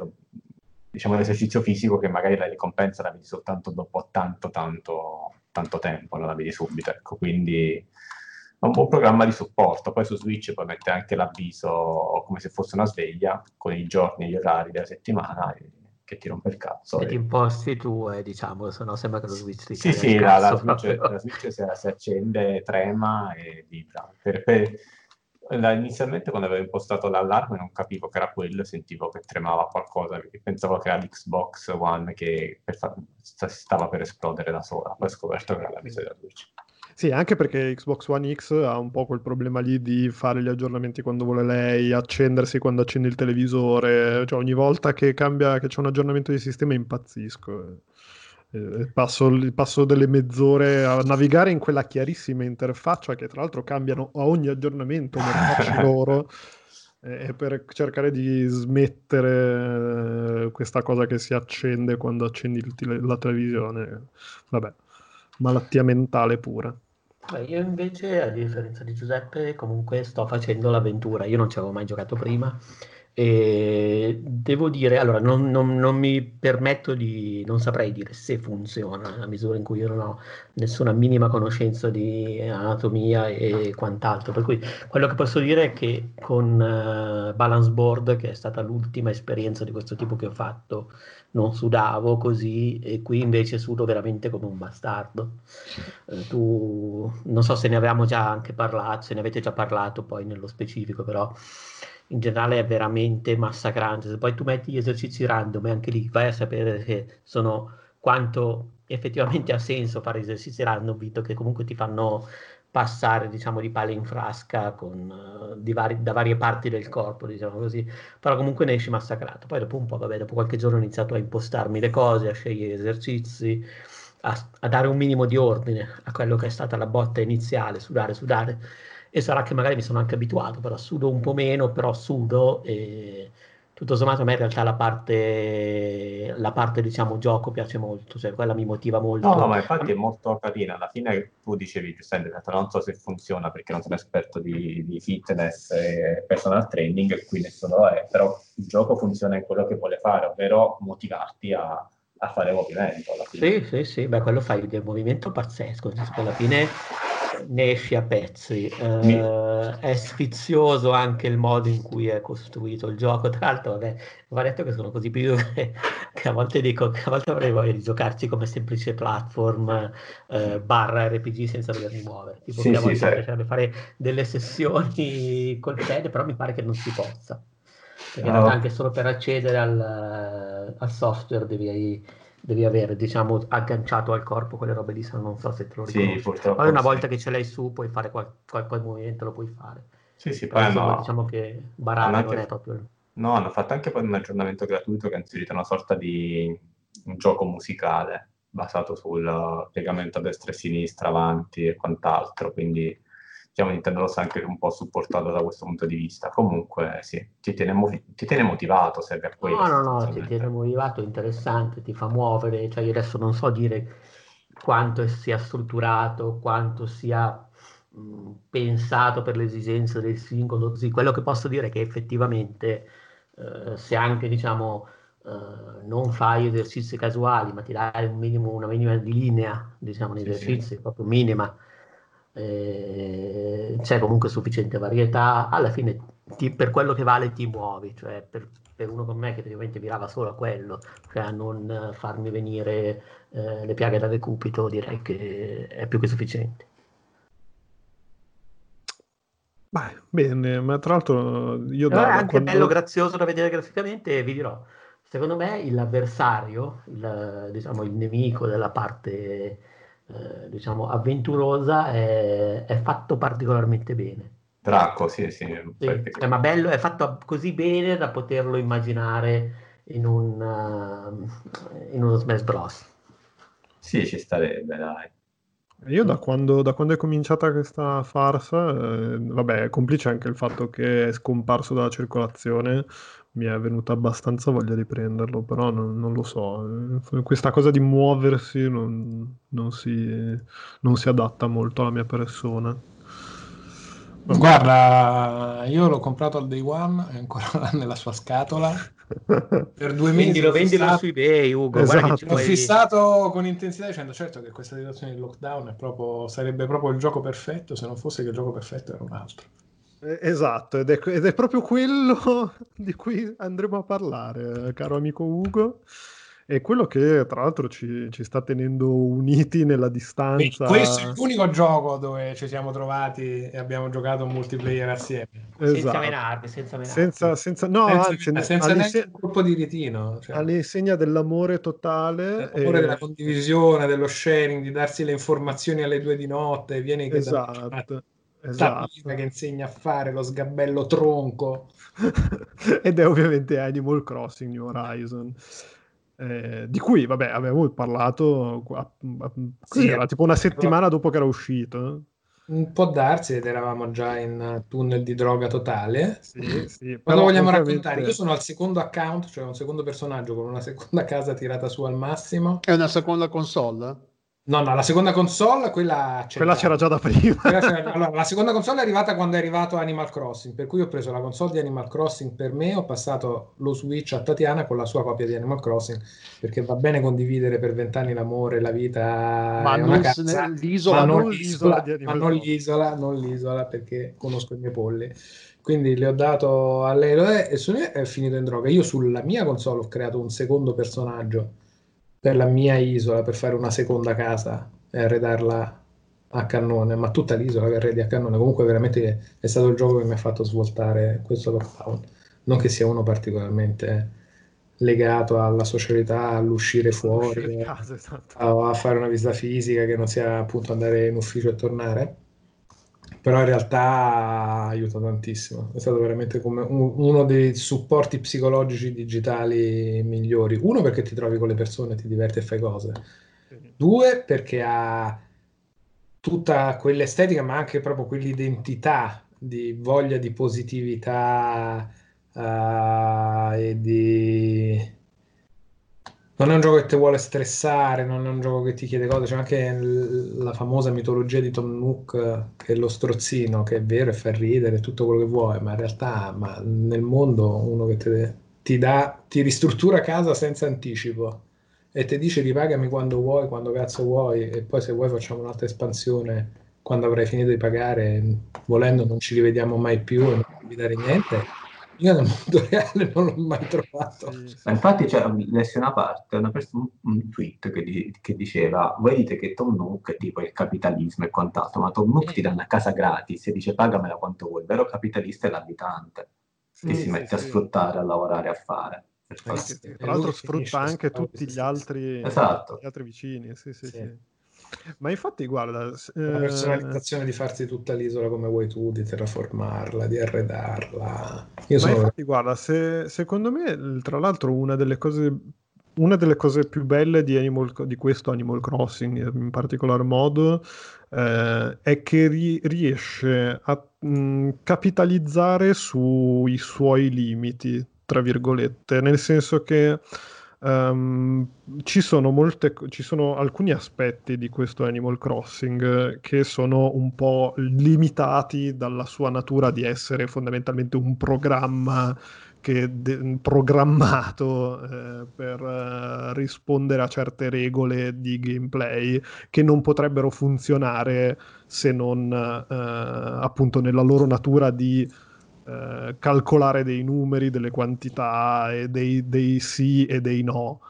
[SPEAKER 2] diciamo l'esercizio fisico che magari la ricompensa la vedi soltanto dopo tanto tanto tanto tempo, non la vedi subito, ecco, quindi è un buon programma di supporto. Poi su Switch puoi mettere anche l'avviso come se fosse una sveglia con i giorni e gli orari della settimana che ti rompe il cazzo.
[SPEAKER 5] E ti imposti tu, eh, diciamo, se no sembra che lo Switch ti
[SPEAKER 2] Sì, sì, la, la, Switch, la Switch si, si, accende, trema e vibra. Per, per, inizialmente quando avevo impostato l'allarme non capivo che era quello, sentivo che tremava qualcosa, pensavo che era l'Xbox One che per fa- stava per esplodere da sola, poi ho scoperto che era la vita della luce.
[SPEAKER 1] Sì, anche perché Xbox One X ha un po' quel problema lì di fare gli aggiornamenti quando vuole lei, accendersi quando accende il televisore, cioè ogni volta che cambia, che c'è un aggiornamento di sistema impazzisco. Eh, passo, passo, delle mezz'ore a navigare in quella chiarissima interfaccia che tra l'altro cambiano a ogni aggiornamento loro eh, per cercare di smettere eh, questa cosa che si accende quando accendi il, la televisione. Vabbè, malattia mentale pura.
[SPEAKER 5] Beh, io invece, a differenza di Giuseppe, comunque sto facendo l'avventura. Io non ci avevo mai giocato prima e devo dire, allora, non, non, non, mi permetto di, non saprei dire se funziona, a misura in cui io non ho nessuna minima conoscenza di anatomia e quant'altro. Per cui quello che posso dire è che con uh, Balance Board, che è stata l'ultima esperienza di questo tipo che ho fatto, non sudavo così e qui invece sudo veramente come un bastardo. Eh, tu non so se ne avevamo già anche parlato, se ne avete già parlato poi nello specifico, però in generale è veramente massacrante. Se poi tu metti gli esercizi random e anche lì vai a sapere che sono quanto effettivamente ha senso fare esercizi random, visto che comunque ti fanno passare diciamo di palla in frasca con, uh, vari, da varie parti del corpo diciamo così. Però comunque ne esci massacrato. Poi dopo un po' vabbè dopo qualche giorno ho iniziato a impostarmi le cose a scegliere esercizi a, a dare un minimo di ordine a quello che è stata la botta iniziale sudare sudare e sarà che magari mi sono anche abituato, però sudo un po' meno, però sudo e tutto sommato a me in realtà la parte, la parte diciamo gioco piace molto, cioè quella mi motiva molto.
[SPEAKER 2] No, no, ma infatti è molto carina, alla fine tu dicevi giustamente, non so se funziona perché non sono esperto di, di fitness e personal training, qui nessuno è, però il gioco funziona in quello che vuole fare, ovvero motivarti a, a fare movimento. Alla
[SPEAKER 5] fine. Sì, sì, sì, beh, quello fai del movimento pazzesco, alla fine ne esci a pezzi. Uh, è sfizioso anche il modo in cui è costruito il gioco. Tra l'altro, vabbè, va detto che sono così più che, a volte dico che a volte avrei voglia di giocarci come semplice platform uh, barra RPG senza dovermi muovere. Tipo sì, che a volte sì, piacerebbe fare delle sessioni col pad, però mi pare che non si possa. Perché in realtà anche solo per accedere al, al software devi devi avere diciamo agganciato al corpo quelle robe lì se non so se te lo ricordi
[SPEAKER 2] sì, purtroppo
[SPEAKER 5] poi una
[SPEAKER 2] sì.
[SPEAKER 5] volta che ce l'hai su puoi fare qual- qualche movimento lo puoi fare
[SPEAKER 2] sì sì poi
[SPEAKER 5] insomma,
[SPEAKER 2] no.
[SPEAKER 5] diciamo che barare
[SPEAKER 2] anche...
[SPEAKER 5] non è proprio
[SPEAKER 2] no hanno fatto anche poi un aggiornamento gratuito che ha inserito una sorta di un gioco musicale basato sul piegamento a destra e sinistra avanti e quant'altro quindi diciamo Nintendo lo sta anche un po' supportato da questo punto di vista. Comunque sì, ti tiene, movi- ti tiene motivato, serve a quello.
[SPEAKER 5] No, no, no, ti tiene motivato, interessante, ti fa muovere, cioè io adesso non so dire quanto sia strutturato, quanto sia mh, pensato per le esigenze del singolo, sì, quello che posso dire è che effettivamente eh, se anche diciamo eh, non fai esercizi casuali, ma ti dai un minimo, una minima di linea, diciamo, nei
[SPEAKER 2] Sì, sì.
[SPEAKER 5] esercizi, proprio minima, eh, c'è comunque sufficiente varietà, alla fine ti- per quello che vale ti muovi, cioè per, per uno come me che praticamente mirava solo a quello, cioè a non farmi venire eh, le piaghe da decupito, direi che è più che sufficiente.
[SPEAKER 1] Beh, bene, ma tra l'altro io
[SPEAKER 5] è anche
[SPEAKER 1] quando...
[SPEAKER 5] bello grazioso da vedere graficamente, e vi dirò, secondo me l'avversario, il, diciamo, il nemico della parte eh, diciamo, avventurosa è, è fatto particolarmente bene.
[SPEAKER 2] Draco, sì, sì.
[SPEAKER 5] Sì, eh, ma bello, è fatto così bene da poterlo immaginare in, un, uh, in uno Smash Bros.
[SPEAKER 2] sì, ci starebbe, dai.
[SPEAKER 1] Io da quando, da quando è cominciata questa farsa, eh, vabbè, è complice anche il fatto che è scomparso dalla circolazione, mi è venuta abbastanza voglia di prenderlo, però non, non lo so. Questa cosa di muoversi non, non si, non si adatta molto alla mia persona. Vabbè.
[SPEAKER 3] Guarda, io l'ho comprato al day one, è ancora nella sua scatola. Per due mesi
[SPEAKER 5] Vendilo,
[SPEAKER 3] l'ho
[SPEAKER 5] vendilo
[SPEAKER 3] fissato-
[SPEAKER 5] su eBay, Ugo,
[SPEAKER 1] Esatto.
[SPEAKER 3] L'ho fissato con intensità dicendo certo che questa situazione di lockdown è proprio, sarebbe proprio il gioco perfetto se non fosse che il gioco perfetto era un altro.
[SPEAKER 1] Eh, Esatto, ed è, ed è proprio quello di cui andremo a parlare, eh, caro amico Ugo. È quello che tra l'altro ci, ci sta tenendo uniti nella distanza.
[SPEAKER 3] questo è l'unico gioco dove ci siamo trovati e abbiamo giocato un multiplayer assieme.
[SPEAKER 5] Senza
[SPEAKER 1] Esatto.
[SPEAKER 5] menarvi, senza menarvi.
[SPEAKER 1] Senza, senza, no,
[SPEAKER 3] senza
[SPEAKER 1] anzi,
[SPEAKER 3] senza neanche un colpo di ritino. Cioè,
[SPEAKER 1] all'insegna dell'amore totale.
[SPEAKER 3] l'amore
[SPEAKER 1] e-
[SPEAKER 3] della condivisione, dello sharing, di darsi le informazioni alle due di notte, vieni che da-
[SPEAKER 1] Esatto,
[SPEAKER 3] Tapina
[SPEAKER 1] esatto.
[SPEAKER 3] che insegna a fare lo sgabello tronco.
[SPEAKER 1] Ed è ovviamente Animal Crossing New Horizon. eh, di cui, vabbè, avevamo parlato qua- così
[SPEAKER 3] Sì,
[SPEAKER 1] era tipo una settimana dopo che era uscito.
[SPEAKER 3] Un po' darsi ed eravamo già in tunnel di droga totale.
[SPEAKER 1] Sì, sì,
[SPEAKER 3] Quando vogliamo
[SPEAKER 1] ovviamente-
[SPEAKER 3] raccontare, io sono al secondo account, cioè un secondo personaggio con una seconda casa tirata su al massimo.
[SPEAKER 4] È una seconda console?
[SPEAKER 3] No, no, la seconda console, quella
[SPEAKER 1] Quella c'era già da prima.
[SPEAKER 3] Allora, la seconda console è arrivata quando è arrivato Animal Crossing, per cui ho preso la console di Animal Crossing per me, ho passato lo Switch a Tatiana con la sua copia di Animal Crossing, perché va bene condividere per vent'anni l'amore, la vita
[SPEAKER 4] Ma non
[SPEAKER 3] casa,
[SPEAKER 4] l'isola
[SPEAKER 3] ma
[SPEAKER 1] non
[SPEAKER 3] non
[SPEAKER 1] l'isola
[SPEAKER 3] l'isola,
[SPEAKER 1] di Animal
[SPEAKER 3] ma non l'isola, non l'isola, perché conosco i miei polli. Quindi le ho dato a lei e su me è finito in droga. Io sulla mia console ho creato un secondo personaggio per la mia isola, per fare una seconda casa e arredarla a cannone, ma tutta l'isola che arredi a cannone. Comunque veramente è stato il gioco che mi ha fatto svoltare questo lockdown. Non che sia uno particolarmente legato alla socialità, all'uscire fuori,
[SPEAKER 1] casa, esatto.
[SPEAKER 3] a, a fare una visita fisica che non sia appunto andare in ufficio e tornare. Però in realtà aiuta tantissimo. È stato veramente come un- uno dei supporti psicologici digitali migliori. Uno perché ti trovi con le persone, ti diverti e fai cose. Due, perché ha tutta quell'estetica, ma anche proprio quell'identità di voglia di positività eh, e di... Non è un gioco che ti vuole stressare, non è un gioco che ti chiede cose, c'è anche la famosa mitologia di Tom Nook, che è lo strozzino, che è vero e fa ridere, tutto quello che vuoi, ma in realtà ma nel mondo uno che te- ti dà, ti ristruttura casa senza anticipo e ti dice ripagami quando vuoi, quando cazzo vuoi, e poi se vuoi facciamo un'altra espansione quando avrai finito di pagare, volendo non ci rivediamo mai più e non devi dare niente. Io nel mondo reale non l'ho mai trovato.
[SPEAKER 1] Sì, sì.
[SPEAKER 2] Ma infatti lessi una parte, una pers- un, un tweet che, di- che diceva voi dite che Tom Nook è tipo il capitalismo e quant'altro, ma Tom Nook ti dà una casa gratis e dice pagamela quanto vuoi, il vero capitalista è l'abitante che
[SPEAKER 1] Sì,
[SPEAKER 2] si
[SPEAKER 1] sì,
[SPEAKER 2] mette a
[SPEAKER 1] sì.
[SPEAKER 2] sfruttare, a lavorare, a fare.
[SPEAKER 1] Tra l'altro
[SPEAKER 3] che
[SPEAKER 1] sfrutta anche tutti gli altri,
[SPEAKER 2] Esatto.
[SPEAKER 1] gli altri vicini. Sì, sì,
[SPEAKER 3] Sì.
[SPEAKER 1] Ma infatti, guarda,
[SPEAKER 3] La
[SPEAKER 1] eh,
[SPEAKER 3] personalizzazione di farsi tutta l'isola come vuoi tu, di terraformarla, di arredarla. Io
[SPEAKER 1] Ma
[SPEAKER 3] sono
[SPEAKER 1] infatti, guarda, se- secondo me, tra l'altro, una delle cose una delle cose più belle di, Animal, di questo Animal Crossing in particolar modo eh, è che ri- riesce a mh, capitalizzare sui suoi limiti, tra virgolette, nel senso che um, ci, sono molte, ci sono alcuni aspetti di questo Animal Crossing che sono un po' limitati dalla sua natura di essere fondamentalmente un programma de- programmato eh, per uh, rispondere a certe regole di gameplay che non potrebbero funzionare se non uh, appunto nella loro natura di uh, calcolare dei numeri, delle quantità e dei, dei sì e dei no.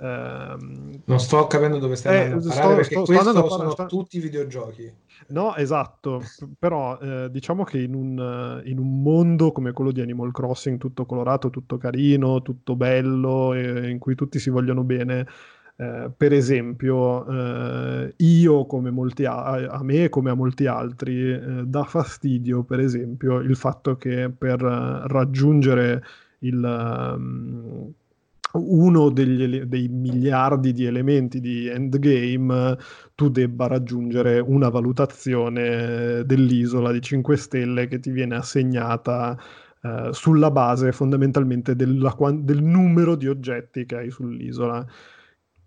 [SPEAKER 3] Um, non sto capendo dove stai eh, andando a parare sto, perché sto, questo sto sono sto... tutti i videogiochi.
[SPEAKER 1] No, esatto, però eh, diciamo che in un, in un, mondo come quello di Animal Crossing, tutto colorato, tutto carino, tutto bello, eh, in cui tutti si vogliono bene, eh, per esempio, eh, io come molti a-, a me come a molti altri eh, dà fastidio, per esempio, il fatto che per raggiungere il... Um, uno degli, dei miliardi di elementi di endgame tu debba raggiungere una valutazione dell'isola di 5 stelle che ti viene assegnata eh, sulla base fondamentalmente della, del numero di oggetti che hai sull'isola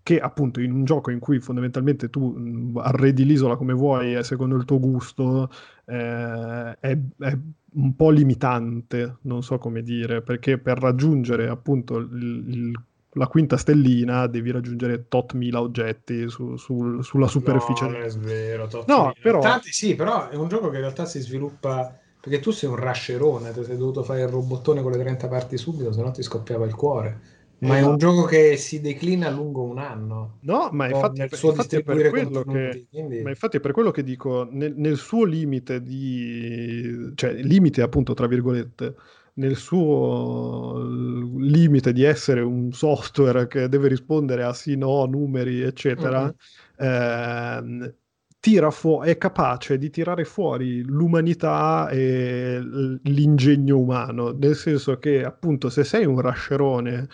[SPEAKER 1] che appunto in un gioco in cui fondamentalmente tu mh, arredi l'isola come vuoi e secondo il tuo gusto eh, è, è un po' limitante, non so come dire, perché per raggiungere appunto il, il, la quinta stellina devi raggiungere tot mila oggetti su, su, sulla superficie.
[SPEAKER 3] No, non è vero, tot no, mila. però... Tanti sì, però è un gioco che in realtà si sviluppa perché tu sei un rascerone, ti sei dovuto fare il robottone con le 30 parti subito, se no ti scoppiava il cuore. Ma è un gioco che si declina lungo un anno.
[SPEAKER 1] No, ma infatti, infatti per quello che, quindi... ma infatti per quello che dico, nel, nel, suo limite di... cioè limite appunto tra virgolette, nel suo limite di essere un software che deve rispondere a sì, no, numeri, eccetera, mm-hmm. eh, tira fu- è capace di tirare fuori l'umanità e l'ingegno umano, nel senso che appunto se sei un rascerone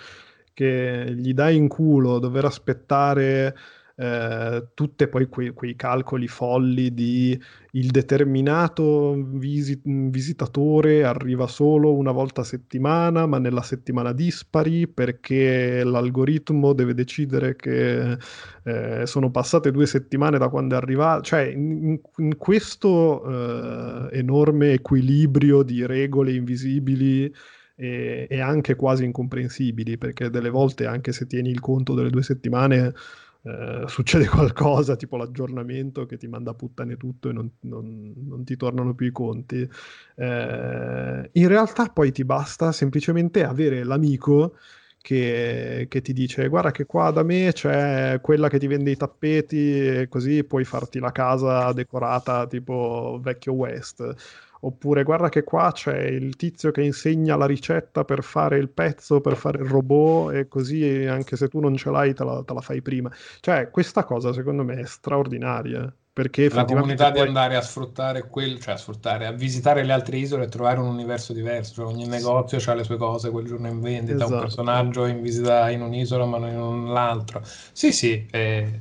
[SPEAKER 1] che gli dai in culo dover aspettare eh, tutti poi quei, quei, calcoli folli di il determinato visi- visitatore arriva solo una volta a settimana, ma nella settimana dispari perché l'algoritmo deve decidere che eh, sono passate due settimane da quando è arrivato. Cioè, in, in questo eh, enorme equilibrio di regole invisibili e, e, anche quasi incomprensibili, perché delle volte, anche se tieni il conto delle due settimane, eh, succede qualcosa, tipo l'aggiornamento che ti manda a puttane tutto e non, non, non ti tornano più i conti. Eh, in realtà poi ti basta semplicemente avere l'amico che, che, ti dice guarda che qua da me c'è quella che ti vende i tappeti e così puoi farti la casa decorata tipo vecchio West oppure guarda che qua c'è il tizio che insegna la ricetta per fare il pezzo, per fare il robot e così anche se tu non ce l'hai te la, te la fai prima. Cioè questa cosa secondo me è straordinaria. Perché
[SPEAKER 3] la comunità poi... di andare a sfruttare quel, cioè a sfruttare, a visitare le altre isole e trovare un universo diverso, cioè ogni negozio ha le sue cose, quel giorno in vendita, esatto. un personaggio in visita in un'isola ma non in un'altra. Sì, sì, eh,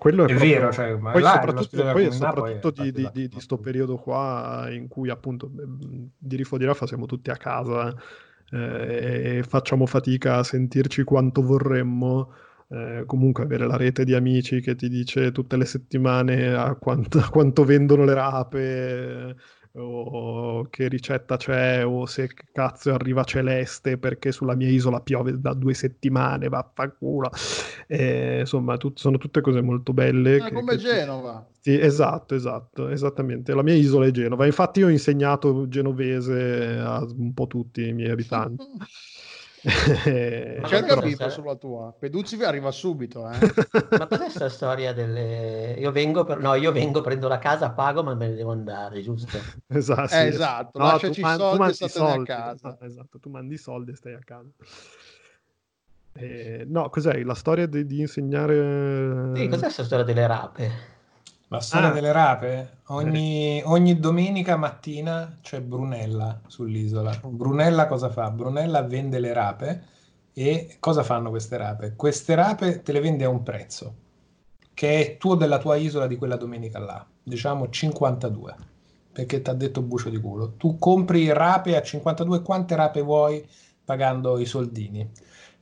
[SPEAKER 1] quello è,
[SPEAKER 3] è
[SPEAKER 1] proprio...
[SPEAKER 3] vero, cioè,
[SPEAKER 1] poi soprattutto, poi soprattutto poi di, di, di, sto periodo qua in cui appunto di Rifo di Rafa siamo tutti a casa eh, e facciamo fatica a sentirci quanto vorremmo. Eh, comunque avere la rete di amici che ti dice tutte le settimane a quanto, a quanto vendono le rape o che ricetta c'è o se cazzo arriva celeste perché sulla mia isola piove da due settimane, vaffanculo. Eh, insomma, tut- sono tutte cose molto belle.
[SPEAKER 4] È che, come che... Genova.
[SPEAKER 1] Sì, esatto, esatto, esattamente. La mia isola è Genova. Infatti io ho insegnato genovese a un po' tutti i miei abitanti.
[SPEAKER 4] C'è il capito sulla tua. Peduzzi arriva subito. Eh.
[SPEAKER 5] ma cos'è questa storia delle... Io vengo, per... no, io vengo, prendo la casa, pago, ma me ne devo andare, giusto?
[SPEAKER 1] esatto.
[SPEAKER 4] Sì. Eh, esatto. No, Lasciaci man- soldi e soldi, a casa.
[SPEAKER 1] Esatto, tu mandi i soldi e stai a casa. Eh, no, cos'è? La storia di, di insegnare...
[SPEAKER 5] Sì, cos'è questa storia delle rape?
[SPEAKER 3] La storia ah. delle rape? Ogni, ogni, domenica mattina c'è Brunella sull'isola. Brunella cosa fa? Brunella vende le rape E cosa fanno queste rape? Queste rape te le vende a un prezzo che è tuo della tua isola di quella domenica là, diciamo 52, perché ti ha detto bucio di culo. Tu compri rape a 52, quante rape vuoi pagando i soldini?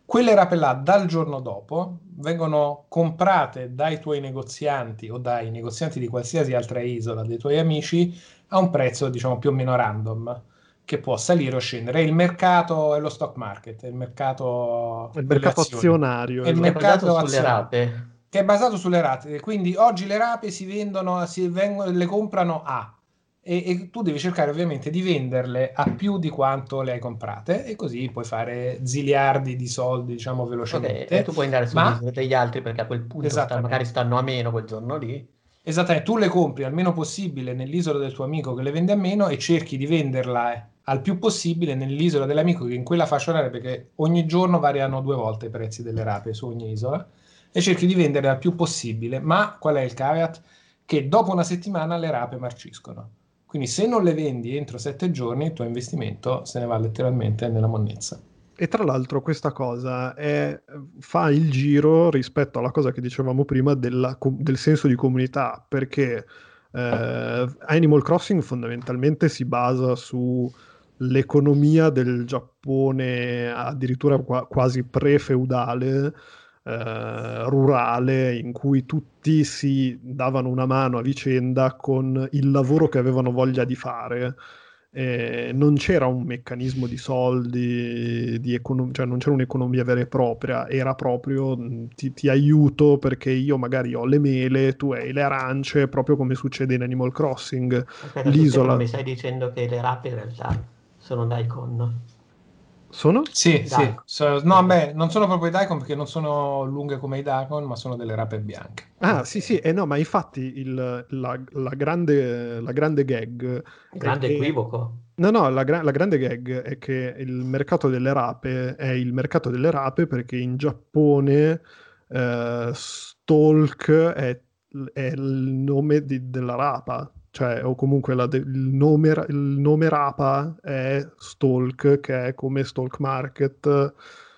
[SPEAKER 3] Quelle rape là dal giorno dopo vengono comprate dai tuoi negozianti o dai negozianti di qualsiasi altra isola dei tuoi amici a un prezzo diciamo più o meno random che può salire o scendere. Il mercato è lo stock market, è il mercato,
[SPEAKER 1] il mercato azionario.
[SPEAKER 5] È il mercato sulle rape.
[SPEAKER 3] Che è basato sulle rate. Quindi oggi le rape si vendono, si vengono, le comprano a e, e, tu devi cercare ovviamente di venderle a più di quanto le hai comprate e così puoi fare ziliardi di soldi diciamo velocemente.
[SPEAKER 5] Okay, e tu puoi andare su Ma... degli altri perché a quel punto sta, magari stanno a meno quel giorno lì.
[SPEAKER 3] Esattamente tu le compri al meno possibile nell'isola del tuo amico che le vende a meno e cerchi di venderla eh, al più possibile nell'isola dell'amico che in quella fascia oraria perché ogni giorno variano due volte i prezzi delle rape su ogni isola e cerchi di vendere al più possibile. Ma qual è il caveat? che dopo una settimana le rape marciscono quindi se non le vendi entro sette giorni, il tuo investimento se ne va letteralmente nella monnezza.
[SPEAKER 1] E tra l'altro questa cosa è, fa il giro rispetto alla cosa che dicevamo prima della, del senso di comunità, perché eh, Animal Crossing fondamentalmente si basa sull'economia del Giappone addirittura qua, quasi pre-feudale, eh, rurale in cui tutti si davano una mano a vicenda con il lavoro che avevano voglia di fare. Eh, non c'era un meccanismo di soldi, di econom- cioè non c'era un'economia vera e propria, era proprio ti, ti, aiuto perché io magari ho le mele, tu hai le arance, proprio come succede in Animal Crossing.
[SPEAKER 5] Aspetta, L'isola... Mi stai dicendo che le rape in realtà sono Daikon?
[SPEAKER 1] Sono?
[SPEAKER 3] Sì, sì. So, no, beh, non sono proprio i Daikon perché non sono lunghe come i Daikon, ma sono delle rape bianche.
[SPEAKER 1] Ah, sì, sì, eh, no, ma infatti il, la, la, grande, la grande gag...
[SPEAKER 5] Grande
[SPEAKER 1] che...
[SPEAKER 5] equivoco.
[SPEAKER 1] No, no, la, gra- la, grande gag è che il mercato delle rape è il mercato delle rape perché in Giappone eh, Stalk è, è, il nome di, della rapa, cioè, o comunque la, il, nome, il, nome, Rapa è Stalk, che è come Stalk Market,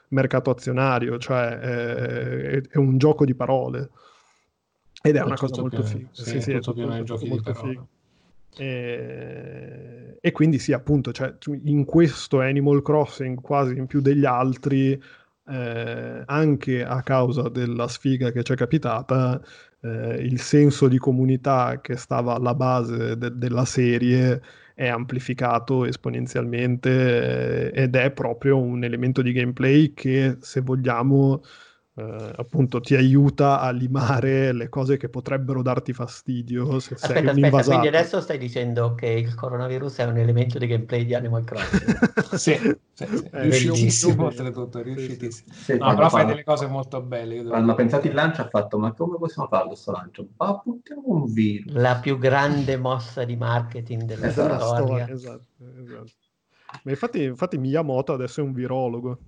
[SPEAKER 1] mercato azionario, cioè è, è un gioco di parole. Ed è, è una cosa molto figa.
[SPEAKER 3] Sì, sì, sì, è tutto pieno di giochi di parole.
[SPEAKER 1] E, e, quindi sì, appunto, cioè, in questo Animal Crossing, quasi in più degli altri, eh, anche a causa della sfiga che ci è capitata, eh, il senso di comunità che stava alla base de- della serie è amplificato esponenzialmente eh, ed è proprio un elemento di gameplay che se vogliamo eh, appunto ti aiuta a limare le cose che potrebbero darti fastidio se
[SPEAKER 5] aspetta,
[SPEAKER 1] sei un
[SPEAKER 5] aspetta,
[SPEAKER 1] invasato.
[SPEAKER 5] quindi adesso stai dicendo che il coronavirus è un elemento di gameplay di Animal Crossing.
[SPEAKER 3] Sì, sì, sì. riuscitissimo oltretutto riuscitissimo. Sì, no, però fai delle cose molto belle
[SPEAKER 2] quando hanno pensato il lancio ha fatto ma come possiamo farlo questo lancio? ma buttiamo un virus.
[SPEAKER 5] La più grande mossa di marketing della esatto, storia.
[SPEAKER 1] esatto, esatto. Ma infatti, infatti Miyamoto adesso è un virologo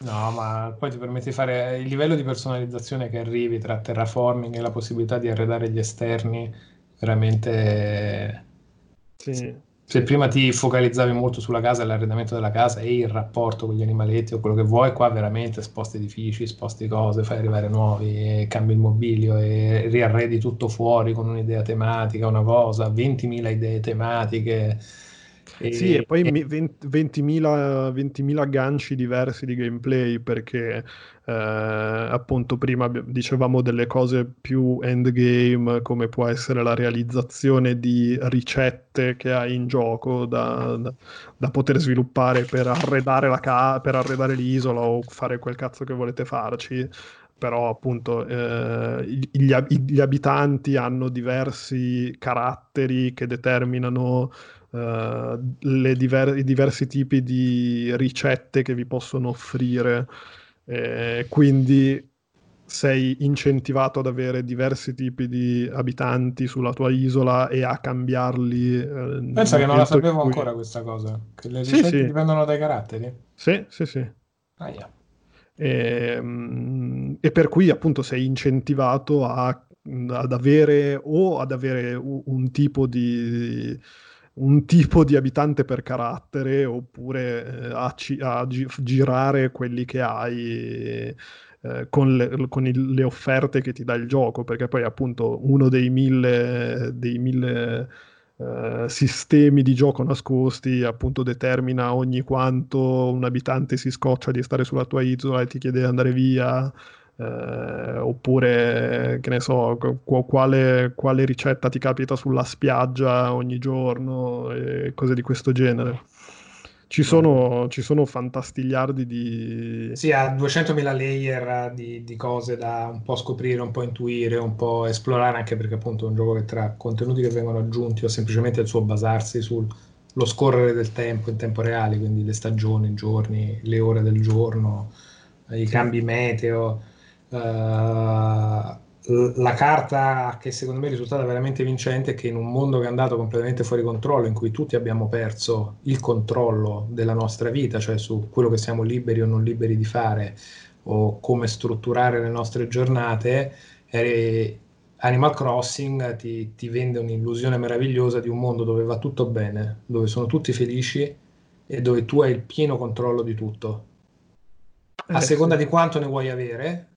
[SPEAKER 3] No, ma poi ti permette di fare il livello di personalizzazione che arrivi tra terraforming e la possibilità di arredare gli esterni, veramente...
[SPEAKER 1] Sì.
[SPEAKER 3] Se prima ti focalizzavi molto sulla casa e l'arredamento della casa e il rapporto con gli animaletti o quello che vuoi, qua veramente sposti edifici, sposti cose, fai arrivare nuovi, cambi il mobilio e riarredi tutto fuori con un'idea tematica, una cosa, 20.000 idee tematiche
[SPEAKER 1] e, sì, e poi e... 20.000, 20.000 agganci diversi di gameplay perché eh, appunto prima dicevamo delle cose più endgame come può essere la realizzazione di ricette che hai in gioco da, da, da poter sviluppare per arredare, la ca- per arredare l'isola o fare quel cazzo che volete farci. Però appunto eh, gli, gli, abitanti hanno diversi caratteri che determinano uh, diver- i diversi tipi di ricette che vi possono offrire. Eh, quindi sei incentivato ad avere diversi tipi di abitanti sulla tua isola e a cambiarli.
[SPEAKER 3] Eh, Pensa che non la sapevo cui... ancora questa cosa, che le ricette sì, sì. dipendono dai caratteri?
[SPEAKER 1] Sì, sì, sì.
[SPEAKER 3] Ah, yeah.
[SPEAKER 1] e, ehm, e, per cui appunto sei incentivato a, ad avere o ad avere un, un tipo di un tipo di abitante per carattere oppure eh, a, ci- a gi- girare quelli che hai eh, con, le, con il, le, offerte che ti dà il gioco, perché poi appunto uno dei mille, dei mille eh, sistemi di gioco nascosti appunto determina ogni quanto un abitante si scoccia di stare sulla tua isola e ti chiede di andare via. Eh, oppure che ne so, quale, quale, ricetta ti capita sulla spiaggia ogni giorno e cose di questo genere. Ci sono, ci sono fantastigliardi di...
[SPEAKER 3] Sì, ha 200.000 layer di, di, cose da un po' scoprire, un po' intuire, un po' esplorare, anche perché appunto è un gioco che tra contenuti che vengono aggiunti o semplicemente il suo basarsi sullo scorrere del tempo in tempo reale, quindi le stagioni, i giorni, le ore del giorno, i cambi meteo. Uh, la carta che secondo me è risultata veramente vincente è che in un mondo che è andato completamente fuori controllo, in cui tutti abbiamo perso il controllo della nostra vita, cioè su quello che siamo liberi o non liberi di fare, o come strutturare le nostre giornate, eh, Animal Crossing ti, ti vende un'illusione meravigliosa di un mondo dove va tutto bene, dove sono tutti felici e dove tu hai il pieno controllo di tutto. A eh, seconda di quanto ne vuoi avere,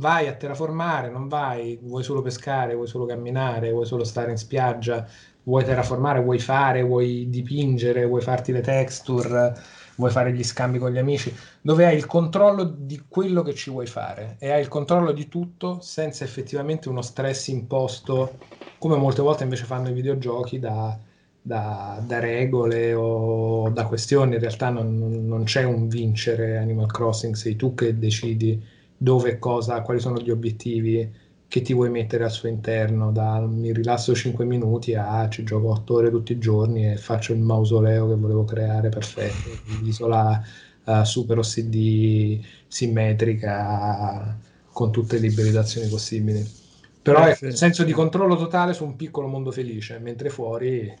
[SPEAKER 3] vai a terraformare, non vai, vuoi solo pescare, vuoi solo camminare, vuoi solo stare in spiaggia, vuoi terraformare, vuoi fare, vuoi dipingere, vuoi farti le texture, vuoi fare gli scambi con gli amici, dove hai il controllo di quello che ci vuoi fare e hai il controllo di tutto senza effettivamente uno stress imposto, come molte volte invece fanno i videogiochi da, da, da regole o da questioni. In realtà non, non c'è un vincere Animal Crossing, sei tu che decidi dove cosa, quali sono gli obiettivi che ti vuoi mettere al suo interno, da mi rilasso 5 minuti a ci gioco 8 ore tutti i giorni e faccio il mausoleo che volevo creare perfetto, l'isola uh, super OCD simmetrica con tutte le liberizzazioni possibili. Però eh, è un senso di controllo totale su un piccolo mondo felice, mentre fuori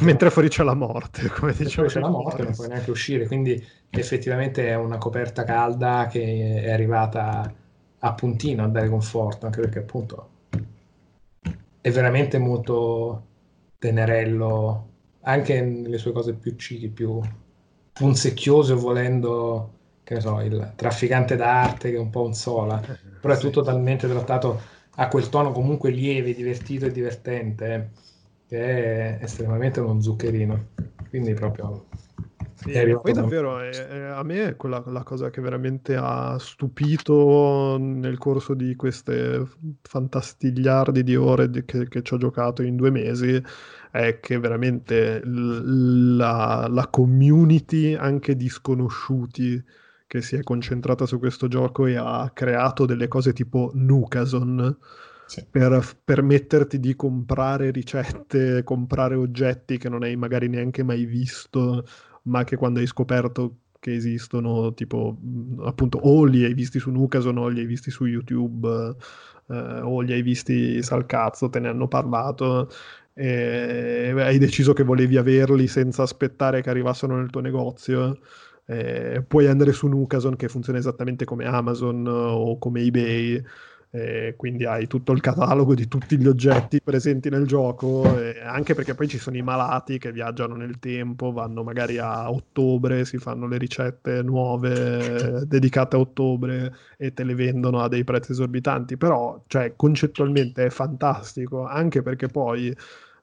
[SPEAKER 1] mentre fuori c'è la morte, come dicevo.
[SPEAKER 3] C'è la morte, non puoi neanche uscire, quindi effettivamente è una coperta calda che è arrivata a puntino a dare conforto, anche perché appunto è veramente molto tenerello, anche nelle sue cose più cichi, più punzecchiose, volendo, che ne so, il trafficante d'arte che è un po' un sola, però è tutto talmente trattato a quel tono comunque lieve, divertito e divertente. Eh che è estremamente uno zuccherino. Quindi proprio...
[SPEAKER 1] Sì, poi davvero è, è, a me è quella la cosa che veramente ha stupito nel corso di queste fantastigliardi di ore di, che, che ci ho giocato in due mesi è che veramente la, la community anche di sconosciuti che si è concentrata su questo gioco e ha creato delle cose tipo Nukason per permetterti di comprare ricette, comprare oggetti che non hai magari neanche mai visto, ma che quando hai scoperto che esistono, tipo appunto o li hai visti su Nukason o li hai visti su YouTube eh, o li hai visti sal cazzo, te ne hanno parlato e hai deciso che volevi averli senza aspettare che arrivassero nel tuo negozio. Eh, puoi andare su Nukason che funziona esattamente come Amazon o come eBay eh, quindi hai tutto il catalogo di tutti gli oggetti presenti nel gioco, eh, anche perché poi ci sono i malati che viaggiano nel tempo, vanno magari a ottobre, si fanno le ricette nuove dedicate a ottobre e te le vendono a dei prezzi esorbitanti, però cioè, concettualmente è fantastico, anche perché poi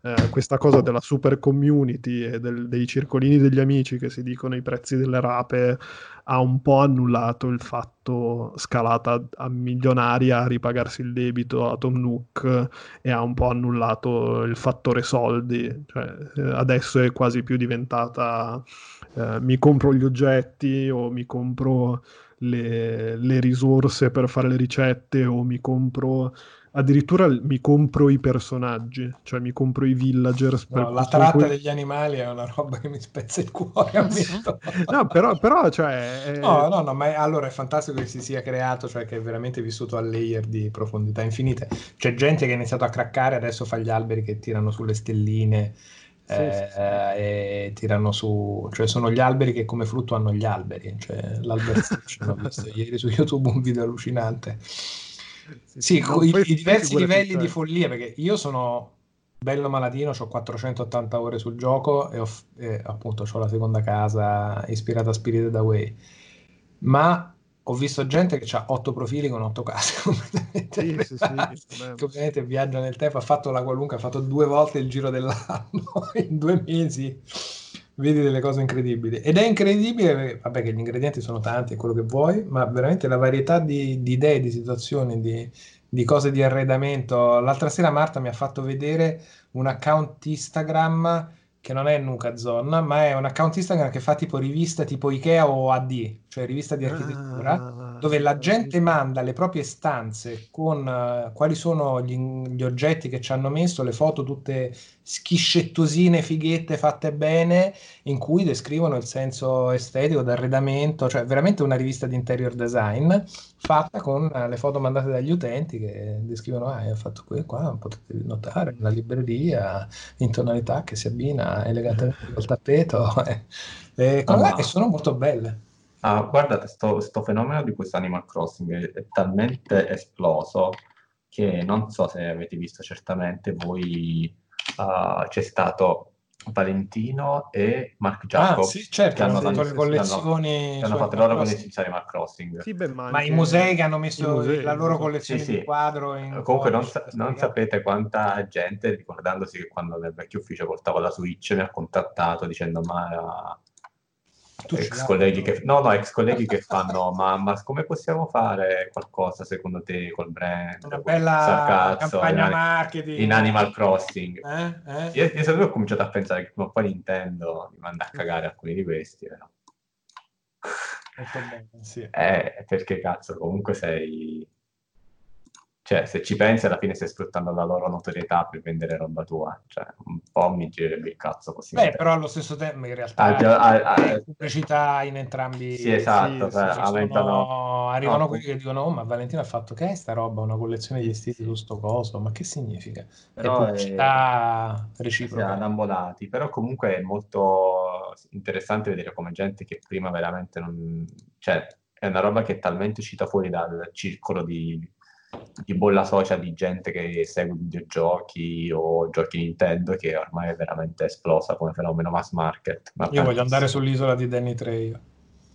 [SPEAKER 1] eh, questa cosa della super community e del, dei circolini degli amici che si dicono i prezzi delle rape ha un po' annullato il fatto scalata a milionaria a ripagarsi il debito a Tom Nook e ha un po' annullato il fattore soldi, cioè, eh, adesso è quasi più diventata eh, mi compro gli oggetti o mi compro le, le risorse per fare le ricette o mi compro addirittura mi compro i personaggi, cioè mi compro i villagers.
[SPEAKER 3] No, la tratta que... degli animali è una roba che mi spezza il cuore,
[SPEAKER 1] no, però, però cioè...
[SPEAKER 3] È... No, no, no, ma è, allora è fantastico che si sia creato, cioè che è veramente vissuto a layer di profondità infinite. C'è gente che ha iniziato a craccare, adesso fa gli alberi che tirano sulle stelline. Sì, eh, sì, sì. e tirano su, cioè sono gli alberi che come frutto hanno gli alberi, cioè l'albero ho visto ieri su YouTube un video allucinante sì, i, i, diversi livelli di follia, perché io sono bello malatino, ho 480 ore sul gioco e, ho, e appunto ho la seconda casa ispirata a Spirited Away. Ma ho visto gente che ha otto profili con otto case completamente sì, sì, sì, che ovviamente viaggia nel tempo, ha fatto la qualunque, ha fatto due volte il giro dell'anno in due mesi vedi delle cose incredibili. Ed è incredibile, vabbè che gli ingredienti sono tanti, è quello che vuoi, ma veramente la varietà di, di idee, di situazioni, di, di, cose di arredamento. L'altra sera Marta mi ha fatto vedere un account Instagram che non è Nuka Zone, ma è un account Instagram che fa tipo rivista tipo Ikea o AD, cioè rivista di architettura, ah, dove la gente manda le proprie stanze con uh, quali sono gli, gli, oggetti che ci hanno messo, le foto tutte schiscettosine, fighette, fatte bene, in cui descrivono il senso estetico d'arredamento, cioè veramente una rivista di interior design fatta con le foto mandate dagli utenti che descrivono, ah, ho fatto qui qua, potete notare, una libreria in tonalità che si abbina elegantemente col tappeto, e, e, ah, e sono molto belle.
[SPEAKER 2] Ah, guardate, questo fenomeno di questo Animal Crossing è, è, talmente esploso che non so se avete visto certamente voi, uh, c'è stato Valentino e Mark Jacob
[SPEAKER 3] ah, sì, certo, che hanno fatto le collezioni
[SPEAKER 2] che hanno, fatto le loro collezioni di Animal Crossing.
[SPEAKER 3] Sì, beh, ma, ma i musei che hanno messo musei, la loro collezione sì, di quadro in
[SPEAKER 2] comunque non, sa- non sapete quanta gente ricordandosi che quando nel vecchio ufficio portavo la Switch mi ha contattato dicendo ma ex colleghi che, no, no, ex colleghi che fanno, ma, ma, come possiamo fare qualcosa secondo te col brand?
[SPEAKER 3] Una bella campagna in, marketing.
[SPEAKER 2] In Animal Crossing. Eh? Eh? Io, io sempre ho cominciato a pensare che prima o poi Nintendo mi manda a cagare alcuni di questi, però. Bene, sì. Eh, perché cazzo, comunque sei cioè, se ci pensi, alla fine stai sfruttando la loro notorietà per vendere roba tua. Cioè, un po' mi girerebbe il cazzo così.
[SPEAKER 3] Beh, però allo stesso tempo, in realtà, ah, ah, ah, pubblicità in entrambi.
[SPEAKER 2] Sì, esatto. Sì, cioè, sì, aumentano...
[SPEAKER 3] sono... Arrivano no, quelli che dicono, oh, ma Valentino ha fatto che è sta roba? Una collezione di vestiti su sto coso? Ma che significa? Però è pubblicità è... reciproca.
[SPEAKER 2] Annamolati. Però comunque è molto interessante vedere come gente che prima veramente non... Cioè, è una roba che è talmente uscita fuori dal circolo di di bolla social di gente che segue videogiochi o giochi Nintendo che ormai è veramente esplosa come fenomeno mass market.
[SPEAKER 3] Io voglio andare sull'isola di Danny Trejo.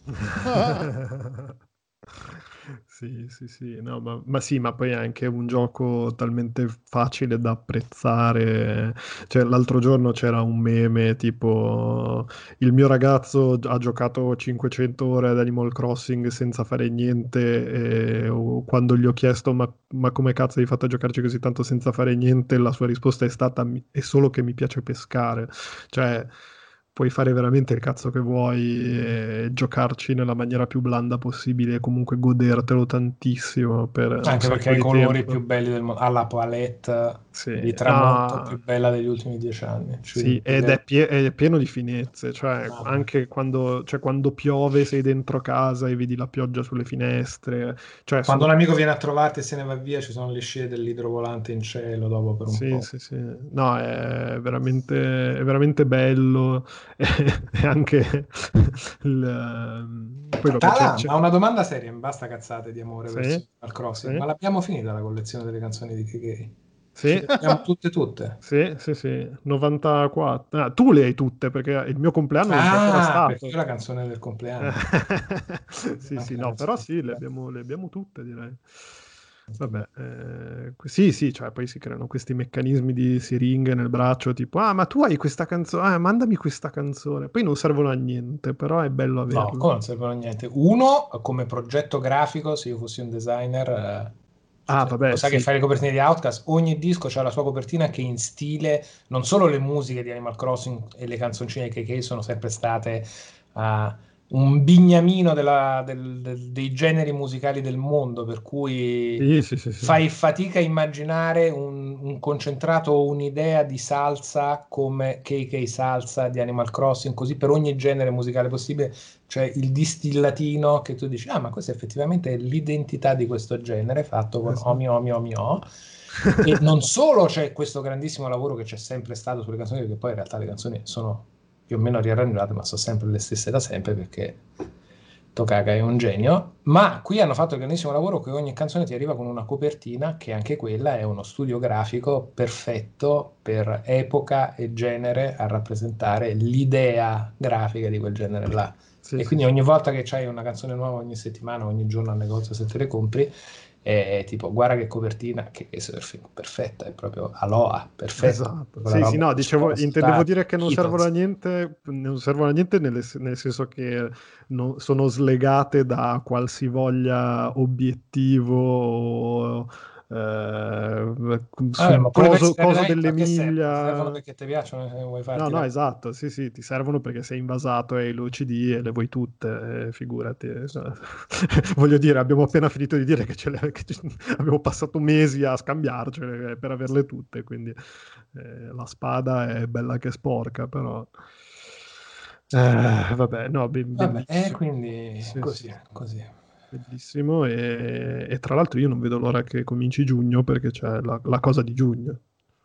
[SPEAKER 1] Sì, sì, sì, no, ma, ma, sì, ma poi è anche un gioco talmente facile da apprezzare. Cioè, l'altro giorno c'era un meme tipo il mio ragazzo ha giocato 500 ore ad Animal Crossing senza fare niente e quando gli ho chiesto ma, ma come cazzo hai fatto a giocarci così tanto senza fare niente, la sua risposta è stata è solo che mi piace pescare. Cioè puoi fare veramente il cazzo che vuoi e giocarci nella maniera più blanda possibile e comunque godertelo tantissimo. Per
[SPEAKER 3] Anche perché hai i colori tempo. più belli del mondo, ha la palette sì. di tramonto ah, più bella degli ultimi dieci anni.
[SPEAKER 1] Cioè, sì, ed è, pie- è, pieno di finezze, cioè ah, anche quando, cioè, quando, piove sei dentro casa e vedi la pioggia sulle finestre. Cioè,
[SPEAKER 3] quando sono... un amico viene a trovarti e se ne va via ci sono le scie dell'idrovolante in cielo dopo per un
[SPEAKER 1] sì,
[SPEAKER 3] po'.
[SPEAKER 1] Sì, sì, No, è veramente, è veramente bello e anche il,
[SPEAKER 3] poi Tala, ma una domanda seria, basta cazzate di amore sì, verso il crossing, sì. ma l'abbiamo finita la collezione delle canzoni di Kikei?
[SPEAKER 1] Sì.
[SPEAKER 3] Abbiamo tutte tutte.
[SPEAKER 1] Sì, sì, sì. 94. Ah, tu le hai tutte perché il mio compleanno
[SPEAKER 3] ah, non c'è ancora stato. perché è la canzone del compleanno.
[SPEAKER 1] sì, sì, no, però sì, le abbiamo, le abbiamo tutte, direi. Vabbè, eh, sì, sì, cioè poi si creano questi meccanismi di siringhe nel braccio, tipo, ah, ma tu hai questa canzone, ah, mandami questa canzone. Poi non servono a niente, però è bello averlo.
[SPEAKER 3] No, come non servono a niente? Uno, come progetto grafico, se io fossi un designer, eh,
[SPEAKER 1] ah, vabbè,
[SPEAKER 3] lo sai sì. che fai le copertine di Outcast, ogni disco ha la sua copertina che in stile, non solo le musiche di Animal Crossing e le canzoncine che sono sempre state... Uh, un bignamino della, del, del, dei generi musicali del mondo, per cui sì, sì, sì, fai fatica a immaginare un, un, concentrato un'idea di salsa come KK Salsa di Animal Crossing, così per ogni genere musicale possibile, cioè il distillatino che tu dici, ah ma questa effettivamente è l'identità di questo genere, fatto con esatto. omi omi omi o. e non solo c'è questo grandissimo lavoro che c'è sempre stato sulle canzoni, perché poi in realtà le canzoni sono più o meno riarrangiate, ma sono sempre le stesse da sempre perché Tokaka è un genio, ma qui hanno fatto il grandissimo lavoro che ogni canzone ti arriva con una copertina che anche quella è uno studio grafico perfetto per epoca e genere a rappresentare l'idea grafica di quel genere là. Sì, e sì, quindi ogni volta che c'hai una canzone nuova ogni settimana, ogni giorno al negozio se te le compri, è tipo guarda che copertina che è surfing perfetta è proprio aloha perfetta
[SPEAKER 1] esatto. sì sì no dicevo intendevo dire che non servono a niente non servono a niente nel, nel senso che non, sono slegate da qualsivoglia obiettivo o, eh,
[SPEAKER 3] ah,
[SPEAKER 1] coso, coso dell'Emilia
[SPEAKER 3] servono perché ti piacciono vuoi
[SPEAKER 1] farti no no la... esatto sì sì ti servono perché sei invasato e hai l'OCD e le vuoi tutte eh, figurati voglio dire abbiamo appena finito di dire che, ce le, che abbiamo passato mesi a scambiarcele per averle tutte quindi eh, la spada è bella che sporca però eh, vabbè no ben,
[SPEAKER 3] vabbè, eh, quindi sì, così sì. così
[SPEAKER 1] Bellissimo e, e, tra l'altro io non vedo l'ora che cominci giugno perché c'è la, la cosa di giugno.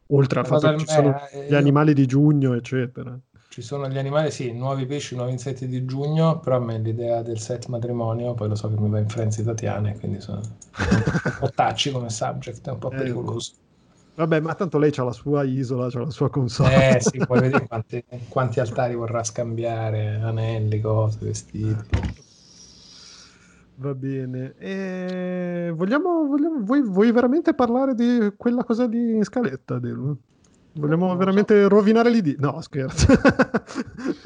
[SPEAKER 1] Oltre al fatto che ci sono eh, gli animali di giugno, eccetera.
[SPEAKER 3] Ci sono gli animali, sì, nuovi pesci, nuovi insetti di giugno, però a me l'idea del set matrimonio, poi lo so che mi va in frenzi Tatiane, quindi sono un po' tacci come subject, è un po' eh, pericoloso.
[SPEAKER 1] Vabbè, ma tanto lei ha la sua isola, ha la sua console.
[SPEAKER 3] Eh sì, poi vedi quanti, quanti altari vorrà scambiare, anelli, cose, vestiti.
[SPEAKER 1] Va bene. E vogliamo, vogliamo vuoi, vuoi, veramente parlare di quella cosa di scaletta, Delu? Vogliamo veramente so. rovinare l'idea? No, scherzo.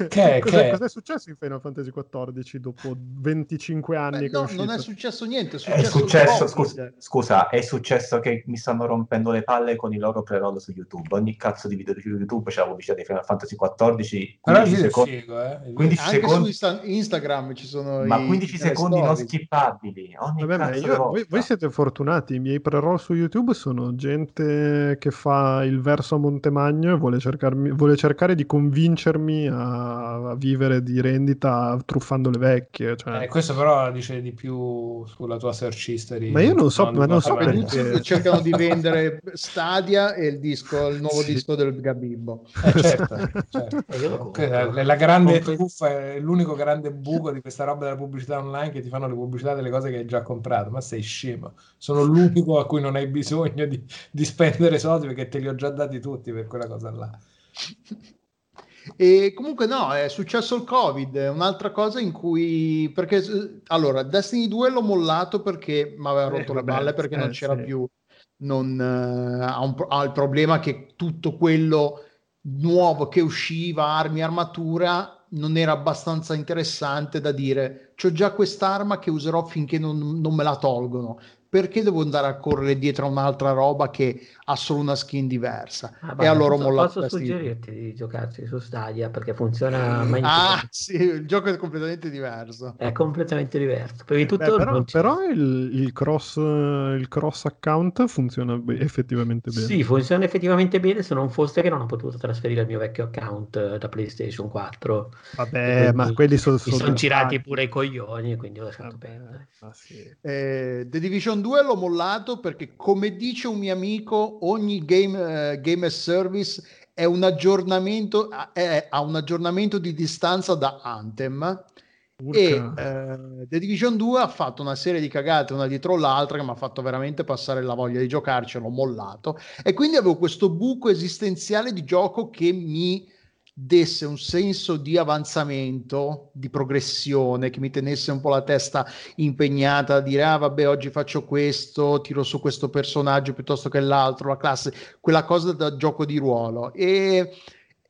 [SPEAKER 3] Che,
[SPEAKER 1] cos'è,
[SPEAKER 3] che?
[SPEAKER 1] cos'è, successo in Final Fantasy XIV dopo 25 anni?
[SPEAKER 4] Beh, no, non è successo niente. È successo,
[SPEAKER 2] è successo scusa, scusa, è successo che mi stanno rompendo le palle con i loro pre-roll su YouTube. Ogni cazzo di video di YouTube c'è la pubblicità di Final Fantasy XIV. 15 secondi. Figo, eh? 15
[SPEAKER 4] Anche secondi... su Insta- Instagram ci sono.
[SPEAKER 2] Ma 15 secondi non skippabili. Ogni Vabbè, io,
[SPEAKER 1] voi, voi, siete fortunati. I miei pre-roll su YouTube sono gente che fa il verso a Montemagno e vuole, vuole cercare di convincermi a, a, vivere di rendita truffando le vecchie. Cioè...
[SPEAKER 3] Eh, questo però dice di più sulla tua search history.
[SPEAKER 1] Ma io non so, ma non so
[SPEAKER 4] perché... cercano di vendere Stadia e il disco, il nuovo sì. disco del Gabibbo.
[SPEAKER 3] Eh, certo, certo. Eh, la grande truffa è l'unico grande buco di questa roba della pubblicità online che ti fanno le pubblicità delle cose che hai già comprato. Ma sei scemo. Sono l'unico a cui non hai bisogno di, di spendere soldi perché te li ho già dati tutti per quella cosa là.
[SPEAKER 4] E comunque no, è successo il Covid, un'altra cosa in cui... Perché, allora, Destiny 2 l'ho mollato perché mi aveva rotto eh, le balle, perché eh, non c'era sì. più... Non, uh, ha, un, ha il problema che tutto quello nuovo che usciva, armi, armatura, non era abbastanza interessante da dire c'ho già quest'arma che userò finché non, non me la tolgono perché devo andare a correre dietro a un'altra roba che ha solo una skin diversa?
[SPEAKER 5] Ah, e allora posso, posso suggerirti di giocarci su Stadia perché funziona meglio.
[SPEAKER 4] Ah, sì, il gioco è completamente diverso.
[SPEAKER 5] È completamente diverso. Prima tutto
[SPEAKER 1] Beh, però, però il, il, cross, il, cross, account funziona be- effettivamente bene.
[SPEAKER 5] Sì, funziona effettivamente bene se non fosse che non ho potuto trasferire il mio vecchio account eh, da PlayStation 4.
[SPEAKER 1] Vabbè, ma quelli sono...
[SPEAKER 5] Mi sono girati pure i coglioni, quindi ho lasciato Vabbè, perdere.
[SPEAKER 4] Ah, sì. eh, The Division 2 l'ho mollato perché, come dice un mio amico, ogni game, uh, game as service è un aggiornamento, è, ha un aggiornamento di distanza da Anthem. Urca. E uh, The Division 2 ha fatto una serie di cagate una dietro l'altra che mi ha fatto veramente passare la voglia di giocarci, l'ho mollato e quindi avevo questo buco esistenziale di gioco che mi desse un senso di avanzamento, di progressione, che mi tenesse un po' la testa impegnata a dire ah vabbè oggi faccio questo, tiro su questo personaggio piuttosto che l'altro, la classe, quella cosa da gioco di ruolo. E,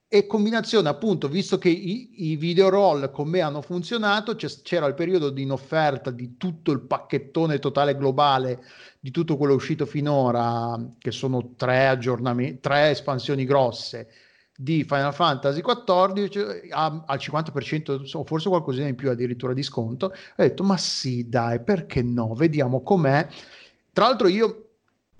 [SPEAKER 4] e combinazione appunto, visto che i, i video roll con me hanno funzionato, c'era il periodo di in offerta di tutto il pacchettone totale globale di tutto quello uscito finora, che sono tre aggiornamenti, tre espansioni grosse di Final Fantasy XIV al 50% o forse qualcosina in più addirittura di sconto. Ho detto ma sì dai perché no? Vediamo com'è. Tra l'altro io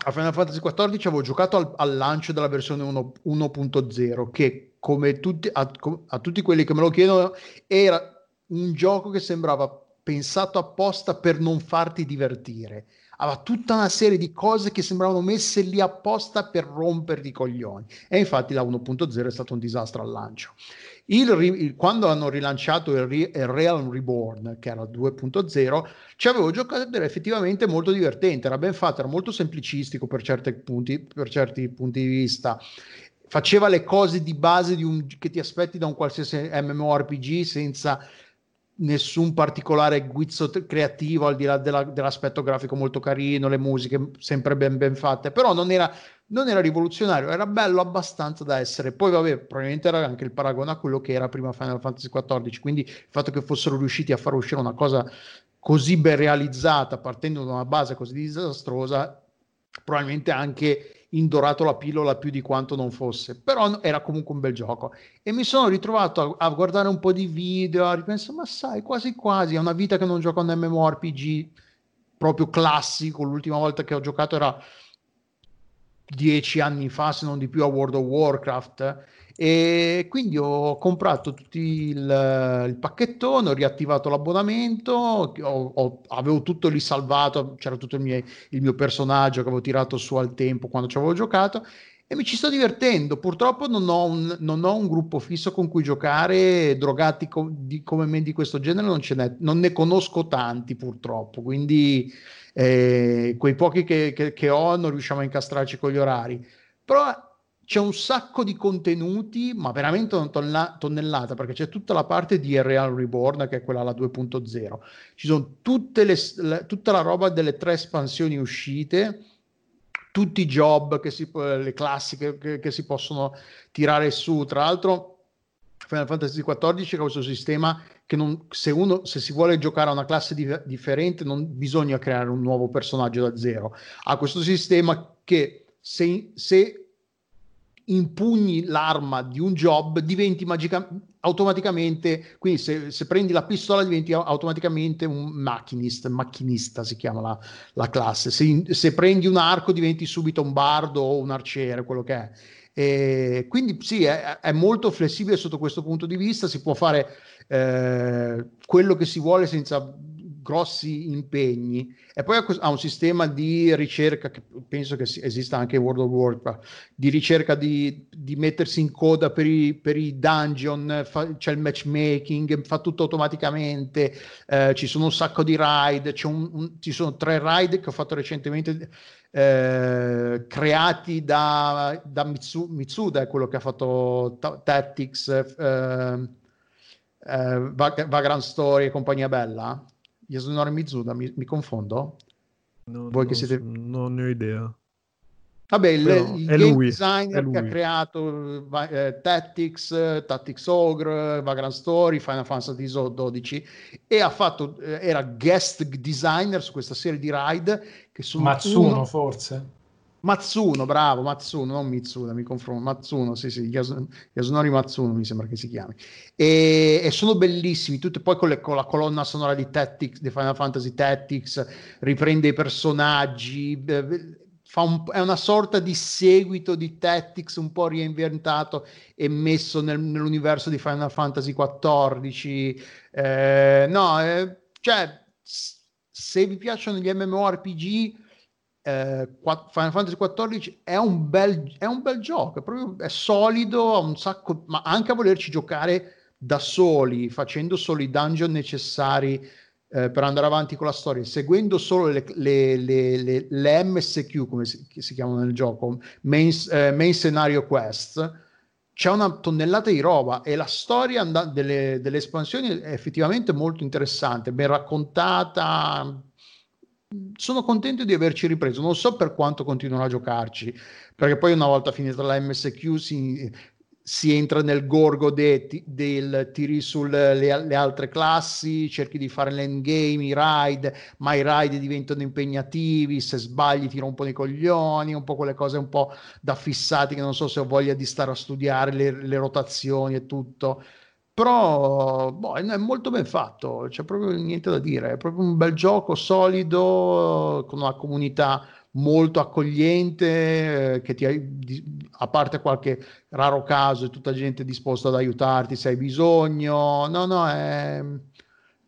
[SPEAKER 4] a Final Fantasy XIV avevo giocato al, al lancio della versione 1, 1.0 che come tutti, a, a tutti quelli che me lo chiedono era un gioco che sembrava pensato apposta per non farti divertire. Aveva tutta una serie di cose che sembravano messe lì apposta per romperti i coglioni. E infatti la 1.0 è stato un disastro al lancio. Il, il, quando hanno rilanciato il, il, Realm Reborn, che era 2.0, ci avevo giocato ed era effettivamente molto divertente, era ben fatto, era molto semplicistico per, punti, per certi punti di vista faceva le cose di base di un, che ti aspetti da un qualsiasi MMORPG senza nessun particolare guizzo creativo al di là della, dell'aspetto grafico molto carino, le musiche sempre ben, ben fatte, però non era, non era, rivoluzionario, era bello abbastanza da essere. Poi, vabbè, probabilmente era anche il paragone a quello che era prima Final Fantasy XIV, quindi il fatto che fossero riusciti a far uscire una cosa così ben realizzata, partendo da una base così disastrosa, probabilmente anche indorato la pillola più di quanto non fosse, però era comunque un bel gioco. E mi sono ritrovato a, a guardare un po' di video, a ripensare, ma sai, quasi quasi, è una vita che non gioco un MMORPG proprio classico, l'ultima volta che ho giocato era dieci anni fa, se non di più, a World of Warcraft e quindi ho comprato tutto il, il pacchettone, ho riattivato l'abbonamento, ho, ho, avevo tutto lì salvato, c'era tutto il mio, il mio, personaggio che avevo tirato su al tempo quando ci avevo giocato e mi ci sto divertendo. Purtroppo non ho un, non ho un gruppo fisso con cui giocare, drogati co- di, come me di questo genere non, ce n'è, non ne conosco tanti purtroppo, quindi eh, quei pochi che, che, che ho non riusciamo a incastrarci con gli orari. Però c'è un sacco di contenuti, ma veramente una tonna- tonnellata, perché c'è tutta la parte di Real Reborn, che è quella la 2.0. Ci sono le, le, tutta la roba delle tre espansioni uscite, tutti i job, che si, le classiche che, che si possono tirare su. Tra l'altro, Final Fantasy XIV ha questo sistema che non, se, uno, se si vuole giocare a una classe di, differente non bisogna creare un nuovo personaggio da zero. Ha questo sistema che se, se impugni l'arma di un job, diventi magica- automaticamente, quindi se, se, prendi la pistola diventi automaticamente un macchinist, macchinista si chiama la, la classe, se, se, prendi un arco diventi subito un bardo o un arciere, quello che è. E quindi sì, è, è, molto flessibile sotto questo punto di vista, si può fare eh, quello che si vuole senza grossi impegni. E poi ha un sistema di ricerca che penso che esista anche in World of Warcraft di ricerca di, di mettersi in coda per i, per i dungeon fa, c'è il matchmaking fa tutto automaticamente eh, ci sono un sacco di ride un, un, ci sono tre ride che ho fatto recentemente eh, creati da, da Mitsu, Mitsuda quello che ha fatto t- Tactics eh, eh, Vagrant Story e compagnia bella Yasunori Mizuda, mi, mi confondo?
[SPEAKER 1] No, Voi che siete... Non ne ho idea.
[SPEAKER 4] Vabbè, il, il game lui, designer che ha creato eh, Tactics, Tactics Ogre, Vagrant Story, Final Fantasy XII e ha fatto, eh, era guest designer su questa serie di ride che sono
[SPEAKER 3] Matsuno uno, forse
[SPEAKER 4] Matsuno, bravo, Matsuno, non Mitsuda, mi confondo, Matsuno, sì, sì, Yasunori Matsuno mi sembra che si chiami. E, e sono bellissimi, tutti poi con, le, con, la colonna sonora di Tactics, di Final Fantasy Tactics, riprende i personaggi, un, è una sorta di seguito di Tactics un po' reinventato e messo nel, nell'universo di Final Fantasy XIV. Eh, no, eh, cioè, se vi piacciono gli MMORPG eh, Final Fantasy XIV è un bel, è un bel gioco, è, proprio, è solido, ha un sacco, ma anche a volerci giocare da soli, facendo solo i dungeon necessari eh, per andare avanti con la storia, seguendo solo le, le, le, le MSQ, come si, si, chiamano nel gioco, main, eh, main scenario quest, c'è una tonnellata di roba e la storia and- delle, delle espansioni è effettivamente molto interessante, ben raccontata, sono contento di averci ripreso. Non so per quanto continuerò a giocarci, perché poi una volta finita la MSQ si, si entra nel gorgo de, del tiri sulle le altre classi, cerchi di fare l'endgame, i ride, ma i ride diventano impegnativi, se sbagli ti rompono i coglioni, un po' quelle cose un po' da fissati che non so se ho voglia di stare a studiare le, le rotazioni e tutto però boh, è molto ben fatto, c'è proprio niente da dire, è proprio un bel gioco solido, con una comunità molto accogliente, che ti, a parte qualche raro caso, è tutta gente disposta ad aiutarti se hai bisogno, no, no, è,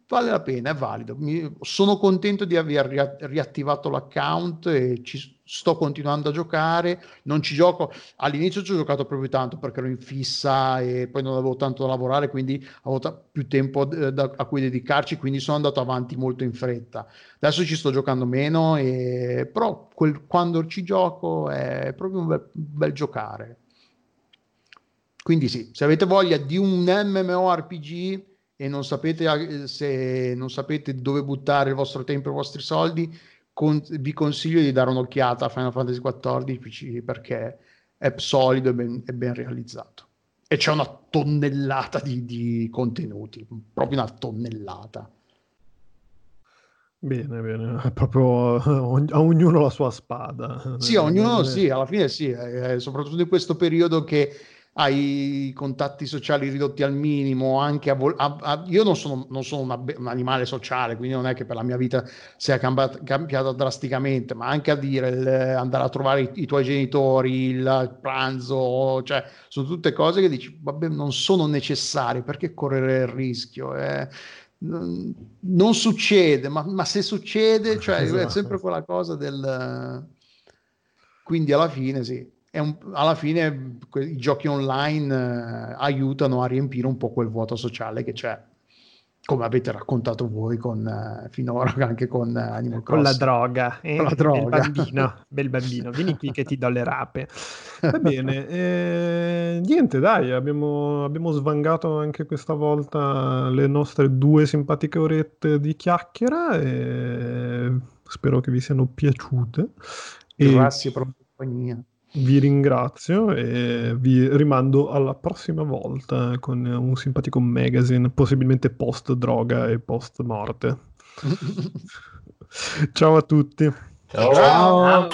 [SPEAKER 4] vale la pena, è valido. Mi, sono contento di aver ria- riattivato l'account e ci sto continuando a giocare. Non ci gioco all'inizio ci ho giocato proprio tanto perché ero in fissa e poi non avevo tanto da lavorare, quindi avevo ta- più tempo eh, da- a cui dedicarci. Quindi sono andato avanti molto in fretta. Adesso ci sto giocando meno, e... però quel, quando ci gioco è proprio un bel, bel giocare. Quindi sì, se avete voglia di un MMORPG e non sapete, se non sapete dove buttare il vostro tempo e i vostri soldi, con, vi consiglio di dare un'occhiata a Final Fantasy XIV perché è solido e ben, è ben realizzato. E c'è una tonnellata di, di contenuti, proprio una tonnellata.
[SPEAKER 1] Bene, bene, è proprio a ognuno la sua spada.
[SPEAKER 4] Sì, a ognuno sì, alla fine sì, eh, soprattutto in questo periodo che hai contatti sociali ridotti al minimo, anche a, vol- a, a io non sono, non sono una, un animale sociale, quindi non è che per la mia vita sia cambiata, cambiata drasticamente, ma anche a dire il, andare a trovare i, i, tuoi genitori, il pranzo, cioè sono tutte cose che dici, vabbè, non sono necessarie, perché correre il rischio? Eh? Non, non succede, ma, ma, se succede, cioè esatto. è sempre quella cosa del... Quindi alla fine sì, un, alla fine que- i giochi online eh, aiutano a riempire un po' quel vuoto sociale che c'è come avete raccontato voi con, eh, finora anche con eh, Animal
[SPEAKER 1] Crossing. Con la droga, eh?
[SPEAKER 4] con la droga.
[SPEAKER 1] Bel bambino, bel bambino, vieni qui che ti do le rape. Va bene, eh, niente dai, abbiamo, abbiamo, svangato anche questa volta le nostre due simpatiche orette di chiacchiera e spero che vi siano piaciute.
[SPEAKER 4] Grazie per la compagnia
[SPEAKER 1] vi ringrazio e vi rimando alla prossima volta con un simpatico magazine, possibilmente post droga e post morte. Ciao a tutti.
[SPEAKER 2] Ciao. Ciao.